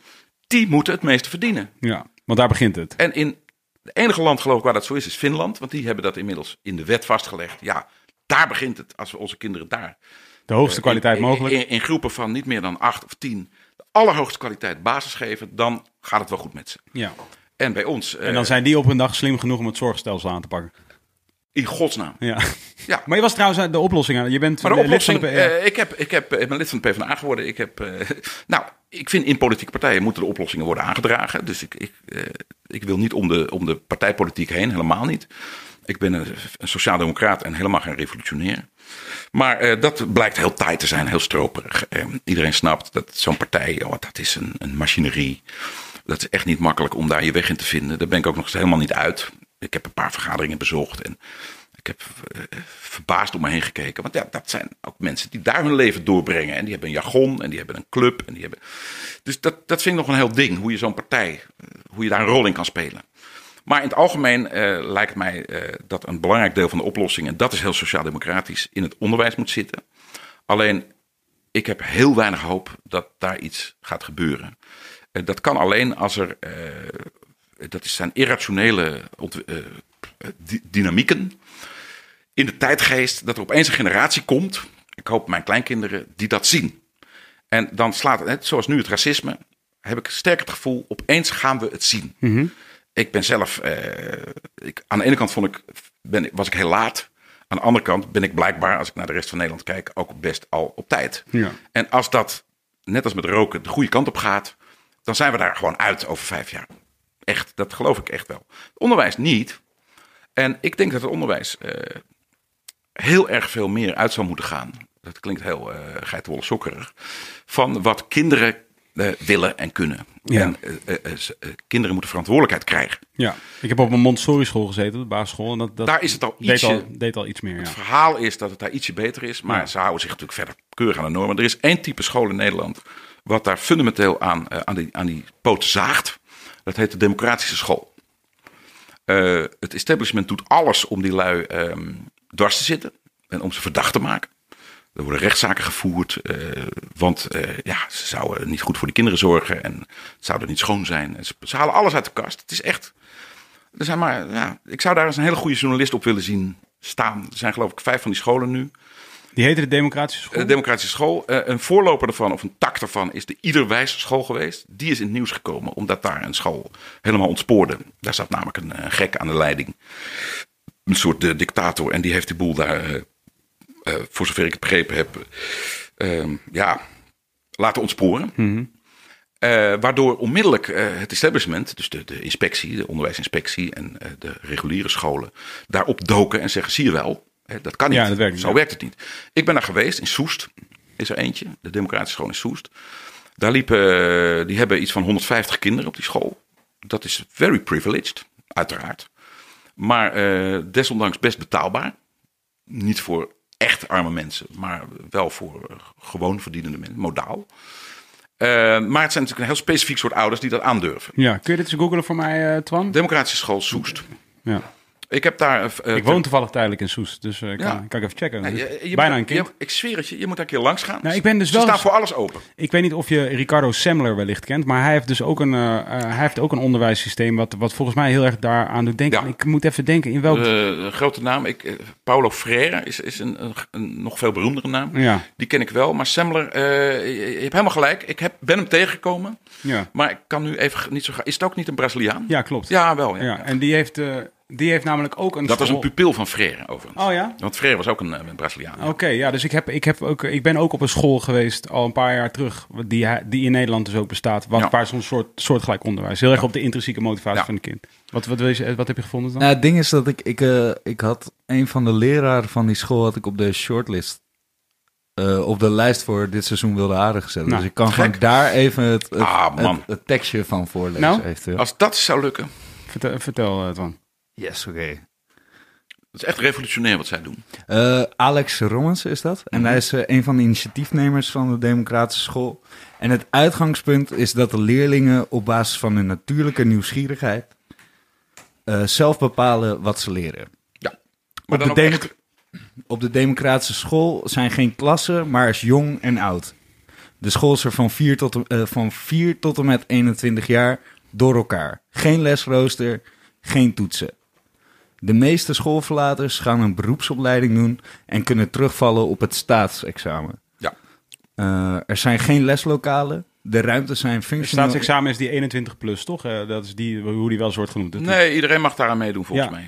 die moeten het meeste verdienen. Ja, want daar begint het. En in het enige land geloof ik waar dat zo is, is Finland. Want die hebben dat inmiddels in de wet vastgelegd. Ja, daar begint het als we onze kinderen daar De hoogste kwaliteit in, mogelijk. In, in groepen van niet meer dan acht of tien de allerhoogste kwaliteit basis geven, dan gaat het wel goed met ze. Ja. En bij ons. En eh, dan zijn die op een dag slim genoeg om het zorgstelsel aan te pakken. In godsnaam. Ja. Ja. Maar je was trouwens eh, de oplossing aan. Je bent Maar de eh, lid van oplossing, de eh, ik, heb, ik, heb, ik ben lid van de PvdA geworden. Ik heb, eh, nou, ik vind in politieke partijen moeten de oplossingen worden aangedragen. Dus ik, ik, eh, ik wil niet om de, om de partijpolitiek heen, helemaal niet. Ik ben een, een sociaaldemocraat en helemaal geen revolutionair. Maar eh, dat blijkt heel taai te zijn, heel stroperig. Eh, iedereen snapt dat zo'n partij, oh, dat is een, een machinerie. Dat is echt niet makkelijk om daar je weg in te vinden. Daar ben ik ook nog helemaal niet uit. Ik heb een paar vergaderingen bezocht en ik heb eh, verbaasd om me heen gekeken. Want ja, dat zijn ook mensen die daar hun leven doorbrengen. En die hebben een jargon en die hebben een club. En die hebben... Dus dat, dat vind ik nog een heel ding. Hoe je zo'n partij, eh, hoe je daar een rol in kan spelen. Maar in het algemeen eh, lijkt mij eh, dat een belangrijk deel van de oplossing, en dat is heel sociaal-democratisch, in het onderwijs moet zitten. Alleen, ik heb heel weinig hoop dat daar iets gaat gebeuren. Eh, dat kan alleen als er, eh, dat zijn irrationele eh, dy- dynamieken in de tijdgeest, dat er opeens een generatie komt, ik hoop mijn kleinkinderen, die dat zien. En dan slaat het, net zoals nu het racisme, heb ik sterk het gevoel, opeens gaan we het zien. Ik ben zelf, eh, ik, aan de ene kant vond ik, ben, was ik heel laat. Aan de andere kant ben ik blijkbaar, als ik naar de rest van Nederland kijk, ook best al op tijd. Ja. En als dat, net als met roken, de goede kant op gaat, dan zijn we daar gewoon uit over vijf jaar. Echt, dat geloof ik echt wel. Het onderwijs niet. En ik denk dat het onderwijs eh, heel erg veel meer uit zou moeten gaan. Dat klinkt heel uh, geitenwolle sokkerig. Van wat kinderen eh, willen en kunnen. Ja. En kinderen moeten verantwoordelijkheid krijgen. ja. Ik heb op een Montessori school gezeten, de basisschool. En dat, dat Daar is het al deed, ietsje- al, deed al iets meer, ja. Het verhaal is dat het daar ietsje beter is. Maar Ja. ze houden zich natuurlijk verder keurig aan de normen. Er is één type school in Nederland. wat daar fundamenteel aan, aan, die, aan die poot zaagt. Dat heet de democratische school. Eh, het establishment doet alles om die lui ehm, dwars te zitten. En om ze verdacht te maken. Er worden rechtszaken gevoerd. eh, want eh, ja, ze zouden niet goed voor de kinderen zorgen. En het zou er niet schoon zijn. Ze halen alles uit de kast. Het is echt. Er zijn maar, ja, ik zou daar eens een hele goede journalist op willen zien staan. Er zijn geloof ik vijf van die scholen nu. Die heette de Democratische School? De Democratische School. eh, een voorloper daarvan, of een tak daarvan, is de Iederwijs School geweest. Die is in het nieuws gekomen, omdat daar een school helemaal ontspoorde. Daar zat namelijk een eh, gek aan de leiding. Een soort eh, dictator. En die heeft die boel daar, eh, eh, voor zover ik het begrepen heb, eh, ja, laten ontsporen. Eh, waardoor onmiddellijk eh, het establishment, dus de, de inspectie, de onderwijsinspectie en eh, de reguliere scholen, daarop doken en zeggen: zie je wel, dat kan niet. Ja, dat werkt niet, Zo werkt het niet. Ik ben daar geweest in Soest, is er eentje, de Democratische School in Soest. Daar liepen, eh, die hebben iets van 150 kinderen op die school. Dat is very privileged, uiteraard. Maar eh, desondanks best betaalbaar. Niet voor echt arme mensen, maar wel voor eh, gewoon verdienende mensen, modaal. Maar het zijn natuurlijk een heel specifiek soort ouders die dat aandurven. Ja, kun je dit eens googelen voor mij, eh, Twan? Democratische school Soest. Ja. Ik heb daar. eh, Ik woon toevallig tijdelijk in Soest, dus eh, kan, Ja. kan ik even checken. Ja, je- je Bijna moet- een kind. je- ik zweer het je, je moet daar een keer langs gaan. Nou, ik ben dus Ze wel staan eens- voor alles open. Ik weet niet of je Ricardo Semler wellicht kent, maar hij heeft dus ook een, eh, hij heeft ook een onderwijssysteem wat, wat volgens mij heel erg daaraan doet denken. Ja. Ik moet even denken in welk... Eh, grote naam. Ik, Paulo Freire is, is een, een, een nog veel beroemdere naam. Ja. Die ken ik wel. Maar Semmler, je, hebt helemaal gelijk. Ik heb, ben hem tegengekomen. ja. Maar ik kan nu even niet zo gaan. Is het ook niet een Braziliaan? ja, klopt. Ja, wel. Ja. Ja, en die heeft, die heeft namelijk ook een Dat was een pupil van Freire, overigens. Oh ja? Want Freire was ook een, eh, een Braziliaan. Oké, ja, dus ik, heb, ik, heb ook, ik ben ook op een school geweest al een paar jaar terug, die, die in Nederland dus ook bestaat, wat, Ja. waar zo'n soort, soortgelijk onderwijs, heel erg op de intrinsieke motivatie Ja. van het kind. Wat, wat, wees je- wat heb je gevonden dan? Nou, het ding is dat ik, ik, eh, ik had een van de leraren van die school had ik op de shortlist. eh, op de lijst voor dit seizoen wilde haren gezet. Nou, dus ik kan gewoon daar even het, het, Ah, man. het, het tekstje van voorlezen. Nou? eventueel. Als dat zou lukken. Vertel, vertel eh, Twan. Yes, oké. Dat is echt revolutionair wat zij doen. Eh, Alex Rommens is dat. En Mhm. hij is eh, een van de initiatiefnemers van de Democratische School. En het uitgangspunt is dat de leerlingen op basis van hun natuurlijke nieuwsgierigheid eh, zelf bepalen wat ze leren. Ja. Op Maar dan de, ook demo- echt, op de Democratische School zijn geen klassen, maar is jong en oud. De school is er van 4 tot, eh, van 4 tot en met 21 jaar door elkaar. Geen lesrooster, geen toetsen. De meeste schoolverlaters gaan een beroepsopleiding doen en kunnen terugvallen op het staatsexamen. ja. Eh, er zijn geen leslokalen. De ruimtes zijn Het functioneel. staatsexamen is die 21 plus, toch? Eh, dat is die, hoe die wel eens wordt genoemd. Dat- Nee, iedereen mag daaraan meedoen volgens Ja. mij.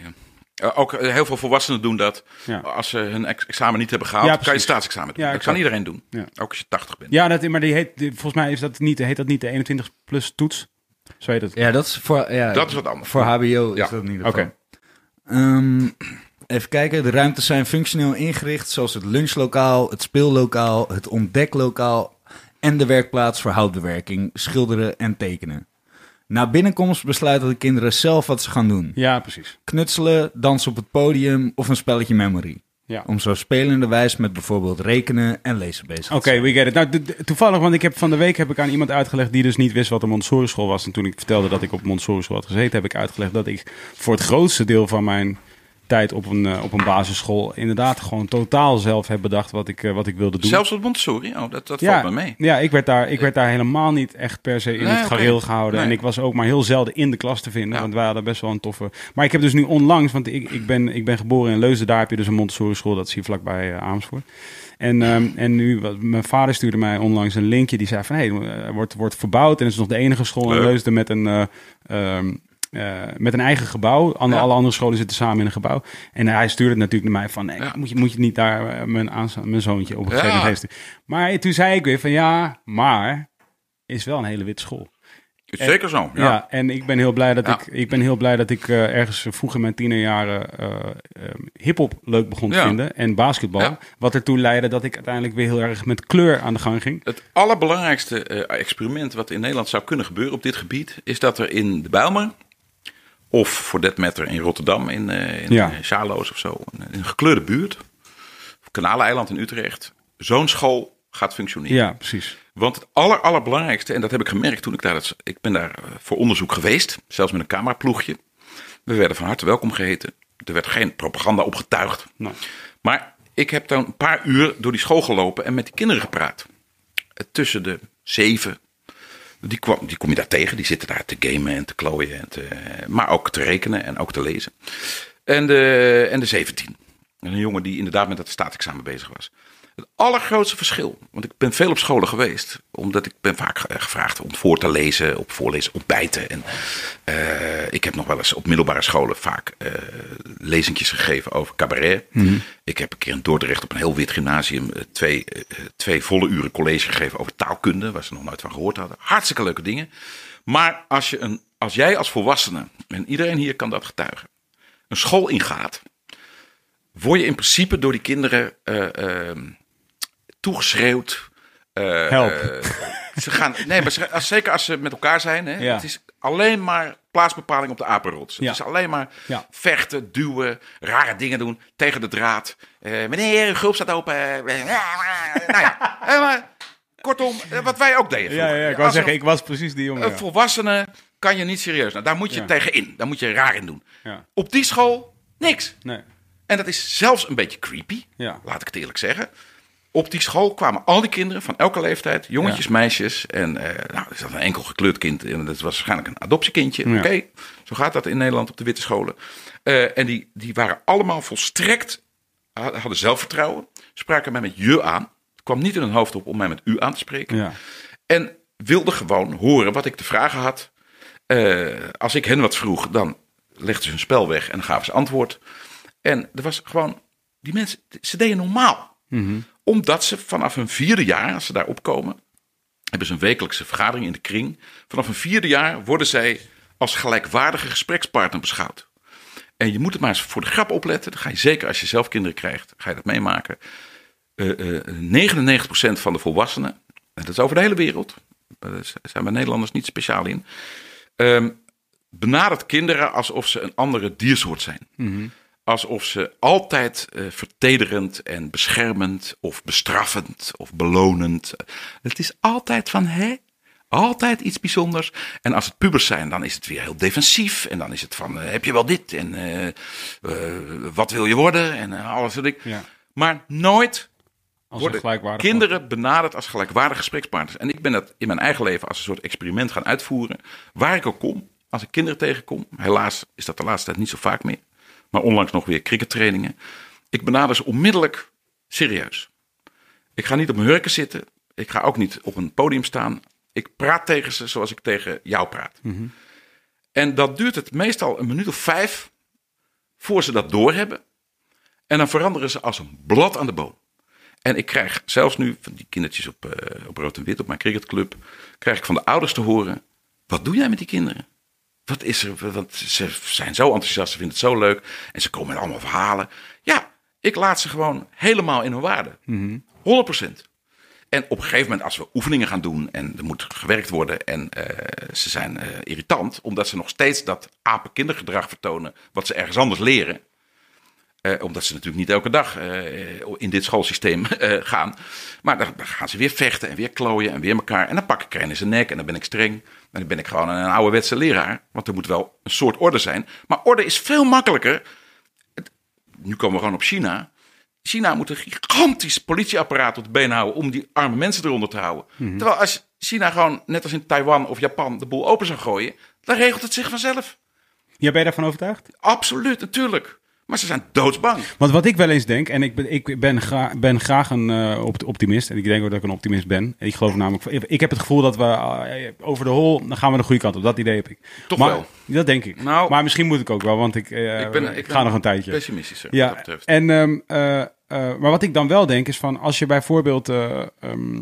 Eh, ook heel veel volwassenen doen dat. Ja. Als ze hun ex- examen niet hebben gehaald, Ja, kan je staatsexamen doen. Ja, dat kan iedereen doen. Ja. Ook als je 80 bent. Ja, dat, maar die heet, die- volgens mij is dat niet, heet dat niet de 21 plus toets. Zo heet het. Ja, dat is voor, ja, Dat is wat anders. voor HBO is Ja. dat in ieder Oké. geval. Ehm, even kijken. De ruimtes zijn functioneel ingericht, zoals het lunchlokaal, het speellokaal, het ontdeklokaal en de werkplaats voor houtbewerking, schilderen en tekenen. Na binnenkomst besluiten de kinderen zelf wat ze gaan doen. Ja, precies. Knutselen, dansen op het podium of een spelletje memory. Ja. Om zo spelende wijs met bijvoorbeeld rekenen en lezen bezig te Oké, we get it. Nou, toevallig, want ik heb van de week heb ik aan iemand uitgelegd die dus niet wist wat een Montessori school was. En toen ik vertelde dat ik op Montessori school had gezeten, heb ik uitgelegd dat ik voor het grootste deel van mijn tijd op een, eh, op een basisschool inderdaad gewoon totaal zelf heb bedacht wat ik, eh, wat ik wilde doen. Zelfs op Montessori, oh, dat, dat ja, valt me mee. Ja, ik werd, daar, ik werd daar helemaal niet echt per se in Nee, het gareel gehouden. Nee. En ik was ook maar heel zelden in de klas te vinden. Ja. Want wij hadden best wel een toffe... Maar ik heb dus nu onlangs, want ik, ik, ben, ik ben geboren in Leusden. Daar heb je dus een Montessori school. Dat zie je vlakbij eh, Amersfoort. En, ehm, en nu, wat- mijn vader stuurde mij onlangs een linkje. Die zei van, hé, hey, wordt, wordt verbouwd. En het is nog de enige school in. Leusden met een... eh, ehm, eh, met een eigen gebouw. Alle, Ja. alle andere scholen zitten samen in een gebouw. En hij stuurde het natuurlijk naar mij van... Ja. moet, je, moet je niet daar eh, mijn, mijn zoontje op een gegeven moment? Maar toen zei ik weer van ja, maar is wel een hele witte school. Zeker zo. Ja. Ja. en ik ben heel blij dat ik, ik ben heel blij dat ik eh, ergens vroeg in mijn tienerjaren eh eh, hip-hop leuk begon te vinden en basketbal. Wat ertoe leidde dat ik uiteindelijk weer heel erg met kleur aan de gang ging. Het allerbelangrijkste experiment wat in Nederland zou kunnen gebeuren op dit gebied... is dat er in de Bijlmer, of voor that matter in Rotterdam, in, eh in Ja. eh, of zo... in een gekleurde buurt, of Kanaleiland in Utrecht... zo'n school gaat functioneren. Ja, precies. Want het aller, allerbelangrijkste, en dat heb ik gemerkt toen ik daar... het- Ik ben daar eh, voor onderzoek geweest, zelfs met een cameraploegje. We werden van harte welkom geheten. Er werd geen propaganda opgetuigd. Nou. Maar ik heb dan een paar uur door die school gelopen en met die kinderen gepraat. Tussen de zeven. Die, kwam, die kom je daar tegen. Die zitten daar te gamen en te klooien. En te, maar ook te rekenen en ook te lezen. En de, en de 17. En een jongen die inderdaad met dat staatsexamen bezig was. Het allergrootste verschil, want ik ben veel op scholen geweest, omdat ik ben vaak eh, gevraagd om voor te lezen, op voorlezen, ontbijten. En eh, ik heb nog wel eens op middelbare scholen vaak lezingjes gegeven over cabaret. Ik heb een keer in Dordrecht op een heel wit gymnasium twee, twee volle uren college gegeven over taalkunde, waar ze nog nooit van gehoord hadden. Hartstikke leuke dingen. Maar als, je een, als jij als volwassene, en iedereen hier kan dat getuigen, een school ingaat, word je in principe door die kinderen eh, ehm, toegeschreeuwd. Help. eh, ze gaan, nee, maar ze- als, zeker als ze met elkaar zijn. Hè, Ja. Het is alleen maar plaatsbepaling op de apenrots. Het Ja. is alleen maar Ja. vechten, duwen, rare dingen doen tegen de draad. Eh, meneer, uw gulp staat open. Nou ja, maar, kortom, wat wij ook deden. Ja, vroeger. ja, ik wou zeggen, een- ik was precies die jongen. een volwassene kan je niet serieus. Nou, daar moet je tegen in. Daar moet je raar in doen. Ja. Op die school niks. Nee. En dat is zelfs een beetje creepy, Ja. laat ik het eerlijk zeggen. Op die school kwamen al die kinderen van elke leeftijd, jongetjes, Ja. meisjes. En eh, nou, er zat een enkel gekleurd kind en dat was waarschijnlijk een adoptiekindje. Ja. Oké, zo gaat dat in Nederland op de witte scholen. Eh, en die, die waren allemaal volstrekt, ha- hadden zelfvertrouwen, spraken mij met je aan. Het kwam niet in hun hoofd op om mij met u aan te spreken. Ja. En wilde gewoon horen wat ik te vragen had. Eh, als ik hen wat vroeg, dan legden ze hun spel weg en gaven ze antwoord. En er was gewoon, die mensen, ze deden normaal. Omdat ze vanaf hun vierde jaar, als ze daar opkomen, hebben ze een wekelijkse vergadering in de kring. Vanaf hun vierde jaar worden zij als gelijkwaardige gesprekspartner beschouwd. En je moet het maar eens voor de grap opletten. Dan ga je zeker als je zelf kinderen krijgt, ga je dat meemaken. Eh, eh, 99% van de volwassenen, en dat is over de hele wereld, eh, daar zijn we Nederlanders niet speciaal in, ehm, benadert kinderen alsof ze een andere diersoort zijn. Alsof ze altijd eh, vertederend en beschermend of bestraffend of belonend. Het is altijd van hè? Altijd iets bijzonders. En als het pubers zijn, dan is het weer heel defensief. En dan is het van, eh, heb je wel dit? En eh, eh, wat wil je worden? En eh, alles wat ik. Ja. Maar nooit Als worden kinderen benaderd als gelijkwaardige gesprekspartners. En ik ben dat in mijn eigen leven als een soort experiment gaan uitvoeren. Waar ik ook kom, als ik kinderen tegenkom. Helaas is dat de laatste tijd niet zo vaak meer. Maar onlangs nog weer crickettrainingen. Ik benader ze onmiddellijk serieus. Ik ga niet op mijn hurken zitten. Ik ga ook niet op een podium staan. Ik praat tegen ze zoals ik tegen jou praat. En dat duurt het meestal een minuut of vijf voor ze dat doorhebben. En dan veranderen ze als een blad aan de boom. En ik krijg zelfs nu van die kindertjes op, eh, op rood en wit, op mijn cricketclub, krijg ik van de ouders te horen: wat doe jij met die kinderen? Wat is er? Want ze zijn zo enthousiast, ze vinden het zo leuk. En ze komen met allemaal verhalen. Ja, ik laat ze gewoon helemaal in hun waarde. 100%. En op een gegeven moment, als we oefeningen gaan doen en er moet gewerkt worden en eh, ze zijn eh, irritant, omdat ze nog steeds dat apen-kindergedrag vertonen, wat ze ergens anders leren. Eh, omdat ze natuurlijk niet elke dag in dit schoolsysteem gaan. Maar dan, dan gaan ze weer vechten en weer klooien en weer elkaar. En dan pak ik er in zijn nek en dan ben ik streng. Dan ben ik gewoon een ouderwetse leraar. Want er moet wel een soort orde zijn. Maar orde is veel makkelijker. Het- nu komen we gewoon op China. China moet een gigantisch politieapparaat op de been houden om die arme mensen eronder te houden. Terwijl als China gewoon, net als in Taiwan of Japan, de boel open zou gooien, dan regelt het zich vanzelf. Ja, ben je daarvan overtuigd? Absoluut, natuurlijk. Maar ze zijn doodsbang. Want wat ik wel eens denk, en ik ben, ik ben, gra- ben graag een eh, opt- optimist. En ik denk ook dat ik een optimist ben. Ik geloof namelijk, ik- heb het gevoel dat we eh, over de hol, dan gaan we de goede kant op. Dat idee heb ik. Toch maar, wel? Dat denk ik. Nou- maar misschien moet ik ook wel, want ik, eh, Ik, ben, ik ga ben nog een tijdje. Pessimistischer. Ja, en, ehm, eh, eh, maar wat ik dan wel denk is van als je bijvoorbeeld, eh, ehm,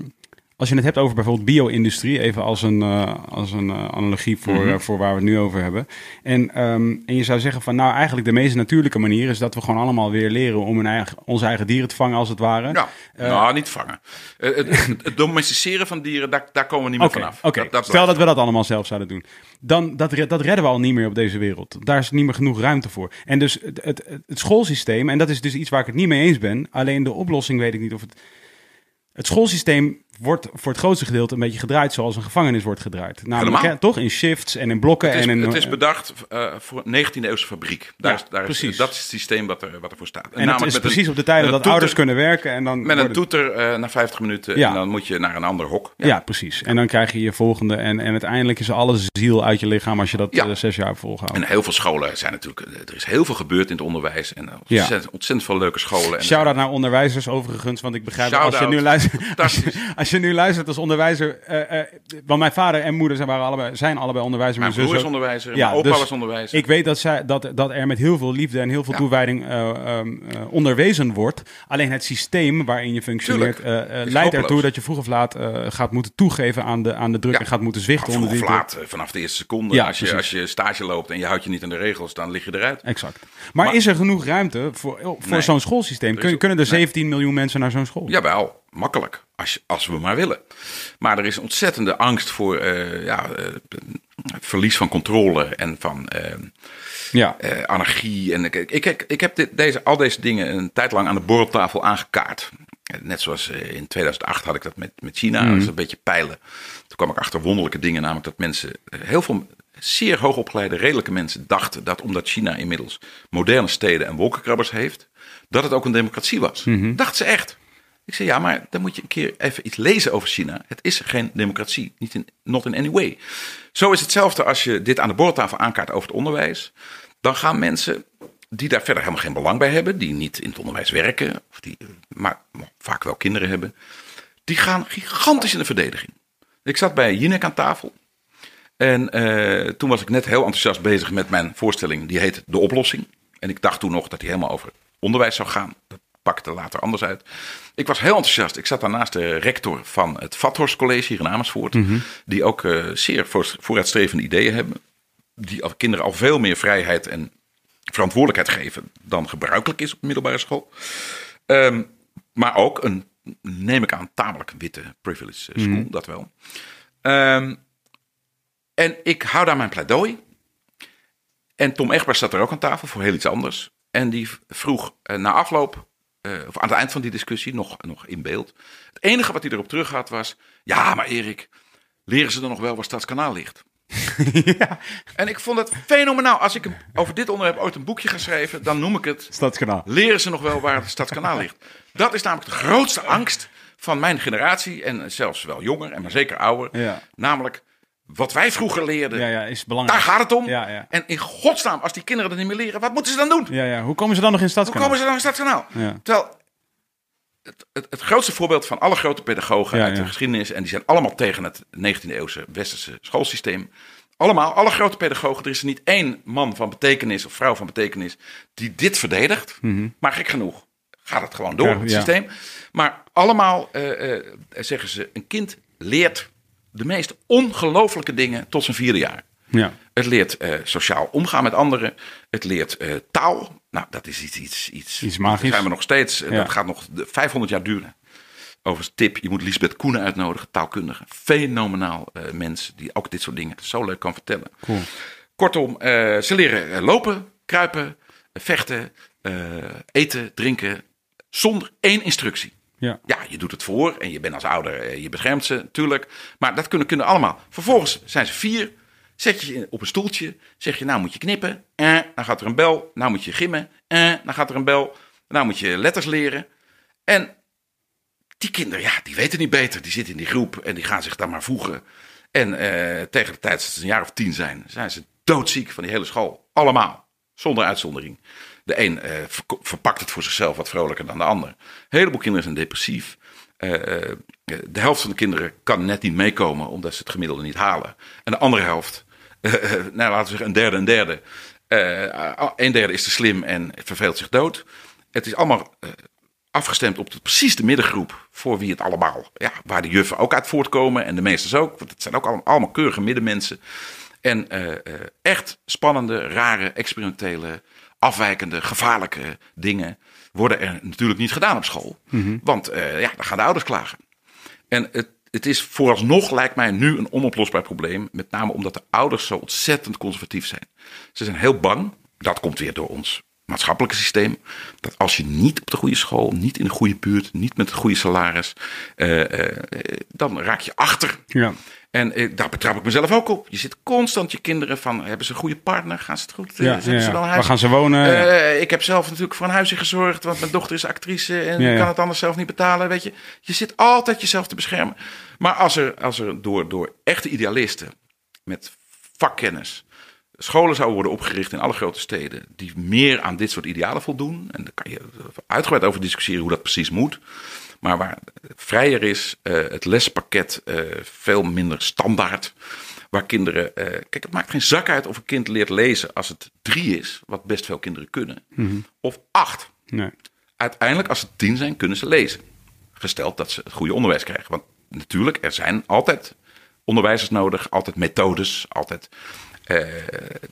als je het hebt over bijvoorbeeld bio-industrie, even als een, eh, als een eh, analogie voor, Mhm. eh, voor waar we het nu over hebben. En, ehm, en je zou zeggen van nou eigenlijk de meest natuurlijke manier is dat we gewoon allemaal weer leren om een eigen, onze eigen dieren te vangen als het ware. Ja, nou, niet vangen. Het, het, het domesticeren van dieren, daar, daar komen we niet meer Oké, vanaf. oké. Dat- dat stel dat we dat allemaal zelf zouden doen. Dan, dat, dat redden we al niet meer op deze wereld. Daar is niet meer genoeg ruimte voor. En dus het, het, het schoolsysteem, en dat is dus iets waar ik het niet mee eens ben. Alleen de oplossing weet ik niet of het... Het schoolsysteem wordt voor het grootste gedeelte een beetje gedraaid zoals een gevangenis wordt gedraaid. Namelijk, hè, toch in shifts en in blokken. Het is, en in, het is bedacht eh, voor een 19e eeuwse fabriek. Daar Ja, is, daar precies. Is, dat is het systeem wat, er, wat ervoor staat. en het is met precies een- op de tijden dat ouders kunnen werken. En dan Met een toeter eh, na 50 minuten Ja. en dan moet je naar een ander hok. Ja. precies. En dan krijg je je volgende. En, en uiteindelijk is alle ziel uit je lichaam als je dat eh, zes jaar volgehouden. En heel veel scholen zijn natuurlijk... eh, Er is heel veel gebeurd in het onderwijs. En ontzettend, ontzettend veel leuke scholen. En Shout-out naar onderwijzers overigens, want ik begrijp dat als je nu luistert, als je, Fantastisch. als je nu luistert als onderwijzer, eh, eh, want mijn vader en moeder zijn, waren allebei, zijn allebei onderwijzer, Mijn mijn broer is onderwijzer, Ja, mijn opa dus was onderwijzer. Ik weet dat, zij, dat, dat er met heel veel liefde en heel veel Ja. toewijding eh, ehm, eh, onderwezen wordt. Alleen het systeem waarin je functioneert leidt ertoe dat je vroeg of laat gaat moeten toegeven aan de, aan de druk Ja. en gaat moeten zwichten Vroeg onder of die druk. laat, vanaf de eerste seconde. Ja, als, je, precies. als je stage loopt en je houdt je niet aan de regels, dan lig je eruit. Exact. Maar, Maar- is er genoeg ruimte voor, voor Nee. zo'n schoolsysteem? Kun, kunnen er nee. 17 miljoen mensen naar zo'n school? Jawel, makkelijk. Als, als we maar willen. Maar er is ontzettende angst voor eh, ja, eh, verlies van controle en van eh, Ja. anarchie. En ik, ik, ik, heb dit, deze, al deze dingen een tijd lang aan de borreltafel aangekaart. Net zoals in 2008 had ik dat met, met China. Dat is een beetje peilen. Toen kwam ik achter wonderlijke dingen. Namelijk dat mensen, heel veel zeer hoogopgeleide, redelijke mensen dachten dat omdat China inmiddels moderne steden en wolkenkrabbers heeft, dat het ook een democratie was. Dachten ze echt. Ik zei ja, maar dan moet je een keer even iets lezen over China. Het is geen democratie, niet in, not in any way. Zo is hetzelfde als je dit aan de borreltafel aankaart over het onderwijs. Dan gaan mensen die daar verder helemaal geen belang bij hebben, die niet in het onderwijs werken, of die, maar vaak wel kinderen hebben, die gaan gigantisch in de verdediging. Ik zat bij Jinek aan tafel. En eh, toen was ik net heel enthousiast bezig met mijn voorstelling. Die heet De Oplossing. En ik dacht toen nog dat die helemaal over onderwijs zou gaan. Dat pakte later anders uit. Ik was heel enthousiast. Ik zat daarnaast de rector van het Vathorst College hier in Amersfoort. Die ook eh, zeer voor- vooruitstrevende ideeën hebben. Die al- kinderen al veel meer vrijheid en verantwoordelijkheid geven dan gebruikelijk is op middelbare school. Ehm, maar ook een, neem ik aan, tamelijk witte privilege eh, school, dat wel. Ehm, en ik hou daar mijn pleidooi. En Tom Egbers zat er ook aan tafel voor heel iets anders. En die vroeg eh, na afloop, eh, of aan het eind van die discussie, nog, nog in beeld. Het enige wat hij erop terug had was: Ja, maar Erik, leren ze dan nog wel waar Stadskanaal ligt? En ik vond het fenomenaal. Als ik over dit onderwerp ooit een boekje ga schrijven, dan noem ik het Stadskanaal. leren ze nog wel waar het Stadskanaal ligt. Dat is namelijk de grootste angst van mijn generatie. En zelfs wel jonger, en maar zeker ouder. Ja. Namelijk, wat wij vroeger leerden, Ja, ja, is belangrijk. daar gaat het om. Ja, ja. En in godsnaam, als die kinderen dat niet meer leren, wat moeten ze dan doen? Ja, ja. Hoe komen ze dan nog in Hoe Stadskanaal? komen ze dan in Stadskanaal? Ja. Terwijl het, het, het grootste voorbeeld van alle grote pedagogen Ja, uit de geschiedenis... en die zijn allemaal tegen het 19e eeuwse westerse schoolsysteem... Allemaal, alle grote pedagogen. Er is er niet één man van betekenis of vrouw van betekenis die dit verdedigt. Maar gek genoeg gaat het gewoon door, het systeem. Maar allemaal eh, eh, zeggen ze, een kind leert de meest ongelofelijke dingen tot zijn vierde jaar. Ja. Het leert eh, sociaal omgaan met anderen. Het leert eh, taal. Nou, dat is iets, iets, iets. Iets magisch. Daar zijn we nog steeds. eh, Ja. Dat gaat nog de 500 jaar duren. Overigens, tip: je moet Lisbeth Koenen uitnodigen, taalkundige. Fenomenaal mens die ook dit soort dingen zo leuk kan vertellen. Cool. Kortom, ze leren lopen, kruipen, vechten, eten, drinken. Zonder één instructie. Ja. Ja, je doet het voor en je bent als ouder, eh, je beschermt ze natuurlijk. Maar dat kunnen kinderen allemaal. Vervolgens zijn ze vier. Zet je op een stoeltje. Zeg je, nou moet je knippen. Eh, dan gaat er een bel. Nou moet je gimmen. Eh, dan gaat er een bel. Nou moet je letters leren. En die kinderen, ja, die weten niet beter. Die zitten in die groep en die gaan zich daar maar voegen. En eh, tegen de tijd dat ze een jaar of tien zijn, zijn ze doodziek van die hele school. Allemaal. Zonder uitzondering. De een eh, verpakt het voor zichzelf wat vrolijker dan de ander. Een heleboel kinderen zijn depressief. Eh, eh, de helft van de kinderen kan net niet meekomen omdat ze het gemiddelde niet halen. En de andere helft, eh, nou laten we zeggen een derde, een derde. een derde is te slim en verveelt zich dood. Het is allemaal afgestemd op de, precies de middengroep voor wie het allemaal, ja, waar de juffen ook uit voortkomen en de meesters ook. Want het zijn ook allemaal, allemaal keurige middenmensen. En echt spannende, rare, experimentele, afwijkende, gevaarlijke dingen worden er natuurlijk niet gedaan op school. Want eh, ja, dan gaan de ouders klagen. En het, het is vooralsnog, lijkt mij, nu een onoplosbaar probleem. Met name omdat de ouders zo ontzettend conservatief zijn. Ze zijn heel bang, dat komt weer door ons maatschappelijke systeem. Dat als je niet op de goede school, niet in de goede buurt, niet met het goede salaris, eh, eh, dan raak je achter. Ja. En eh, daar betrap ik mezelf ook op. Je zit constant je kinderen van, hebben ze een goede partner? Gaan ze het goed? Ja, ja, ze Waar gaan ze wonen? Eh, ik heb zelf natuurlijk voor een huisje gezorgd, want mijn dochter is actrice en ja. kan het anders zelf niet betalen. Weet je, je zit altijd jezelf te beschermen. Maar als er, als er door, door echte idealisten met vakkennis scholen zouden worden opgericht in alle grote steden die meer aan dit soort idealen voldoen, en daar kan je uitgebreid over discussiëren hoe dat precies moet. Maar waar vrijer is, eh, het lespakket eh, veel minder standaard. Waar kinderen. eh, kijk, het maakt geen zak uit of een kind leert lezen als het drie is, wat best veel kinderen kunnen, of acht. Nee. Uiteindelijk, als ze tien zijn, kunnen ze lezen. Gesteld dat ze het goede onderwijs krijgen. Want natuurlijk, er zijn altijd onderwijzers nodig, altijd methodes, altijd. eh,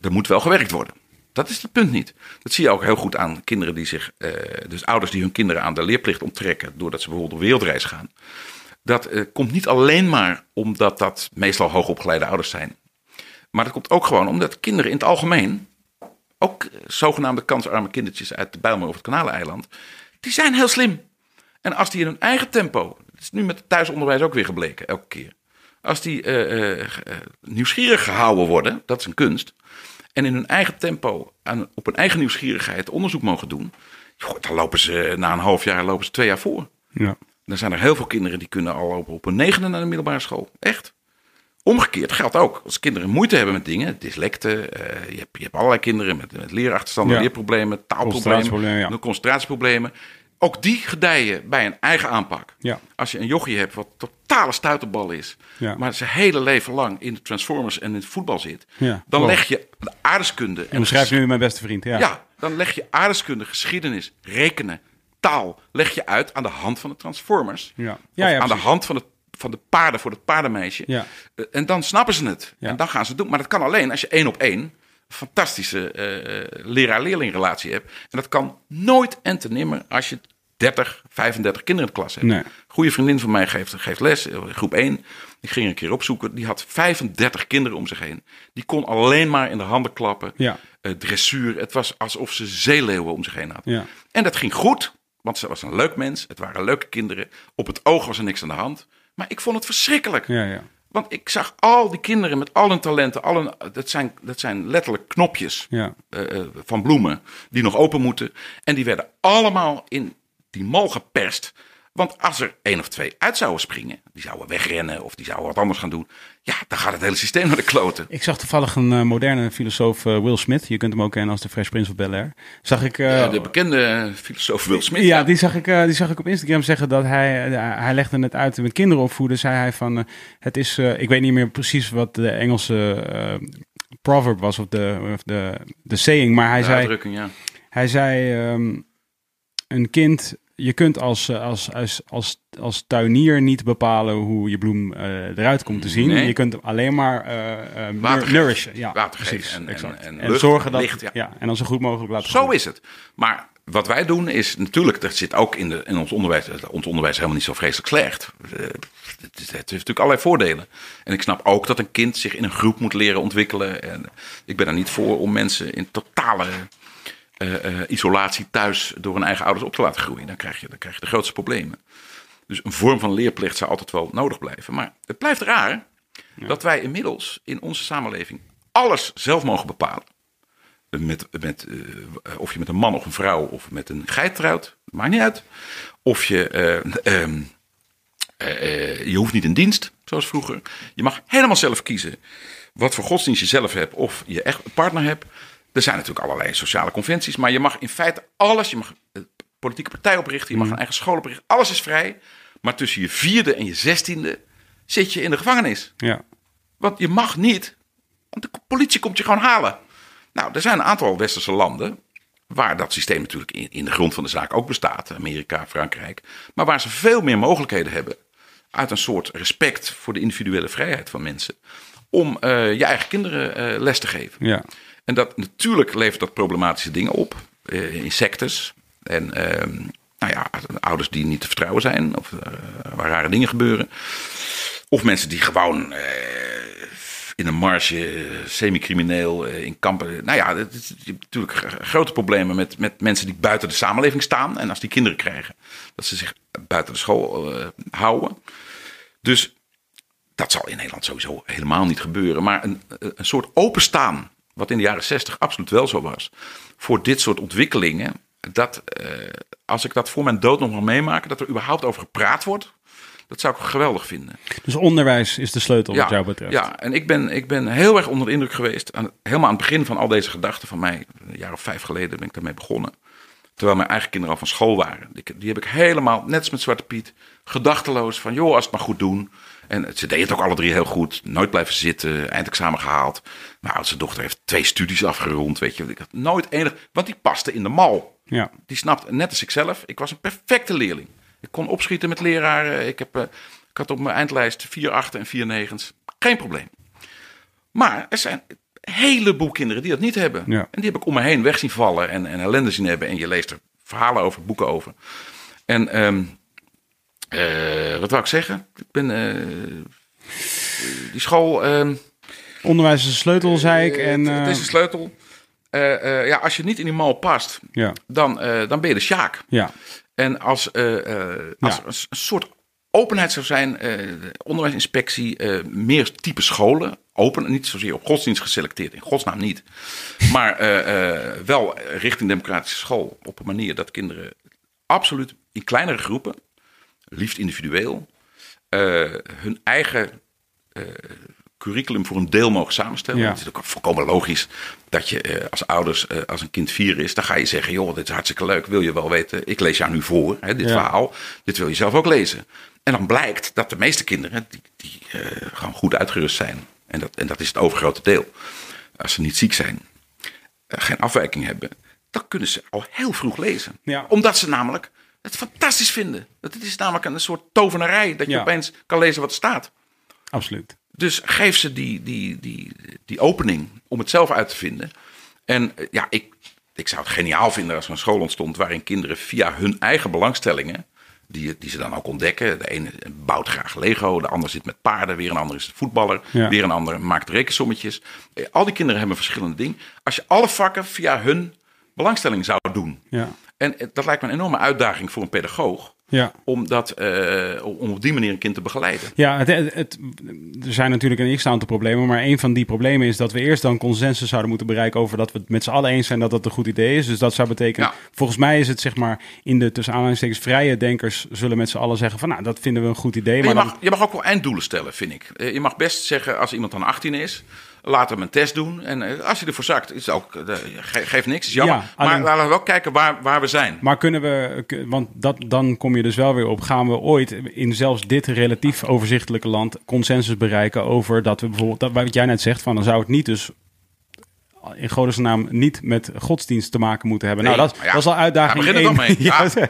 er moet wel gewerkt worden. Dat is het punt niet. Dat zie je ook heel goed aan kinderen die zich. eh, dus ouders die hun kinderen aan de leerplicht onttrekken. doordat ze bijvoorbeeld op wereldreis gaan. Dat eh, komt niet alleen maar omdat dat meestal hoogopgeleide ouders zijn. Maar dat komt ook gewoon omdat kinderen in het algemeen. ook eh, zogenaamde kansarme kindertjes uit de Bijlmer of het Kanaleiland. die zijn heel slim. En als die in hun eigen tempo. dat is nu met het thuisonderwijs ook weer gebleken, elke keer. Als die nieuwsgierig gehouden worden, dat is een kunst. En in hun eigen tempo, aan, op hun eigen nieuwsgierigheid onderzoek mogen doen. dan lopen ze na een half jaar, lopen ze twee jaar voor. Ja. Dan zijn er heel veel kinderen die kunnen al op, op een negende naar de middelbare school. Echt. Omgekeerd geldt ook. Als kinderen moeite hebben met dingen, dyslecten, eh, je, hebt, je hebt allerlei kinderen met, met leerachterstanden, Ja. leerproblemen, taalproblemen, Concentratieproblemen, ja. concentratieproblemen. Ook die gedijen bij een eigen aanpak. Ja. Als je een jochie hebt wat totale stuiterbal is, Ja. maar zijn hele leven lang in de Transformers en in het voetbal zit, Ja, dan leg je de aardeskunde En beschrijf nu mijn beste vriend. Ja. ja, dan leg je aardeskunde, geschiedenis, rekenen, taal, leg je uit aan de hand van de Transformers. Ja. Ja, ja, aan de hand van, het, van de paarden voor het paardenmeisje. Ja. Eh, En dan snappen ze het. En dan gaan ze het doen. Maar dat kan alleen als je één op één fantastische eh, leraar-leerling relatie hebt. En dat kan nooit en te nimmer als je 30, 35 kinderen in de klas hebt. Nee. Goede vriendin van mij geeft, geeft les, eh, groep 1. Ik ging een keer opzoeken. Die had 35 kinderen om zich heen. Die kon alleen maar in de handen klappen. Ja. Eh, dressuur. Het was alsof ze zeeleeuwen om zich heen had. Ja. En dat ging goed, want ze was een leuk mens. Het waren leuke kinderen. Op het oog was er niks aan de hand. Maar ik vond het verschrikkelijk. Ja, ja. Want ik zag al die kinderen met al hun talenten. Al hun, dat, zijn, dat zijn letterlijk knopjes Ja. eh, eh, van bloemen die nog open moeten. En die werden allemaal in die mal geperst. Want als er één of twee uit zouden springen, die zouden wegrennen of die zouden wat anders gaan doen, ja, dan gaat het hele systeem naar de kloten. Ik zag toevallig een eh, moderne filosoof, eh, Will Smith. Je kunt hem ook kennen als de Fresh Prince of Bel-Air. Zag ik... eh, Ja, de bekende filosoof Will Smith. Ja, die zag, ik, die zag ik op Instagram zeggen dat hij, hij legde het uit met kinderen opvoeden. Zei hij van, het is, ik weet niet meer precies wat de Engelse proverb was of de, of de, de saying, maar hij De zei, ja. hij zei ehm, een kind, je kunt als, eh, als, als, als, als tuinier niet bepalen hoe je bloem eh, eruit komt te zien. Nee. Je kunt hem alleen maar eh, Water nourishen. Ja, Water precies, en- en- exact. en En, lucht, zorgen dat, licht, ja. ja. en dan zo goed mogelijk laten Zo groeien. is het. Maar wat wij doen is natuurlijk, dat zit ook in, de, in ons onderwijs. Ons onderwijs is helemaal niet zo vreselijk slecht. Het, heeft natuurlijk allerlei voordelen. En ik snap ook dat een kind zich in een groep moet leren ontwikkelen. En ik ben er niet voor om mensen in totale isolatie thuis door hun eigen ouders op te laten groeien. Dan krijg je, dan krijg je de grootste problemen. Dus een vorm van leerplicht zou altijd wel nodig blijven. Maar het blijft raar dat wij inmiddels in onze samenleving alles zelf mogen bepalen. Met, met, eh, of je met een man of een vrouw of met een geit trouwt, maakt niet uit. Of je, eh, ehm, eh, eh, je hoeft niet in dienst, zoals vroeger. Je mag helemaal zelf kiezen wat voor godsdienst je zelf hebt of je echt een partner hebt. Er zijn natuurlijk allerlei sociale conventies, maar je mag in feite alles. Je mag een politieke partij oprichten, je mag een eigen school oprichten. Alles is vrij. Maar tussen je vierde en je zestiende zit je in de gevangenis. Ja. Want je mag niet, want de politie komt je gewoon halen. Nou, er zijn een aantal westerse landen waar dat systeem natuurlijk in, in de grond van de zaak ook bestaat. Amerika, Frankrijk. Maar waar ze veel meer mogelijkheden hebben. Uit een soort respect voor de individuele vrijheid van mensen. Om eh, je eigen kinderen eh, les te geven. Ja. En dat, natuurlijk levert dat problematische dingen op. sectes. En ehm, nou ja, ouders die niet te vertrouwen zijn. Of eh, waar rare dingen gebeuren. Of mensen die gewoon eh, in een marge, semi-crimineel, in kampen. Nou ja, je hebt natuurlijk grote problemen met, met mensen die buiten de samenleving staan. En als die kinderen krijgen, dat ze zich buiten de school houden. Dus dat zal in Nederland sowieso helemaal niet gebeuren. Maar een, een soort openstaan, wat in de jaren zestig absoluut wel zo was, voor dit soort ontwikkelingen. Dat, eh, als ik dat voor mijn dood nog mag meemaken, dat er überhaupt over gepraat wordt, dat zou ik geweldig vinden. Dus onderwijs is de sleutel wat jou betreft. Ja, en ik ben, ik ben heel erg onder de indruk geweest. Aan, helemaal aan het begin van al deze gedachten van mij, een jaar of vijf geleden ben ik daarmee begonnen. Terwijl mijn eigen kinderen al van school waren. Die, die heb ik helemaal, net als met Zwarte Piet, gedachteloos van, joh, als het maar goed doen. En ze deden het ook alle drie heel goed. Nooit blijven zitten, eindexamen gehaald. Mijn oudste dochter heeft twee studies afgerond, weet je. Ik had nooit enig, want die paste in de mal. Ja. Die snapte, net als ik zelf, ik was een perfecte leerling. Ik kon opschieten met leraren. Ik, heb, eh, ik had op mijn eindlijst vier achten en vier negens. Geen probleem. Maar er zijn een heleboel kinderen die dat niet hebben. Ja. En die heb ik om me heen weg zien vallen en, en ellende zien hebben. En je leest er verhalen over, boeken over. En ehm, eh, wat wou ik zeggen? Ik ben eh, die school. ehm, Onderwijs is de sleutel, zei ik. En, het, eh, is een sleutel. Eh, eh, ja, als je niet in die mal past, ja. dan, eh, dan ben je de sjaak. Ja. En als, eh, eh, als er een een soort openheid zou zijn, eh, de onderwijsinspectie, eh, meer type scholen, open, niet zozeer op godsdienst geselecteerd, in godsnaam niet, maar eh, eh, wel richting democratische school, op een manier dat kinderen absoluut in kleinere groepen, liefst individueel, eh, hun eigen eh, curriculum voor een deel mogen samenstellen. Ja. Het is ook volkomen logisch dat je eh, als ouders, als een kind vier is, dan ga je zeggen: joh, dit is hartstikke leuk. Wil je wel weten? Ik lees jou nu voor, hè, dit Ja. verhaal. Dit wil je zelf ook lezen. En dan blijkt dat de meeste kinderen die, die gewoon goed uitgerust zijn. En dat, en dat is het overgrote deel. Als ze niet ziek zijn, geen afwijking hebben, dan kunnen ze al heel vroeg lezen. Ja. Omdat ze namelijk het fantastisch vinden. Dat het is namelijk een soort tovenarij dat je Ja. opeens kan lezen wat er staat. Absoluut. Dus geef ze die, die, die, die opening om het zelf uit te vinden. En eh, ja, ik, ik zou het geniaal vinden als er een school ontstond waarin kinderen via hun eigen belangstellingen, die, die ze dan ook ontdekken. De ene bouwt graag Lego, de ander zit met paarden, weer een ander is voetballer, Ja. weer een ander maakt rekensommetjes. Eh, Al die kinderen hebben verschillende dingen. Als je alle vakken via hun belangstelling zou doen. Ja. En dat lijkt me een enorme uitdaging voor een pedagoog. Ja. om, dat, eh, om op die manier een kind te begeleiden. Ja, het, het, het- er zijn natuurlijk een x-aantal problemen. Maar een van die problemen is dat we eerst dan consensus zouden moeten bereiken over dat we het met z'n allen eens zijn dat dat een goed idee is. Dus dat zou betekenen, Ja. volgens mij is het zeg maar in de tussen aanhalingstekens vrije denkers zullen met z'n allen zeggen van nou, dat vinden we een goed idee. Maar Maar je, dan, mag, je mag ook wel einddoelen stellen, vind ik. Eh, Je mag best zeggen, als iemand dan 18 is, laat hem een test doen. En eh, als hij ervoor zakt, is ook, eh, ge- geeft niks, is jammer. Ja, maar laten we wel kijken waar, waar we zijn. maar kunnen we, want dat, dan kom je dus wel weer op, gaan we ooit in zelfs dit relatief overzichtelijke land consensus bereiken over dat we bijvoorbeeld, dat, wat jij net zegt, van dan zou het niet dus in Godes naam niet met godsdienst te maken moeten hebben. Nee, nou, dat, ja, dat is al uitdaging daar begint het één. dan mee. ja,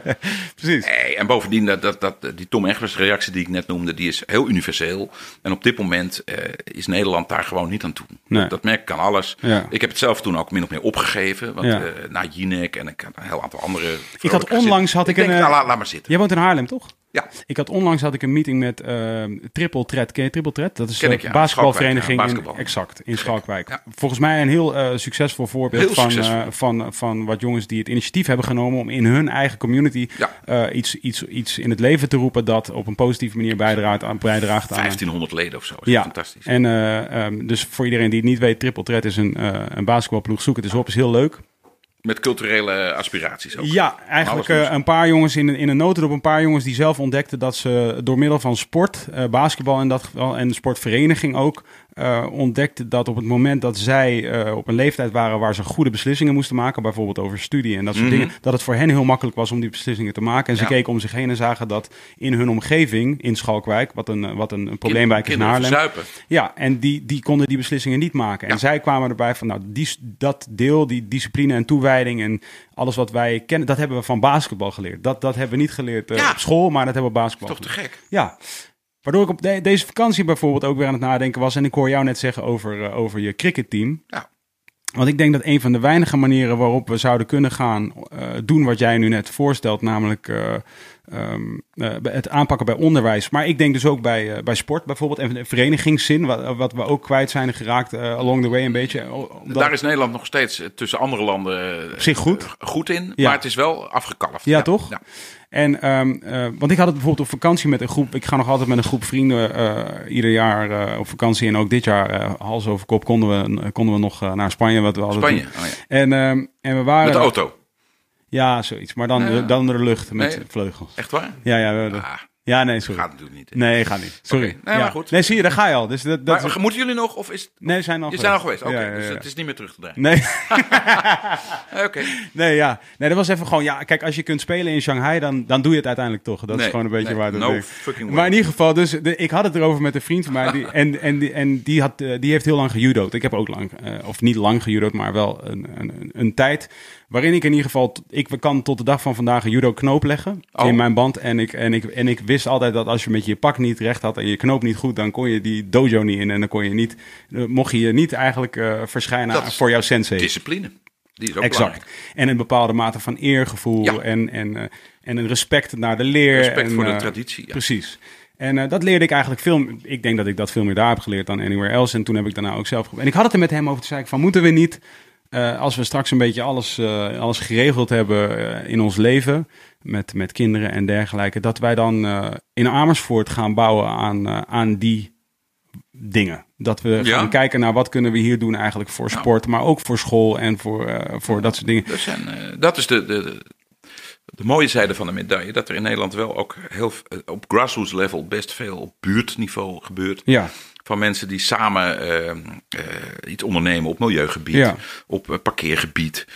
precies. Nee, en bovendien, dat, dat, dat, die Tom Egbers reactie die ik net noemde, die is heel universeel. En op dit moment eh, is Nederland daar gewoon niet aan toe. Nee. Dat, merk ik aan alles. Ja. Ik heb het zelf toen ook min of meer opgegeven. Want eh, na Jinek en ik had een heel aantal andere... Ik had onlangs had ik, denk, een... eh, nou, laat, laat maar zitten. Jij woont in Haarlem, toch? Ja, Ik had onlangs had ik een meeting met eh Triple Threat. Ken je Triple Threat? Dat is de ik, ja. basketbalvereniging in, exact, in Schalkwijk. Ja. Volgens mij een heel eh, succesvol voorbeeld Heel van, succesvol. eh, van, van wat jongens die het initiatief hebben genomen om in hun eigen community eh, iets, iets, iets in het leven te roepen dat op een positieve manier bijdraagt aan, bijdraagt aan 1500 leden of zo. Dat is ja, fantastisch. En eh, ehm, dus voor iedereen die het niet weet, Triple Threat is een, eh, een basketbalploeg. Zoek het eens op, is heel leuk. Met culturele aspiraties ook. Ja, eigenlijk eh, een paar jongens in, een- in een notendop, een paar jongens die zelf ontdekten dat ze door middel van sport, eh, basketbal in dat geval en sportvereniging ook, eh, ontdekten dat op het moment dat zij eh, op een leeftijd waren waar ze goede beslissingen moesten maken, bijvoorbeeld over studie en dat soort Mhm. dingen, dat het voor hen heel makkelijk was om die beslissingen te maken. En ze Ja. keken om zich heen en zagen dat in hun omgeving, in Schalkwijk, wat een, wat een, een probleemwijk is in Kinderen Haarlem, ja, en die, die konden die beslissingen niet maken. En zij kwamen erbij van, nou, die, dat deel, die discipline en toewijding en alles wat wij kennen, dat hebben we van basketbal geleerd. Dat, dat hebben we niet geleerd eh, Ja. op school, maar dat hebben we basketbal Toch te geleerd. gek. Ja. Waardoor ik op de- deze vakantie bijvoorbeeld ook weer aan het nadenken was. En ik hoor jou net zeggen over, eh, over je cricketteam. Ja. Want ik denk dat een van de weinige manieren waarop we zouden kunnen gaan eh, doen wat jij nu net voorstelt, namelijk eh, ehm, eh, het aanpakken bij onderwijs. Maar ik denk dus ook bij, eh, bij sport bijvoorbeeld en verenigingszin, wat, wat we ook kwijt zijn geraakt eh, along the way een beetje. Omdat- Daar is Nederland nog steeds tussen andere landen zich goed. goed in. Ja. Maar het is wel afgekalfd. Ja, toch? Ja. En, ehm, eh, want ik had het bijvoorbeeld op vakantie met een groep. Ik ga nog altijd met een groep vrienden ieder jaar op vakantie. En ook dit jaar, hals over kop, konden we, konden we nog naar Spanje. Wat we Spanje. Oh. En, ehm, en we waren. Met de auto. Ja, zoiets. Maar dan, Ja. dan de lucht met Nee. vleugels. Echt waar? Ja, ja, we- Ah, ja, nee, sorry. gaat natuurlijk niet. hè. Nee, gaat niet. Sorry. Nee, Ja. maar goed. Nee, zie je, daar ga je al. Dus dat, dat Maar moeten jullie nog? Of is het... nee, zijn al Je zijn al geweest. Oké, Ja, ja, dus het is niet meer terug te draaien. Nee. Oké. Nee, ja. Nee, dat was even gewoon... Ja, kijk, als je kunt spelen in Shanghai, dan, dan doe je het uiteindelijk toch. Dat is gewoon een beetje nee, waar no fucking way. Maar in ieder geval, dus de, ik had het erover met een vriend van mij. Die, en en, die, en die, had, eh, die heeft heel lang gejudo'd. Ik heb ook lang, eh, of niet lang gejudo'd, maar wel een, een, een, een tijd... Waarin ik in ieder geval, ik kan tot de dag van vandaag een judo knoop leggen Oh. in mijn band. En ik, en, ik, en ik wist altijd dat als je met je pak niet recht had en je knoop niet goed, dan kon je die dojo niet in. En dan kon je niet, eh, mocht je niet eigenlijk eh, verschijnen is voor jouw sensei. Discipline. Die is ook Exact. belangrijk. En een bepaalde mate van eergevoel Ja. en, en, eh, en een respect naar de leer. Respect en, voor de traditie. Ja. Precies. En dat leerde ik eigenlijk veel. Ik denk dat ik dat veel meer daar heb geleerd dan anywhere else. En toen heb ik daarna ook zelf. En ik had het er met hem over. Toen zei ik van moeten we niet, eh, als we straks een beetje alles, eh, alles geregeld hebben eh, in ons leven. Met, met kinderen en dergelijke. Dat wij dan in Amersfoort gaan bouwen aan, aan die dingen. Dat we Ja. gaan kijken naar wat kunnen we hier doen eigenlijk voor Nou. sport. Maar ook voor school en voor, voor dat soort dingen. Dat, zijn, dat is de, de, de, de mooie zijde van de medaille. Dat er in Nederland wel ook heel, op grassroots level best veel op buurtniveau gebeurt. Ja, Van mensen die samen eh, eh, iets ondernemen op milieugebied, Ja. op eh, parkeergebied.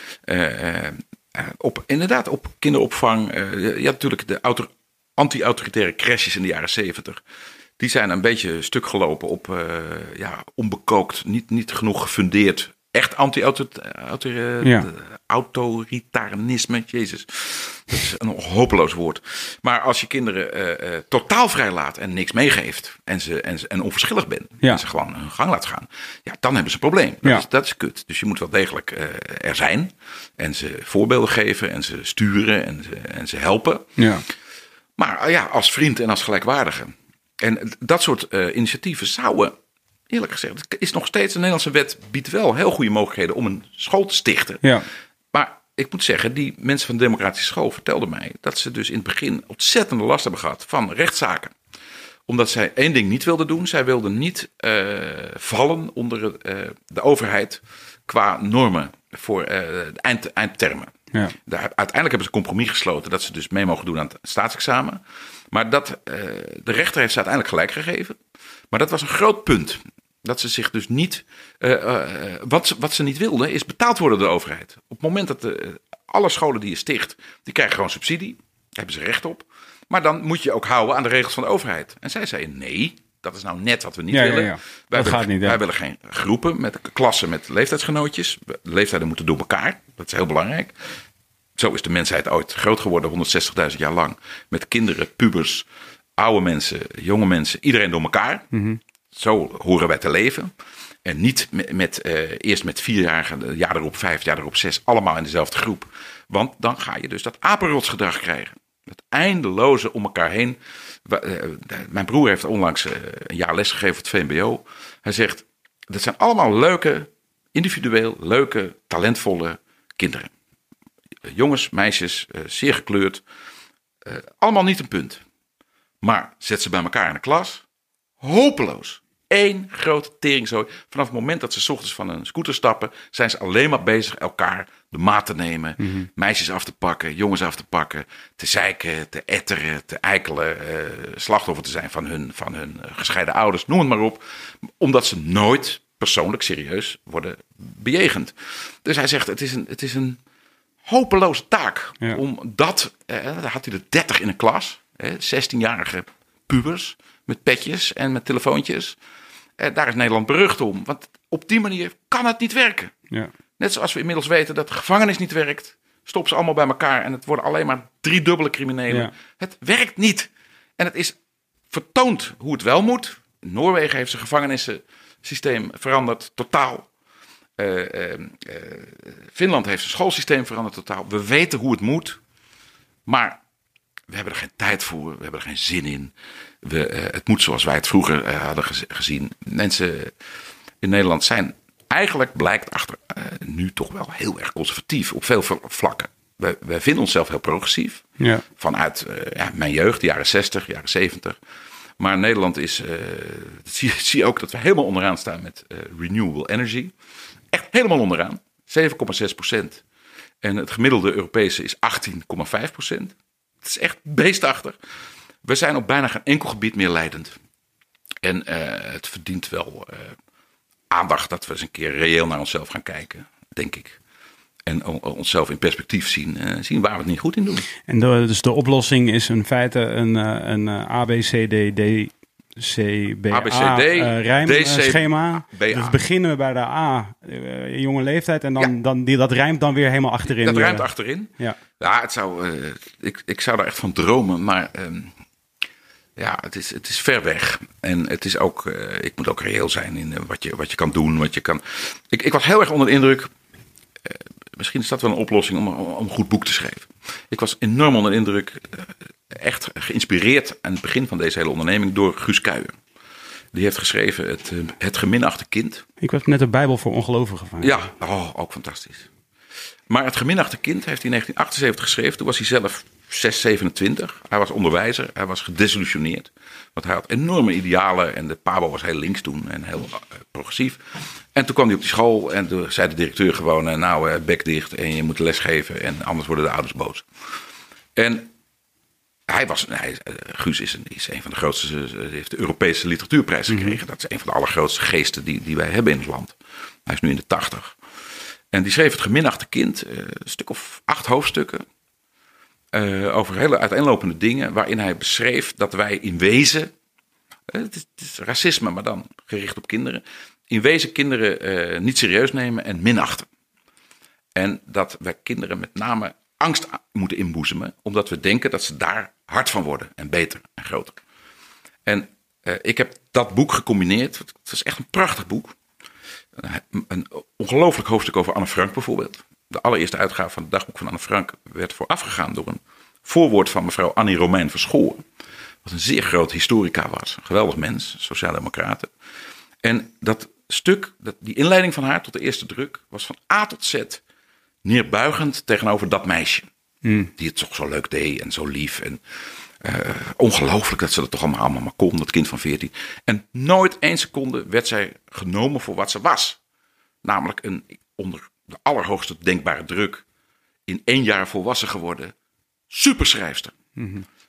op, inderdaad, op kinderopvang. je had natuurlijk de auto- anti-autoritaire crashes in de jaren zeventig. Die zijn een beetje stuk gelopen op ja, onbekookt, niet, niet genoeg gefundeerd. Echt anti-autoritarisme, jezus. Dat is een hopeloos woord. Maar als je kinderen eh, eh, totaal vrij laat en niks meegeeft... en, ze, en, en onverschillig bent Ja. en ze gewoon hun gang laat gaan... ja, dan hebben ze een probleem. Dat, Ja. is, dat is kut. Dus je moet wel degelijk eh, er zijn... en ze voorbeelden geven en ze sturen en ze, en ze helpen... ja. Maar eh, ja, als vriend en als gelijkwaardige. En dat soort eh, initiatieven zouden, eerlijk gezegd, het is nog steeds, de Nederlandse wet biedt wel heel goede mogelijkheden om een school te stichten. ja. Maar ik moet zeggen, die mensen van de democratische school vertelden mij dat ze dus in het begin ontzettende last hebben gehad van rechtszaken. Omdat zij één ding niet wilden doen. Zij wilden niet eh, vallen onder eh, de overheid qua normen voor de eind, eindtermen. Ja. Daar, uiteindelijk hebben ze een compromis gesloten dat ze dus mee mogen doen aan het staatsexamen. Maar dat, de rechter heeft ze uiteindelijk gelijk gegeven. Maar dat was een groot punt. Dat ze zich dus niet. eh, eh, wat, ze, wat ze niet wilden is betaald worden door de overheid. Op het moment dat de, eh, alle scholen die je sticht, die krijgen gewoon subsidie. Daar hebben ze recht op. Maar dan moet je ook houden aan de regels van de overheid. En zij zeiden nee. Dat is nou net wat we niet Ja, willen. ja. Wij, Dat willen, gaat niet, hè? wij willen geen groepen met klassen met leeftijdsgenootjes. De leeftijden moeten door elkaar. Dat is heel belangrijk. Zo is de mensheid ooit groot geworden, 160.000 jaar lang. Met kinderen, pubers, oude mensen, jonge mensen, iedereen door elkaar. Zo horen wij te leven. En niet met, met, eh, eerst met vierjarigen, jaar erop vijf, jaar erop zes, allemaal in dezelfde groep. Want dan ga je dus dat apenrotsgedrag krijgen. Het eindeloze om elkaar heen. Eh, Mijn broer heeft onlangs eh, een jaar lesgegeven op het VMBO. Hij zegt, dat zijn allemaal leuke, individueel leuke, talentvolle kinderen. Jongens, meisjes, zeer gekleurd. Allemaal niet een punt. Maar zet ze bij elkaar in de klas. Hopeloos. Eén grote teringzooi. Vanaf het moment dat ze 's ochtends van een scooter stappen, zijn ze alleen maar bezig elkaar de maat te nemen. Meisjes af te pakken, jongens af te pakken. Te zeiken, te etteren, te eikelen. eh, slachtoffer te zijn van hun, van hun eh, gescheiden ouders. Noem het maar op. Omdat ze nooit persoonlijk serieus worden bejegend. Dus hij zegt: het is een. Het is een hopeloze taak. Ja. Om dat, eh, daar had hij er 30 in een klas, eh, 16-jarige pubers met petjes en met telefoontjes. Eh, daar is Nederland berucht om. Want op die manier kan het niet werken. Ja. Net zoals we inmiddels weten dat de gevangenis niet werkt. Stop ze allemaal bij elkaar en het worden alleen maar drie dubbele criminelen. Ja. Het werkt niet. En het is vertoond hoe het wel moet. In Noorwegen heeft zijn gevangenissysteem veranderd totaal. Eh, eh, eh, Finland heeft zijn schoolsysteem veranderd totaal. We weten hoe het moet. Maar we hebben er geen tijd voor. We hebben er geen zin in. We, eh, het moet zoals wij het vroeger eh, hadden gez- gezien. Mensen in Nederland zijn eigenlijk, blijkt achter eh, nu toch wel heel erg conservatief op veel vl- vlakken. Wij, wij vinden onszelf heel progressief. Ja. Vanuit ja, mijn jeugd, de jaren 60, jaren 70. Maar Nederland is, zie, zie ook dat we helemaal onderaan staan met renewable energy. Echt helemaal onderaan. 7,6 procent. En het gemiddelde Europese is 18,5 procent. Het is echt beestachtig. We zijn op bijna geen enkel gebied meer leidend. En eh, het verdient wel eh, aandacht dat we eens een keer reëel naar onszelf gaan kijken, denk ik. En onszelf in perspectief zien, eh, zien waar we het niet goed in doen. En de, dus de oplossing is in feite een, een eh, ABCD, CBA ABCD, eh, rijmschema. BA. Dus beginnen we bij de A, jonge leeftijd, en dan, Ja. dan die, dat rijmt dan weer helemaal achterin. Dat ruimt achterin. Ja. Ja, het zou, ik, ik zou daar echt van dromen, maar ehm, ja, het is, het is ver weg. En het is ook, eh, ik moet ook reëel zijn in eh, wat, je, wat je kan doen, wat je kan. Ik, ik was heel erg onder de indruk. eh, misschien is dat wel een oplossing om, om om een goed boek te schrijven. Ik was enorm onder de indruk, echt geïnspireerd aan het begin van deze hele onderneming door Guus Kuijer. Die heeft geschreven Het, het geminachte kind. Ik was net de Bijbel voor ongelovigen van. Ja, oh, ook fantastisch. Maar het geminachte kind heeft hij in 1978 geschreven. Toen was hij zelf 6, 27. Hij was onderwijzer. Hij was gedesillusioneerd. Want hij had enorme idealen. En de Pabo was heel links toen en heel eh, progressief. En toen kwam hij op die school. En toen zei de directeur gewoon: eh, Nou, eh, bek dicht. En je moet les geven. En anders worden de ouders boos. En hij was, hij, Guus is een, is een van de grootste, heeft de Europese literatuurprijs gekregen. Dat is een van de allergrootste geesten die, die wij hebben in het land. Hij is nu in de tachtig. En die schreef het geminachte kind, een stuk of acht hoofdstukken. Eh, over hele uiteenlopende dingen. Waarin hij beschreef dat wij in wezen. eh, het, is, racisme, maar dan gericht op kinderen. In wezen kinderen eh, niet serieus nemen en minachten. En dat wij kinderen met name angst moeten inboezemen. Omdat we denken dat ze daar hard van worden. En beter en groter. En ik heb dat boek gecombineerd. Het is echt een prachtig boek. Een ongelooflijk hoofdstuk over Anne Frank bijvoorbeeld. De allereerste uitgave van het dagboek van Anne Frank werd voorafgegaan door een voorwoord van mevrouw Annie Romein Verschoren. Wat een zeer groot historica was. Een geweldig mens, sociaaldemocraten. En dat stuk, dat, die inleiding van haar tot de eerste druk, was van A tot Z neerbuigend tegenover dat meisje. Die het toch zo leuk deed en zo lief. En eh, ongelooflijk dat ze dat toch allemaal, allemaal maar kon, dat kind van 14. En nooit één seconde werd zij genomen voor wat ze was. Namelijk een onder de allerhoogste denkbare druk in één jaar volwassen geworden superschrijfster.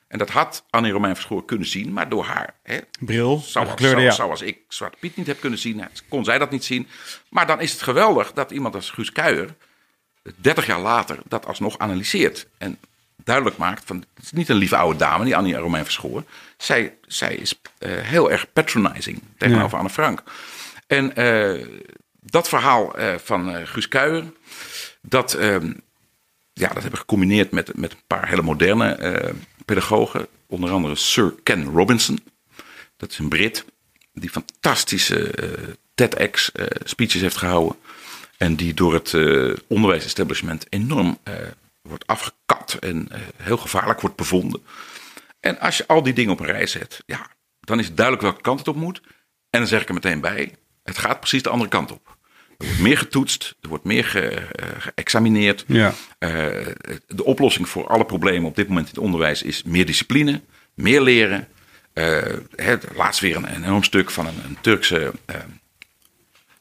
En dat had Annie Romein Verschoor kunnen zien, maar door haar hè, Bril, zoals, gekleurde, zoals, ja. zoals ik Zwarte Piet niet heb kunnen zien, kon zij dat niet zien. Maar dan is het geweldig dat iemand als Guus Kuijer, 30 jaar later, dat alsnog analyseert. En duidelijk maakt van, het is niet een lieve oude dame, die Annie Romein Verschoor. Zij, zij is eh, heel erg patronizing tegenover Ja. Anne Frank. En eh, dat verhaal eh, van eh, Guus Kuijer, dat, ehm, ja, dat hebben we gecombineerd met, met een paar hele moderne eh, pedagogen. Onder andere Sir Ken Robinson. Dat is een Brit die fantastische TEDx speeches heeft gehouden. En die door het onderwijsestablishment enorm wordt afgekat en heel gevaarlijk wordt bevonden. En als je al die dingen op een rij zet, ja, dan is duidelijk welke kant het op moet. En dan zeg ik er meteen bij, het gaat precies de andere kant op. Er wordt meer getoetst, er wordt meer ge- eh, geëxamineerd. Ja. Eh, de oplossing voor alle problemen op dit moment in het onderwijs is meer discipline, meer leren. Eh, hè, laatst weer een, een enorm stuk van een, een Turkse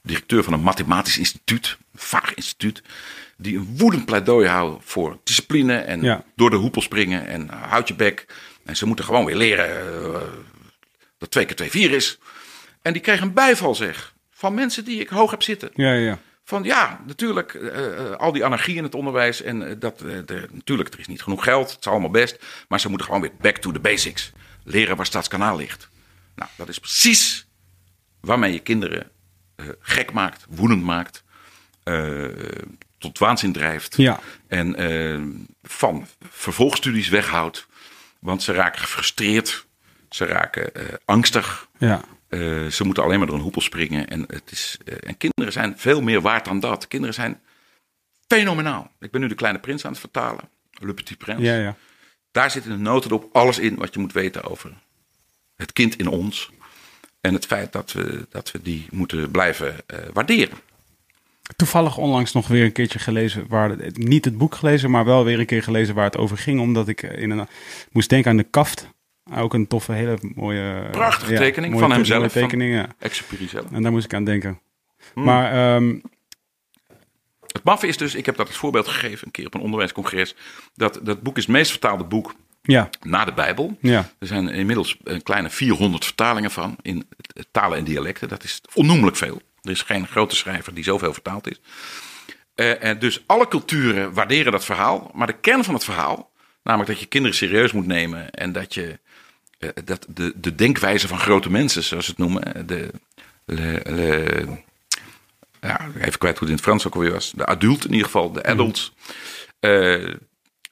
directeur van een mathematisch instituut, een vaag instituut, die een woedend pleidooi houdt voor discipline en Ja. door de hoepel springen en houd je bek. En ze moeten gewoon weer leren dat twee keer twee vier is. En die kreeg een bijval zeg van mensen die ik hoog heb zitten. Ja, ja. Van ja, natuurlijk, eh, eh, al die anarchie in het onderwijs. En eh, dat, de, natuurlijk, er is niet genoeg geld. Het is allemaal best. Maar ze moeten gewoon weer back to the basics. Leren waar Stadskanaal ligt. Nou, dat is precies waarmee je kinderen gek maakt, woedend maakt. tot waanzin drijft. Ja. En van vervolgstudies weghoudt. Want ze raken gefrustreerd. Ze raken angstig. ja. Eh, ze moeten alleen maar door een hoepel springen. En, het is, eh, en kinderen zijn veel meer waard dan dat. Kinderen zijn fenomenaal. Ik ben nu de Kleine Prins aan het vertalen. Le Petit Prins. Ja, ja. Daar zit in de notendop alles in wat je moet weten over het kind in ons. En het feit dat we, dat we die moeten blijven eh, waarderen. Toevallig onlangs nog weer een keertje gelezen, waar niet het boek gelezen, maar wel weer een keer gelezen waar het over ging. Omdat ik in een, moest denken aan de kaft. Ook een toffe, hele mooie... Prachtige ja, tekening mooie van hemzelf, tekening, ja. Exupéry zelf. En daar moest ik aan denken. Hmm. Maar ehm, Het maffe is dus, ik heb dat als voorbeeld gegeven een keer op een onderwijscongres. Dat, dat boek is het meest vertaalde boek ja, na de Bijbel. ja, Er zijn inmiddels een kleine 400 vertalingen van in talen en dialecten. Dat is onnoemelijk veel. Er is geen grote schrijver die zoveel vertaald is. Eh, en dus alle culturen waarderen dat verhaal. Maar de kern van het verhaal, namelijk dat je kinderen serieus moet nemen en dat je eh, dat de, de denkwijze van grote mensen, zoals ze het noemen, eh, de, le, le- ja, even kwijt hoe het in het Frans ook alweer was, de adult in ieder geval, de adults, eh,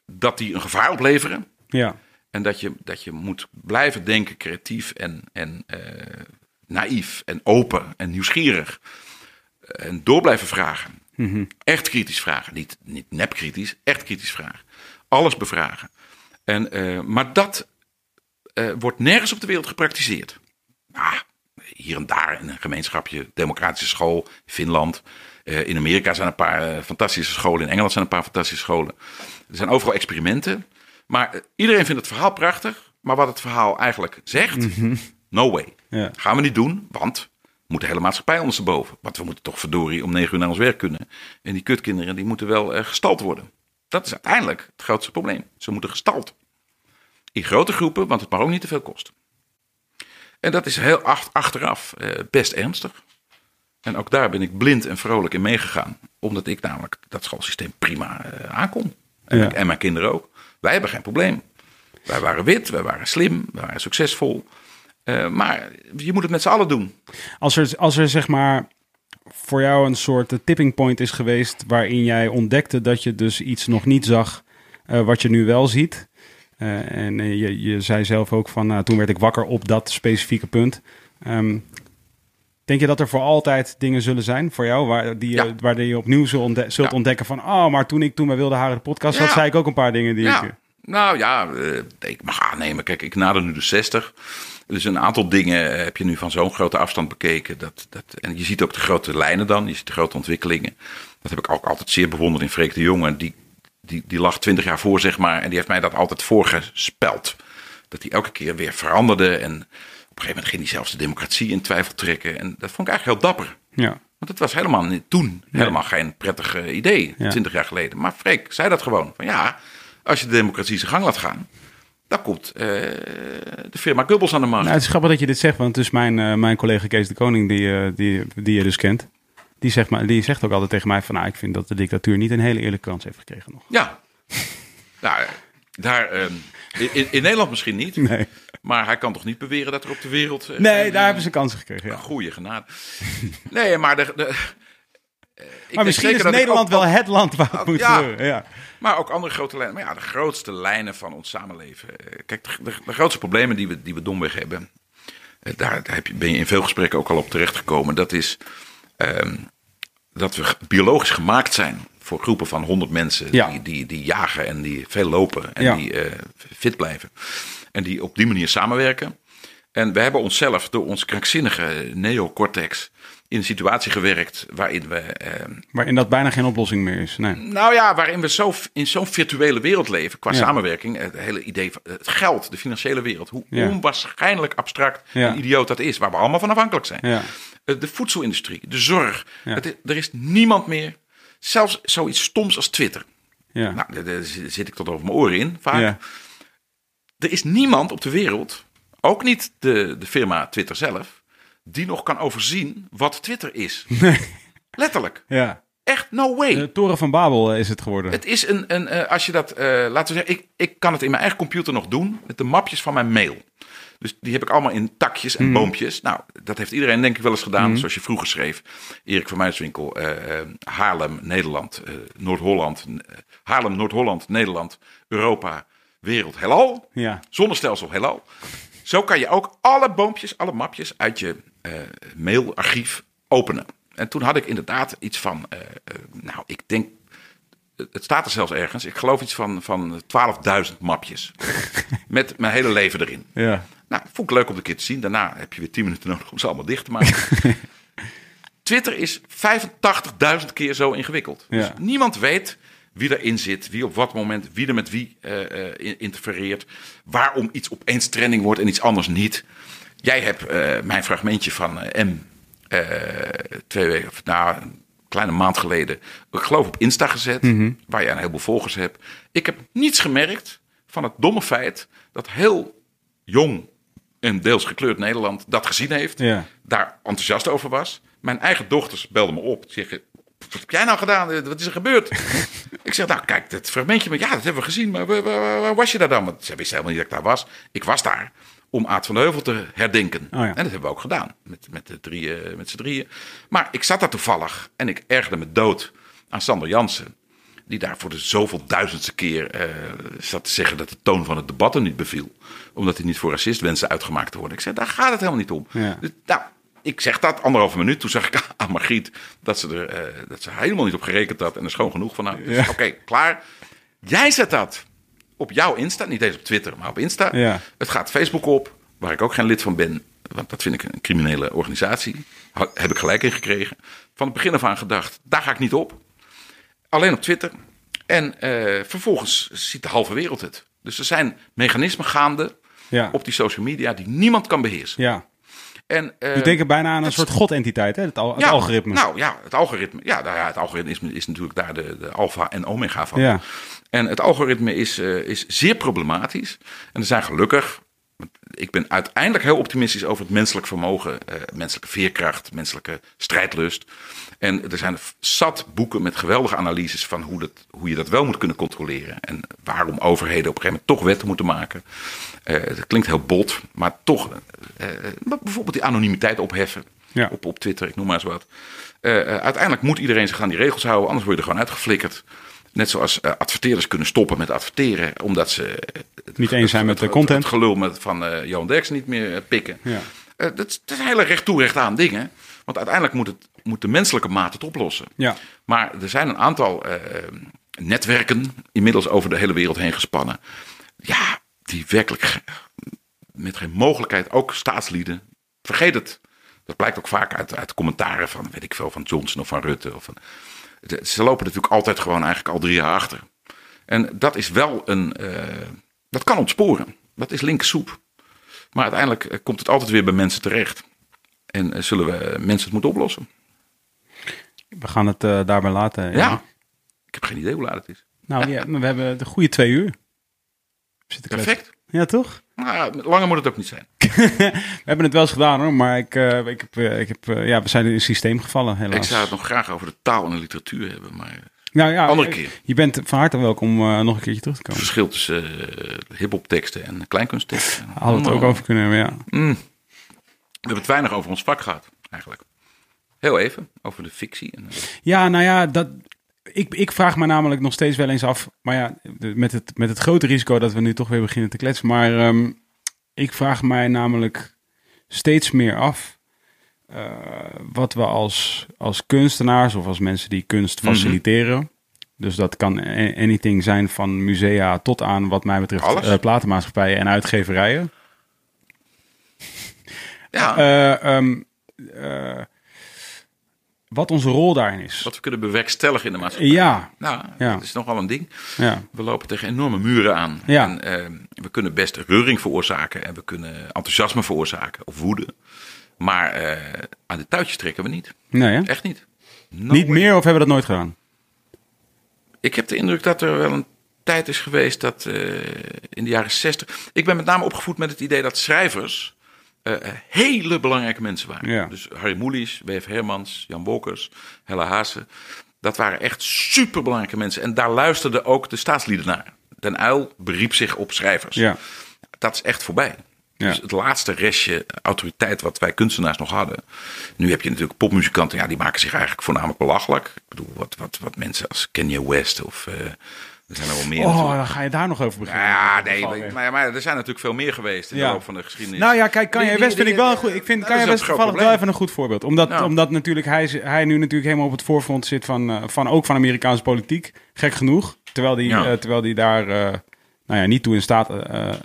dat die een gevaar opleveren. ja, En dat je, dat je moet blijven denken, creatief en, en eh, naïef en open en nieuwsgierig. En door blijven vragen. Echt kritisch vragen. Niet, niet nep kritisch, echt kritisch vragen. Alles bevragen. En, eh, maar dat eh, wordt nergens op de wereld gepraktiseerd. Ah, hier en daar in een gemeenschapje, democratische school, Finland. Eh, in Amerika zijn een paar eh, fantastische scholen. In Engeland zijn een paar fantastische scholen. Er zijn overal experimenten. Maar iedereen vindt het verhaal prachtig. Maar wat het verhaal eigenlijk zegt, no way. Ja. Gaan we niet doen, want we moeten de hele maatschappij ondersteboven. Want we moeten toch verdorie om negen uur naar ons werk kunnen. En die kutkinderen die moeten wel gestald worden. Dat is uiteindelijk het grootste probleem. Ze moeten gestald. In grote groepen, want het mag ook niet te veel kosten. En dat is heel ach- achteraf eh, best ernstig. En ook daar ben ik blind en vrolijk in meegegaan. Omdat ik namelijk dat schoolsysteem prima eh, aankon. En, Ja. ik- en mijn kinderen ook. Wij hebben geen probleem. Wij waren wit, wij waren slim, wij waren succesvol. Eh, maar je moet het met z'n allen doen. Als er, als er zeg maar voor jou een soort tipping point is geweest waarin jij ontdekte dat je dus iets nog niet zag wat je nu wel ziet. Eh, en eh, je, je zei zelf ook van, nou, toen werd ik wakker op dat specifieke punt. Ehm, denk je dat er voor altijd dingen zullen zijn voor jou, waar, die je, Ja. waar je opnieuw zult, ontde- zult Ja. ontdekken van, oh, maar toen ik toen bij Wilde Haren de podcast had, Ja. zei ik ook een paar dingen die Ja. ik... Nou ja, eh, ik mag aannemen. Kijk, ik nader nu de 60. Dus een aantal dingen heb je nu van zo'n grote afstand bekeken. Dat, dat, en je ziet ook de grote lijnen dan, je ziet de grote ontwikkelingen. Dat heb ik ook altijd zeer bewonderd in Freek de Jonge. Die, die, die lag twintig jaar voor, zeg maar. En die heeft mij dat altijd voorgespeld. Dat hij elke keer weer veranderde. En op een gegeven moment ging hij zelfs de democratie in twijfel trekken. En dat vond ik eigenlijk heel dapper. Ja. Want het was helemaal niet, toen helemaal geen prettig idee, Ja. twintig jaar geleden. Maar Freek zei dat gewoon. Van ja, als je de democratie zijn gang laat gaan, dan komt eh, de firma Gubbels aan de macht. Nou, het is grappig dat je dit zegt, want dus mijn, eh, mijn collega Kees de Koning, die, eh, die, die je dus kent, die zegt, maar, die zegt ook altijd tegen mij van, nou, ik vind dat de dictatuur niet een hele eerlijke kans heeft gekregen nog. Ja, nou, daar, eh, in, in Nederland misschien niet. Nee, Maar hij kan toch niet beweren dat er op de wereld... eh, nee daar eh, hebben ze kansen gekregen. Ja. Goeie genade. Nee, maar de... de eh, ik Maar misschien is Nederland ook- wel het land waar het moet Ja. Maar ook andere grote lijnen. Maar ja, de grootste lijnen van ons samenleven. Kijk, de, de, de grootste problemen die we, die we domweg hebben. Daar, daar heb je, ben je in veel gesprekken ook al op terechtgekomen. Dat is ehm, dat we biologisch gemaakt zijn voor groepen van 100 mensen. Ja. Die, die, die jagen en die veel lopen en Ja. die eh, fit blijven. En die op die manier samenwerken. En we hebben onszelf door ons krankzinnige neocortex in een situatie gewerkt waarin we ehm, Waarin dat bijna geen oplossing meer is. Nee. nou ja, waarin we zo, in zo'n virtuele wereld leven, qua Ja. samenwerking, het hele idee van het geld, de financiële wereld, hoe Ja. onwaarschijnlijk abstract Ja. en idioot dat is, waar we allemaal van afhankelijk zijn. Ja. Eh, De voedselindustrie, de zorg, het er is niemand meer, zelfs zoiets stoms als Twitter. Ja. Nou, daar zit ik tot over mijn oren in, vaak. Er is niemand op de wereld, ook niet de, de firma Twitter zelf, die nog kan overzien wat Twitter is. Letterlijk. ja. Echt, no way. De Toren van Babel eh, is het geworden. Het is een, een eh, als je dat, eh, laten we zeggen, ik, ik kan het in mijn eigen computer nog doen met de mapjes van mijn mail. Dus die heb ik allemaal in takjes en boompjes. Nou, dat heeft iedereen denk ik wel eens gedaan, zoals je vroeger schreef. Erik van Muiswinkel, Haarlem, Nederland, Noord-Holland, Haarlem, Noord-Holland, Nederland, Europa, wereld, heelal. Ja. Zonnestelsel, heelal. Zo kan je ook alle boompjes, alle mapjes uit je mailarchief openen. En toen had ik inderdaad iets van, eh, eh, nou, ik denk, het staat er zelfs ergens, ik geloof iets van, van 12.000 mapjes. met mijn hele leven erin. Ja. Nou, vond ik leuk om een keer te zien. Daarna heb je weer 10 minuten nodig om ze allemaal dicht te maken. Twitter is 85.000 keer zo ingewikkeld. Ja. Dus niemand weet wie erin zit, wie op wat moment, wie er met wie eh, eh, in- interfereert. Waarom iets opeens trending wordt en iets anders niet. Jij hebt eh, mijn fragmentje van eh, M eh, twee weken, of nou, een kleine maand geleden, ik geloof op Insta gezet, waar je een heleboel volgers hebt. Ik heb niets gemerkt van het domme feit dat heel jong en deels gekleurd Nederland dat gezien heeft, Ja. daar enthousiast over was. Mijn eigen dochters belden me op. Zeggen, wat heb jij nou gedaan? Wat is er gebeurd? ik zeg, nou kijk, dat fragmentje, maar ja, dat hebben we gezien. Maar waar, waar- waar was je daar dan? Want ze wisten helemaal niet dat ik daar was. Ik was daar om Aad van de Heuvel te herdenken. ja. En dat hebben we ook gedaan, met, met, de drieën, met z'n drieën. Maar ik zat daar toevallig en ik ergerde me dood aan Sander Jansen. Die daar voor de zoveel duizendste keer eh, zat te zeggen dat de toon van het debat hem niet beviel. Omdat hij niet voor racist wenste uitgemaakt te worden. Ik zei, daar gaat het helemaal niet om. Ja. Dus, nou, ik zeg dat anderhalve minuut. Toen zag ik aan Margriet dat ze er eh, dat ze helemaal niet op gerekend had. En er schoon genoeg van. Dus Ja. oké, klaar. Jij zet dat op jouw Insta. Niet eens op Twitter, maar op Insta. Ja. Het gaat Facebook op, waar ik ook geen lid van ben. Want dat vind ik een criminele organisatie. Ha- Heb ik gelijk in gekregen. Van het begin af aan gedacht, daar ga ik niet op. Alleen op Twitter. En eh, vervolgens ziet de halve wereld het. Dus er zijn mechanismen gaande Ja. op die social media die niemand kan beheersen. ja. En, eh, Je denkt er bijna aan een het- soort godentiteit, hè? Het, al, het ja, algoritme. Nou ja, het algoritme. Ja, nou ja het algoritme is, is natuurlijk daar de, de alfa en omega van. Ja. En het algoritme is, eh, is zeer problematisch. En er zijn gelukkig. Ik ben uiteindelijk heel optimistisch over het menselijk vermogen, eh, menselijke veerkracht, menselijke strijdlust. En er zijn zat boeken met geweldige analyses van hoe, dat, hoe je dat wel moet kunnen controleren. En waarom overheden op een gegeven moment toch wetten moeten maken. Eh dat klinkt heel bot, maar toch eh, eh, bijvoorbeeld die anonimiteit opheffen Ja. op, op Twitter, ik noem maar eens wat. Uiteindelijk moet iedereen zich aan die regels houden, anders word je er gewoon uitgeflikkerd. Net zoals adverteerders kunnen stoppen met adverteren, omdat ze het- Niet eens zijn met de content. Het gelul met, van eh Johan Derksen niet meer pikken. Ja. Dat, is- dat zijn hele recht toe, recht aan dingen. Want uiteindelijk moet, het, moet de menselijke maat het oplossen. Ja. Maar er zijn een aantal eh, netwerken inmiddels over de hele wereld heen gespannen. Ja, die werkelijk met geen mogelijkheid, ook staatslieden, vergeet het. Dat blijkt ook vaak uit, uit commentaren van, weet ik veel, van Johnson of van Rutte. Of van, ze lopen natuurlijk altijd gewoon eigenlijk al drie jaar achter. En dat is wel een, eh, dat kan ontsporen. Dat is linker soep. Maar uiteindelijk eh, komt het altijd weer bij mensen terecht. En zullen we mensen het moeten oplossen? We gaan het eh, daarbij laten. Ja. Ik heb geen idee hoe laat het is. Nou ja, we hebben de goede twee uur. Kletsen. Perfect. Ja, toch? Nou, langer moet het ook niet zijn. We hebben het wel eens gedaan hoor, maar ik, eh, ik heb, eh, ik heb, ja, we zijn in het systeem gevallen helaas. Ik zou het nog graag over de taal en de literatuur hebben. Maar het nou, ja, andere keer. Je bent van harte welkom om nog een keertje terug te komen. verschil tussen hip-hop teksten en kleinkunstteksten. Hadden we het ook over kunnen hebben, ja. Mm. We hebben het weinig over ons vak gehad, eigenlijk. Heel even, over de fictie. En, Ja, nou ja, dat, ik, ik vraag me namelijk nog steeds wel eens af. Maar ja, met het, met het grote risico dat we nu toch weer beginnen te kletsen. Maar ehm, ik vraag mij namelijk steeds meer af. eh, wat we als, als kunstenaars of als mensen die kunst Mhm. faciliteren. Dus dat kan anything zijn van musea tot aan, wat mij betreft, eh, platenmaatschappijen en uitgeverijen. ja, Eh, ehm, eh, wat onze rol daarin is. wat we kunnen bewerkstelligen in de maatschappij. Ja, Nou, Ja. dat is nogal een ding. ja. We lopen tegen enorme muren aan. Ja. En, eh, we kunnen best reuring veroorzaken en we kunnen enthousiasme veroorzaken of woede. Maar eh, aan de touwtjes trekken we niet. Nee, hè? Echt niet. No Niet way. meer of hebben we dat nooit gedaan? Ik heb de indruk dat er wel een tijd is geweest dat eh, in de jaren zestig. Ik ben met name opgevoed met het idee dat schrijvers eh, hele belangrijke mensen waren. Ja. Dus Harry Mulisch, W.F. Hermans, Jan Wolkers, Helle Haase. Dat waren echt superbelangrijke mensen. En daar luisterden ook de staatslieden naar. Den Uyl beriep zich op schrijvers. Ja. Dat is echt voorbij. Ja. Dus het laatste restje autoriteit wat wij kunstenaars nog hadden. Nu heb je natuurlijk popmuzikanten, ja, die maken zich eigenlijk voornamelijk belachelijk. Ik bedoel, wat, wat, wat mensen als Kanye West of eh, er zijn er wel meer. Oh, natuurlijk. dan ga je daar nog over beginnen. ja, nee, maar, maar er zijn natuurlijk veel meer geweest in Ja. de loop van de geschiedenis. Nou ja, kijk, Kanye West vind ik wel een goed. Ik vind dat Kanye West toevallig wel even een goed voorbeeld. Omdat, omdat natuurlijk hij, hij nu natuurlijk helemaal op het voorfront zit van, eh, van ook van Amerikaanse politiek. Gek genoeg. Terwijl die, Ja. eh, terwijl die daar eh, nou ja, niet toe in staat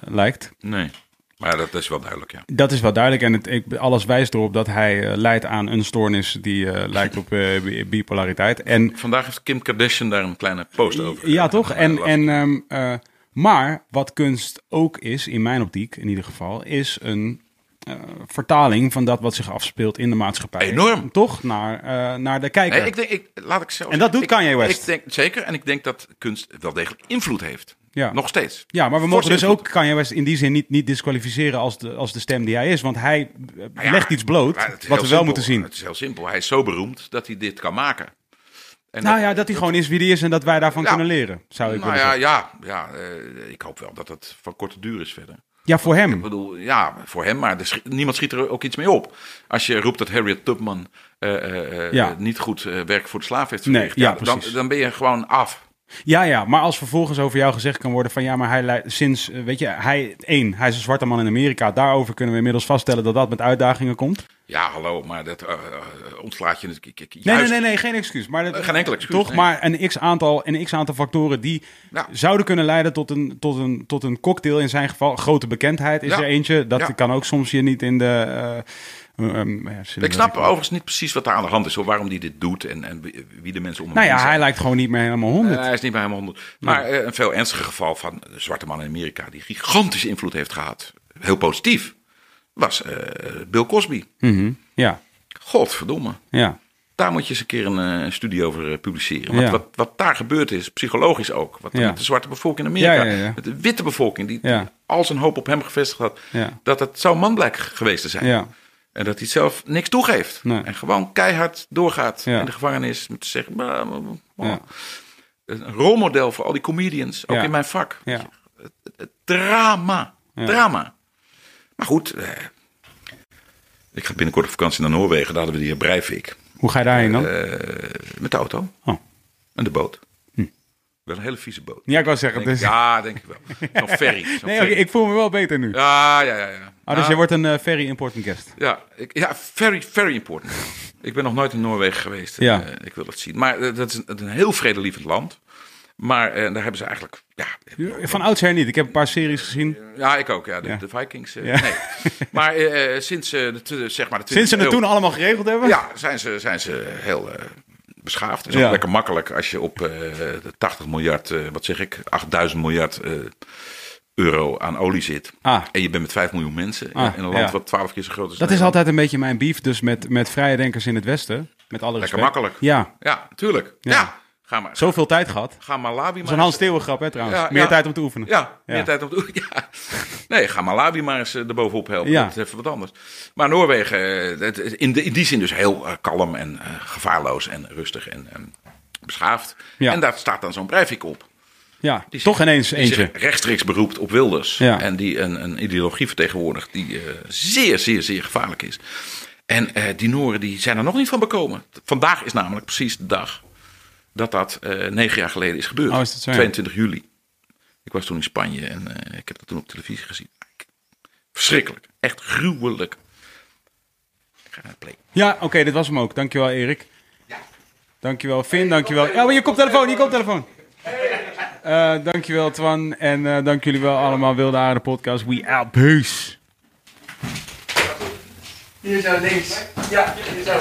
lijkt. Nee, maar dat is wel duidelijk, ja. Dat is wel duidelijk. En het, ik, alles wijst erop dat hij eh, leidt aan een stoornis die eh, lijkt op eh, bi- bipolariteit. En Vandaag heeft Kim Kardashian daar een kleine post over. Ja, toch? En, en, ehm, eh, maar wat kunst ook is, in mijn optiek in ieder geval, is een vertaling van dat wat zich afspeelt in de maatschappij. Enorm. Toch? Naar, naar de kijker. Nee, ik denk, ik, laat ik zelf En dat doet ik, Kanye West. Ik denk, zeker, en ik denk dat kunst wel degelijk invloed heeft. Ja. Nog steeds. ja, maar we mogen dus ook Kanye West in die zin niet, niet disqualificeren als de, als de stem die hij is. Want hij eh, ja, legt iets bloot wat we wel simpel. moeten zien. Het is heel simpel. Hij is zo beroemd dat hij dit kan maken. En Nou ja, dat hij gewoon is wie hij is en dat wij daarvan Ja. kunnen leren, zou ik Nou ja, zeggen. ja, ja eh, ik hoop wel dat het van korte duur is verder. Ja, voor Ik hem. bedoel, ja, voor hem, maar niemand schiet er ook iets mee op. Als je roept dat Harriet Tubman eh, Ja. niet goed werk voor de slaaf heeft Nee, verricht, ja, dan, dan ben je gewoon af. Ja, ja, maar als vervolgens over jou gezegd kan worden van ja, maar hij leidt sinds, eh, weet je, hij, één, hij is een zwarte man in Amerika. Daarover kunnen we inmiddels vaststellen dat dat met uitdagingen komt. Ja, hallo, maar dat eh, eh, ontslaat je ik- Nee, nee, nee, nee, geen excuus. Maar dat, geen enkel excuus, Toch, nee. maar een x-aantal, een x-aantal factoren die Ja. zouden kunnen leiden tot een, tot, een, tot een cocktail in zijn geval. Grote bekendheid is Ja. er eentje. Dat Ja. kan ook soms je niet in de... eh, eh, ehm, ja, Ik snap overigens niet precies wat daar aan de hand is, hoor, waarom hij dit doet en, en wie- de mensen om hem Nou ja, zijn. hij lijkt gewoon niet meer helemaal honderd. Eh, hij is niet bij hem honderd. Maar eh, een veel ernstiger geval van de zwarte man in Amerika, die gigantische invloed heeft gehad, heel positief, was eh, Bill Cosby. Mhm. Ja, Godverdomme. ja. Daar moet je eens een keer een eh, studie over publiceren. Want Ja. wat, wat daar gebeurd is, psychologisch ook. Wat Ja. met de zwarte bevolking in Amerika, met de witte bevolking, die, die al zijn hoop op hem gevestigd had. Dat het zo man blijkt geweest te zijn. Ja. En dat hij zelf niks toegeeft. Nee. En gewoon keihard doorgaat Ja. in de gevangenis. Met te zeggen, "Bah, bah, bah." Ja. een rolmodel voor al die comedians, ook Ja. in mijn vak. Drama. Drama. Maar goed, eh, ik ga binnenkort op vakantie naar Noorwegen. Daar hadden we die heer Breivik. Hoe ga je daarheen dan? Eh, met de auto. Oh. En de boot. Wel een hele vieze boot. ja, ik wou zeggen. Denk- Dus... ja, denk ik wel. Zo'n ferry. zo'n Nee, ferry. ik voel me wel beter nu. Ja, ja, ja. ja. Ah, dus je wordt een eh, very important guest. Ja, ik, ja very, very important. ik ben nog nooit in Noorwegen geweest. Ja. Eh, ik wil het zien. Maar eh, dat is een, een heel vredelievend land. Maar daar hebben ze eigenlijk... Ja, Van oudsher niet. Ik heb een paar series gezien. ja ik ook. Ja, de, Ja. de Vikings. Ja. Nee. Maar sinds, de, zeg maar de Sinds ze 20e het toen allemaal geregeld hebben? Ja, zijn ze, zijn ze heel beschaafd. Het is Ja. ook lekker makkelijk als je op eh, de 80 miljard, eh, wat zeg ik, 8000 miljard eh, euro aan olie zit. Ah. En je bent met 5 miljoen mensen Ah, in een land ja. wat 12 keer zo groot is. Dat is altijd een beetje mijn beef dus met, met vrije denkers in het Westen. Met alle Lekker respect. makkelijk. Ja, Ja, tuurlijk. Ja. Ja. Ga maar. zoveel tijd gehad. Ga Malawi maar Zo'n Hans Steeuwen grap, hè trouwens. Ja, Meer ja. tijd om te oefenen. Ja, meer tijd om te. Ja. Nee, ga Malawi maar eens eh, erbovenop helpen. Ja. Dat is even wat anders. Maar Noorwegen, eh, in, de, in die zin dus heel eh, kalm en gevaarloos en rustig en eh, beschaafd. Ja. En daar staat dan zo'n Breivik op. Ja, Die toch zich- ineens eentje. rechtstreeks beroept op Wilders. Ja. En die een, een ideologie vertegenwoordigt die zeer, zeer, zeer gevaarlijk is. En die Noren die zijn er nog niet van bekomen. Vandaag is namelijk precies de dag dat dat eh, negen jaar geleden is gebeurd. Oh, is dat zo, ja? 22 juli. Ik was toen in Spanje en eh, ik heb dat toen op televisie gezien. Verschrikkelijk. Echt gruwelijk. Ik ga naar het play. Ja, oké, dit was hem ook. Dankjewel, Erik. Dankjewel, Finn. Dankjewel. Ja, maar je koptelefoon, je koptelefoon. Eh dankjewel, Twan. En eh dank jullie wel allemaal. Wilde Haren Podcast. We out. Peace. Hier zo links. Ja, hier zo.